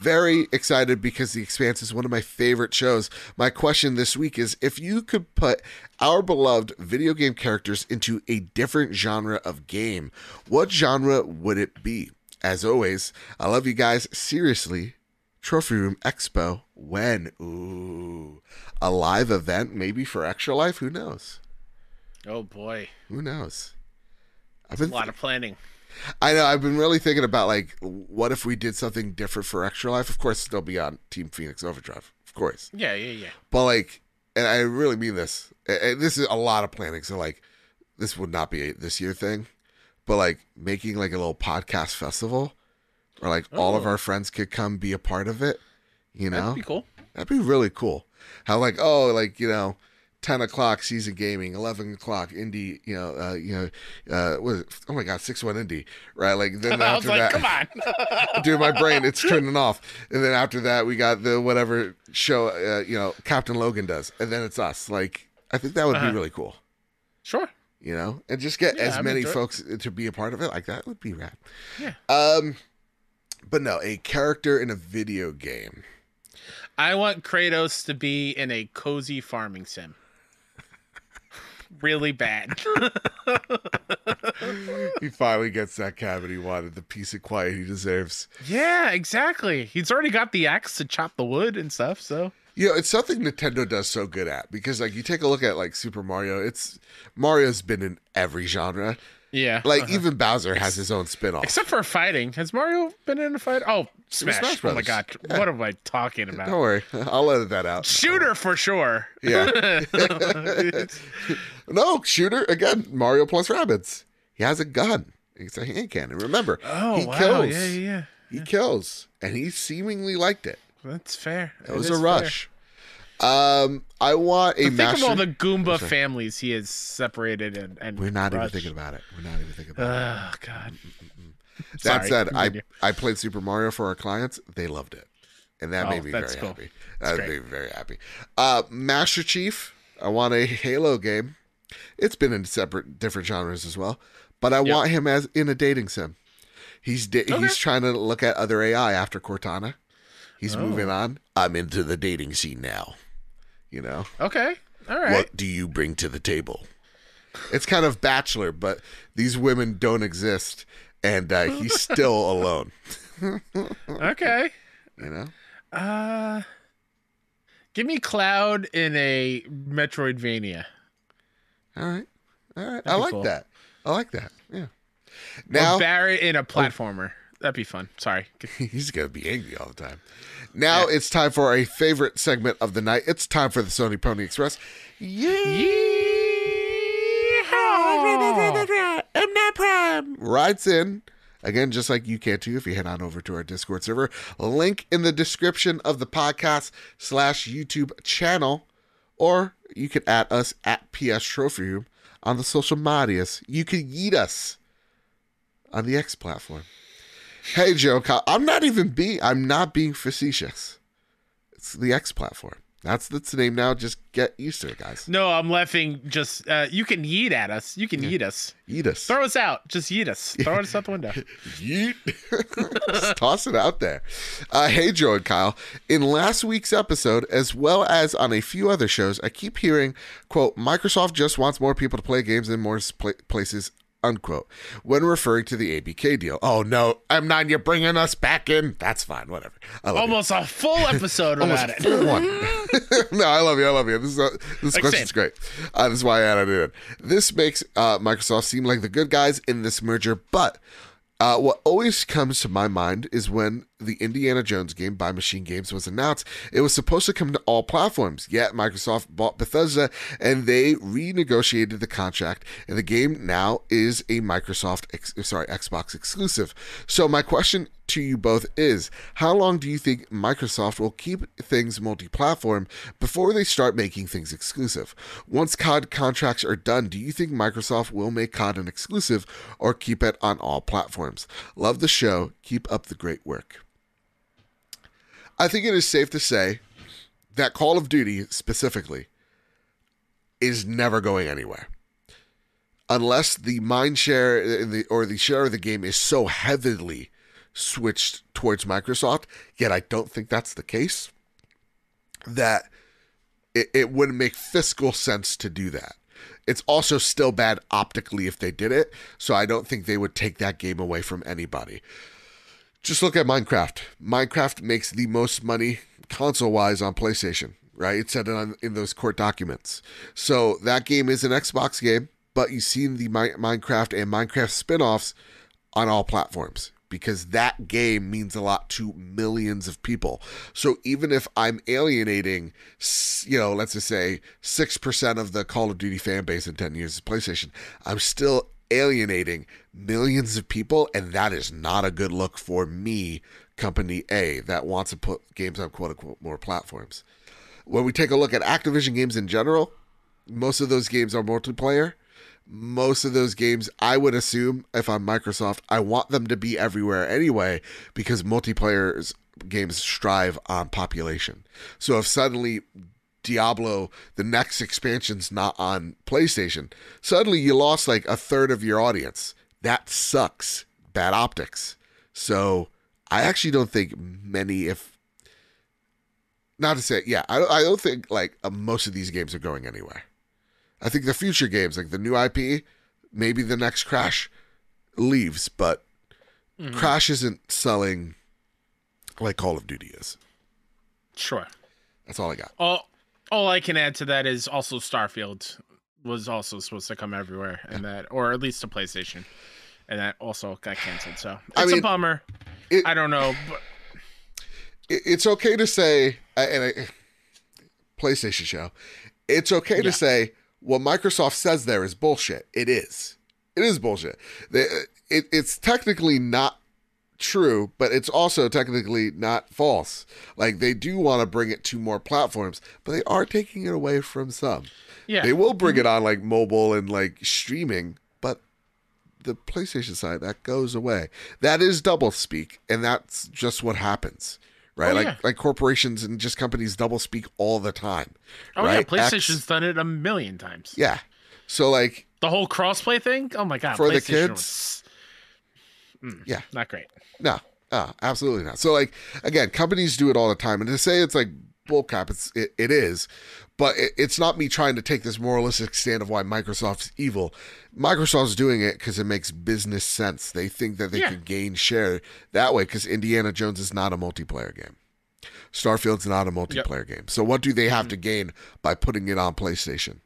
Very excited because The Expanse is one of my favorite shows. My question this week is if you could put our beloved video game characters into a different genre of game, what genre would it be? As always, I love you guys. Seriously, Trophy Room Expo. When? Ooh. A live event, maybe for Extra Life? Who knows? Oh boy. Who knows? I've A been lot of planning. I know. I've been really thinking about like, what if we did something different for Extra Life? Of course, they'll be on Team Phoenix Overdrive, of course. Yeah, yeah, yeah. But like, and I really mean this. and- this is a lot of planning. So like, this would not be a this year thing, but like making like a little podcast festival, where like all of Oh. our friends could come be a part of it. You know, That'd be cool. That'd be really cool. How like oh like you know, ten o'clock season gaming, eleven o'clock indie. You know, uh, you know, uh, what is it? oh my god, six one indie, right? Like then after like, that, come on. dude, my brain it's turning off. And then after that, we got the whatever show uh, you know Captain Logan does, and then it's us. Like I think that would Uh-huh. be really cool. sure. You know, and just get Yeah, as I'd many enjoy it. folks to be a part of it. Like that would be rad. Yeah. Um, but no, a character in a video game. I want Kratos to be in a cozy farming sim. Really bad. he finally gets that cabin he wanted, the peace and quiet he deserves. yeah, exactly. He's already got the axe to chop the wood and stuff, so You know, it's something Nintendo does so good at because, like, you take a look at like Super Mario. It's Mario's been in every genre. Yeah. Like, uh-huh. even Bowser has his own spin-off. except for fighting. Has Mario been in a fight? Oh, Smash. Smash oh my god. Yeah. What am I talking about? Don't worry, I'll edit that out. Shooter for sure. Yeah. no, shooter again. Mario plus Rabbids. He has a gun. It's a hand cannon. Remember, oh he wow. kills. Yeah, yeah, yeah. He kills, and he seemingly liked it. That's fair. It was a rush. Um, I want a Think master. of all the Goomba Sorry. families he has separated and and We're not even thinking about it. We're not even thinking about it. Oh god. That Sorry, said, I continue. I played Super Mario for our clients. They loved it, and that Oh, made me very cool. happy. That made me very happy. Uh, Master Chief. I want a Halo game. It's been in separate, different genres as well, but I Yep. want him as in a dating sim. He's da- Okay. he's trying to look at other AI after Cortana. He's Oh. moving on. I'm into the dating scene now. You know. Okay. All right. What do you bring to the table? It's kind of bachelor, but these women don't exist, and uh, he's still alone. Okay. You know? Uh, give me Cloud in a Metroidvania. All right. All right. I like cool. that. I like that. Yeah. Now, Now Barret in a platformer. That'd be fun. Sorry. he's gonna be angry all the time. Now it's time for a favorite segment of the night. It's time for the Sony Pony Express. Yeah. Rides in. Again, just like you can too, if you head on over to our Discord server, link in the description of the podcast slash YouTube channel, or you can at us at PS Trophy Room on the social medias. You can eat us on the X platform. Hey Joe, Kyle, I'm not even being I'm not being facetious. It's the X platform. That's the name now. Just get used to it, guys. No, I'm laughing. Just uh, you can yeet at us. You can yeet us. Eat us. Throw us out. Just yeet us. Throw us out the window. Yeet. Just toss it out there. Uh, hey, Joe and Kyle. In last week's episode, as well as on a few other shows, I keep hearing, quote, Microsoft just wants more people to play games in more pla- places, unquote, when referring to the ABK deal. Oh, no, M9, you're bringing us back in. That's fine. Whatever. Love you. Almost a full episode about it. no, I love you. I love you. This is uh, this Like question's same. great. Uh, this is why I added it. in. This makes uh, Microsoft seem like the good guys in this merger, but uh, what always comes to my mind is when the Indiana Jones game by Machine Games was announced. It was supposed to come to all platforms, yet Microsoft bought Bethesda and they renegotiated the contract, and the game now is a Microsoft, ex- sorry, Xbox exclusive. So my question to you both is how long do you think Microsoft will keep things multi platform before they start making things exclusive? Once COD contracts are done, do you think Microsoft will make COD an exclusive or keep it on all platforms? Love the show. Keep up the great work. I think it is safe to say that Call of Duty specifically is never going anywhere unless the mind share in the or the share of the game is so heavily switched towards Microsoft, yet I don't think that's the case. That it, it wouldn't make fiscal sense to do that. It's also still bad optically if they did it, so I don't think they would take that game away from anybody. Just look at Minecraft. Minecraft makes the most money console wise on PlayStation, right? It said it on, in those court documents. So that game is an Xbox game, but you've seen the Mi- Minecraft and Minecraft spin offs on all platforms because that game means a lot to millions of people. So even if I'm alienating, you know, let's just say 6% of the Call of Duty fan base in 10 years of PlayStation, I'm still alienating millions of people, and that is not a good look for me, Company A, that wants to put games on quote unquote more platforms. When we take a look at Activision games in general, most of those games are multiplayer most of those games, I would assume, if I'm Microsoft, I want them to be everywhere anyway, because multiplayer games strive on population. So if suddenly Diablo, the next expansion's not on PlayStation, suddenly you lost like a third of your audience. That sucks. Bad optics. So I actually don't think many, if not to say, yeah, I don't, I don't think like uh, most of these games are going anywhere. I think the future games, like the new IP, maybe the next Crash leaves, but Crash isn't selling like Call of Duty is. Sure. That's all I got. All all I can add to that is also Starfield was also supposed to come everywhere, and that, or at least to PlayStation, and that also got canceled. So it's I mean, a bummer. it- I don't know, but It's okay to say, and I, PlayStation show, it's okay Yeah. to say what Microsoft says there is bullshit. It is. It is bullshit. It, it's technically not true, but it's also technically not false. Like they do want to bring it to more platforms, but they are taking it away from some. yeah, They will bring mm-hmm. it on like mobile and like streaming, but the PlayStation side that goes away. That is double speak, and that's just what happens. Right? Oh, like yeah. like corporations and just companies double speak all the time. oh yeah. PlayStation's X- done it a million times. yeah. So like The whole crossplay thing. Oh my god, For the kids? was- Mm, Yeah. not great. No, no, absolutely not. So like again, companies do it all the time, and to say it's like bullcrap, it's it, it is, but it, it's not me trying to take this moralistic stand of why Microsoft's evil. Microsoft's doing it because it makes business sense. They think that they Yeah. can gain share that way because Indiana Jones is not a multiplayer game. Starfield's not a multiplayer game. So what do they have to gain by putting it on PlayStation?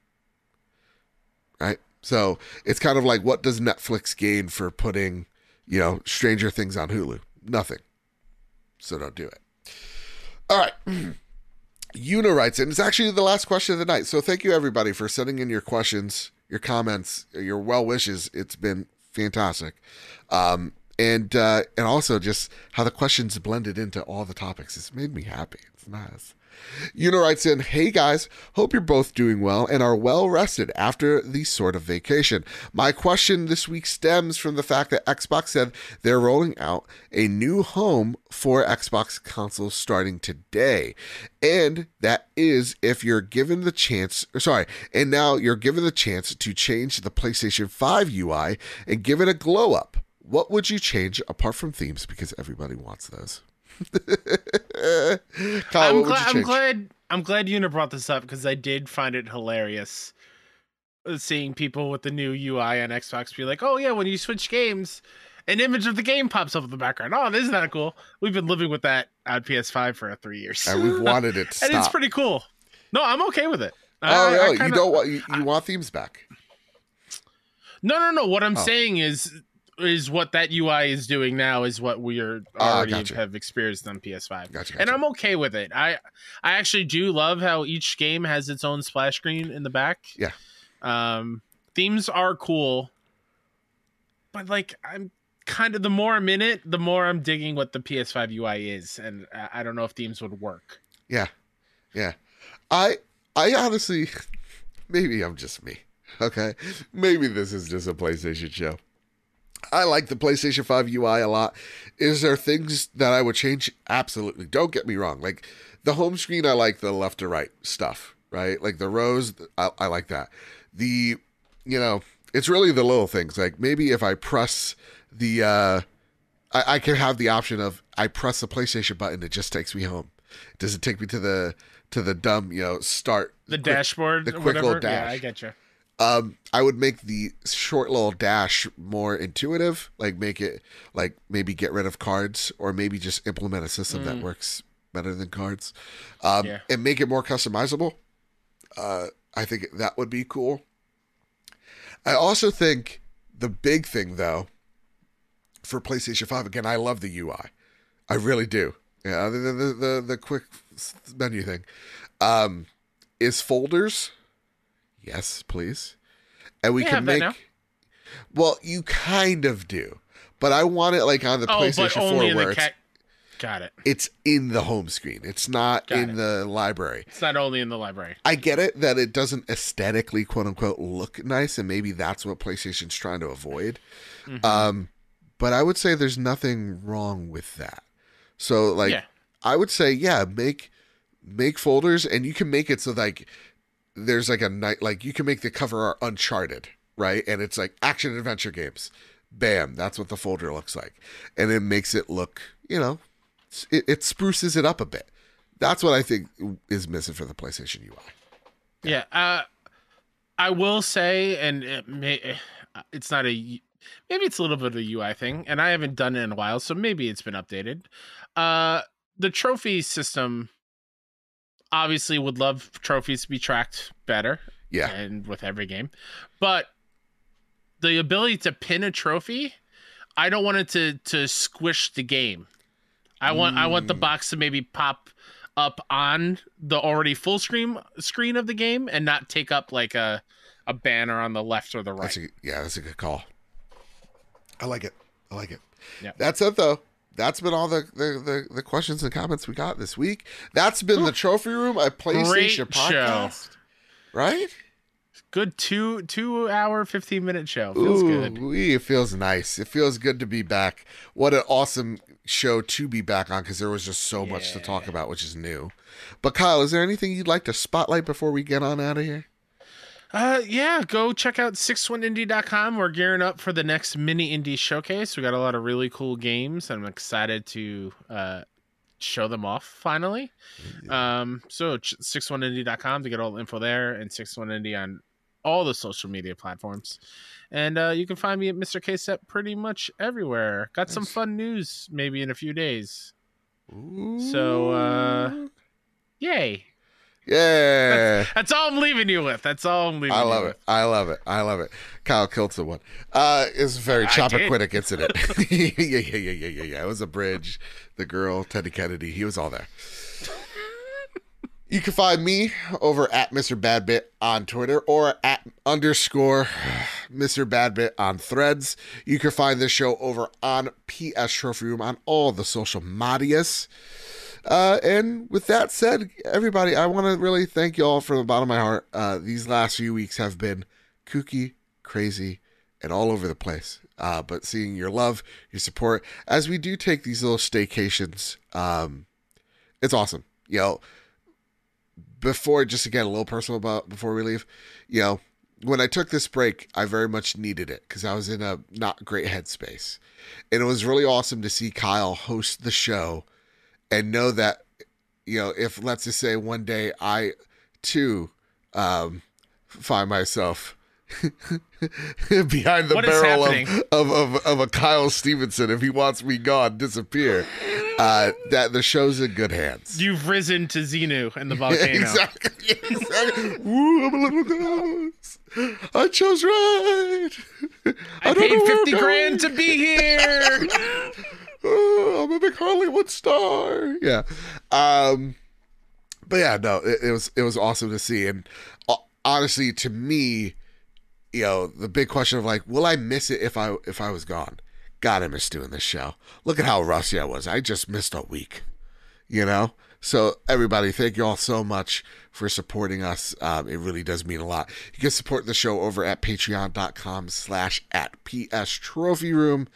Right? So it's kind of like what does Netflix gain for putting, you know, Stranger Things on Hulu? Nothing. So don't do it. All right. Una writes in. It's actually the last question of the night. So thank you everybody for sending in your questions, your comments, your well wishes. It's been fantastic. Um, and uh, and also just how the questions blended into all the topics. It's made me happy. It's nice. Una writes in, Hey guys, hope you're both doing well and are well rested after the sort of vacation. My question this week stems from the fact that Xbox said they're rolling out a new home for Xbox consoles starting today. And that is if you're given the chance, or sorry, and now you're given the chance to change the PlayStation 5 UI and give it a glow up. What would you change apart from themes? Because everybody wants those. Kyle, I'm, glad, I'm glad. I'm glad Una brought this up because I did find it hilarious uh, seeing people with the new UI on Xbox be like, "Oh yeah, when you switch games, an image of the game pops up in the background. Oh, isn't that cool? We've been living with that on PS5 for three years, and we've wanted it and it's pretty cool. No, I'm okay with it. oh, I- I really? you kinda- don't want you, you want themes back? No, no, no. What I'm Oh. saying is is what that UI is doing now is what we are Ah, already gotcha. have experienced on PS5. Gotcha. And. I'm okay with it. I I actually do love how each game has its own splash screen in the back. Yeah. Um themes are cool. But like I'm kind of the more I'm in it, the more I'm digging what the PS5 UI is and I, I don't know if themes would work. Yeah, yeah. I I honestly, maybe I'm just me. Okay, maybe this is just a PlayStation show. I like the PlayStation 5 UI a lot. Is there things that I would change? Absolutely. Don't get me wrong. Like the home screen, I like the left to right stuff, right? Like the rows, I, I like that. The, you know, it's really the little things. Like maybe if I press the, uh, I, I can have the option of I press the PlayStation button, it just takes me home. Does it take me to the to the dumb, you know, start The quick- dashboard, the quick little whatever. Yeah. I get you. Um i would make the short little dash more intuitive like make it like maybe get rid of cards or maybe just implement a system that Mm. works better than cards. Um Yeah. and make it more customizable. Uh i think that would be cool. I also think the big thing though for playstation 5 again i love the ui i. Really do. Yeah other than the the, the quick menu thing. Um is folders yes please and we We can make well you kind of do but i want it like on the Oh, but playstation 4 in where the it's, cat. Got it. it's in the home screen it's not Got in it. the library It's not only in the library. I get it that it doesn't aesthetically quote unquote look nice, and maybe that's what PlayStation's trying to avoid. Mhm. Um, but I would say there's nothing wrong with that. So like yeah. I would say, yeah, make make folders and you can make it so like there's like a night like you can make the cover art uncharted, right? And it's like action adventure games. Bam, that's what the folder looks like. And it makes it look, you know, it, it spruces it up a bit. That's what I think is missing for the PlayStation UI. Yeah. Uh, I will say, and it may, it's not a, maybe it's a little bit of a UI thing, and I haven't done it in a while, so maybe it's been updated. Uh, the trophy system obviously would love trophies to be tracked better Yeah. and with every game, but the ability to pin a trophy, I don't want it to to squish the game. I want I want the Mm. box to maybe pop up on the already full screen screen of the game and not take up like a a banner on the left or the right. That's a, yeah, that's a good call. I like it. I like it. Yeah. That's it though. That's been all the, the, the, the questions and comments we got this week. That's been the trophy room, a PlayStation Great show. podcast. Right? Good two two hour fifteen minute show feels good. Ooh, It feels nice. It feels good to be back. What an awesome show to be back on because there was just so much to talk about, which is new. But Kyle, is there anything you'd like to spotlight before we get on out of here? Uh, yeah, go check out 61indie.com. We're gearing up for the next mini indie showcase. We got a lot of really cool games. I'm excited to uh, show them off finally. Um, so 61indie.com to get all the info there and 61indie on all the social media platforms. And uh, you can find me at Mr. KSEP pretty much everywhere. Got some fun news maybe in a few days. So, uh, Yay. Yeah. That's all I'm leaving you with. That's all I'm leaving I love with. it. I love it. I love it. Kyle Kiltson one. Uh, it's a very I Chappaquiddick incident. yeah, yeah, yeah, yeah, yeah, yeah. It was a bridge. The girl, Teddy Kennedy. He was all there. You can find me over at Mr. Badbit on Twitter or at underscore Mr. Badbit on threads. You can find this show over on PS Trophy Room on all the social medias. Uh, and with that said, everybody, I want to really thank you all from the bottom of my heart. Uh, these last few weeks have been kooky, crazy, and all over the place. Uh, but seeing your love, your support, as we do take these little staycations, um, it's awesome. You know, before just get a little personal about before we leave, you know, when I took this break, I very much needed it because I was in a not great headspace, and it was really awesome to see Kyle host the show and know that you know if let's just say one day I too um, find myself behind the What barrel of, of, of, of a Kyle Stevenson if he wants me gone disappear uh, that the show's in good hands. You've risen to Xenu and the volcano. exactly. exactly. Woo, I'm a little ghost. I chose right. I, don't paid where 50 I'm grand to be here. Oh, I'm a big Hollywood star. Yeah. Um, but yeah, no, it, it was it was awesome to see, and uh, honestly, to me, you know, the big question of like, will I miss it if I if I was gone? God, I miss doing this show. Look at how rusty I was. I just missed a week. You know. So everybody, thank you all so much for supporting us. Um, it really does mean a lot. You can support the show over at patreon.com slash at PS Trophy Room.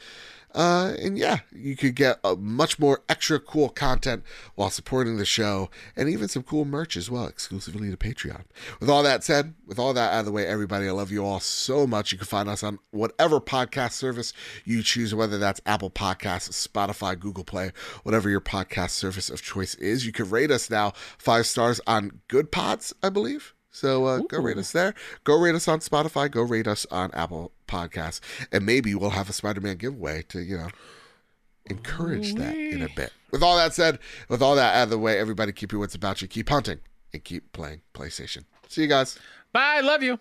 Uh, and yeah, you could get a much more extra cool content while supporting the show and even some cool merch as well, exclusively to Patreon. With all that said, with all that out of the way, everybody, I love you all so much. You can find us on whatever podcast service you choose, whether that's Apple Podcasts, Spotify, Google Play, whatever your podcast service of choice is. You can rate us now five stars on Goodpods, I believe. So uh, go rate us there. Go rate us on Spotify. Go rate us on Apple Podcasts, and maybe we'll have a Spider-Man giveaway to you know encourage that in a bit. With all that said, with all that out of the way, everybody keep your wits about you. Keep hunting and keep playing PlayStation. See you guys. Bye. Love you.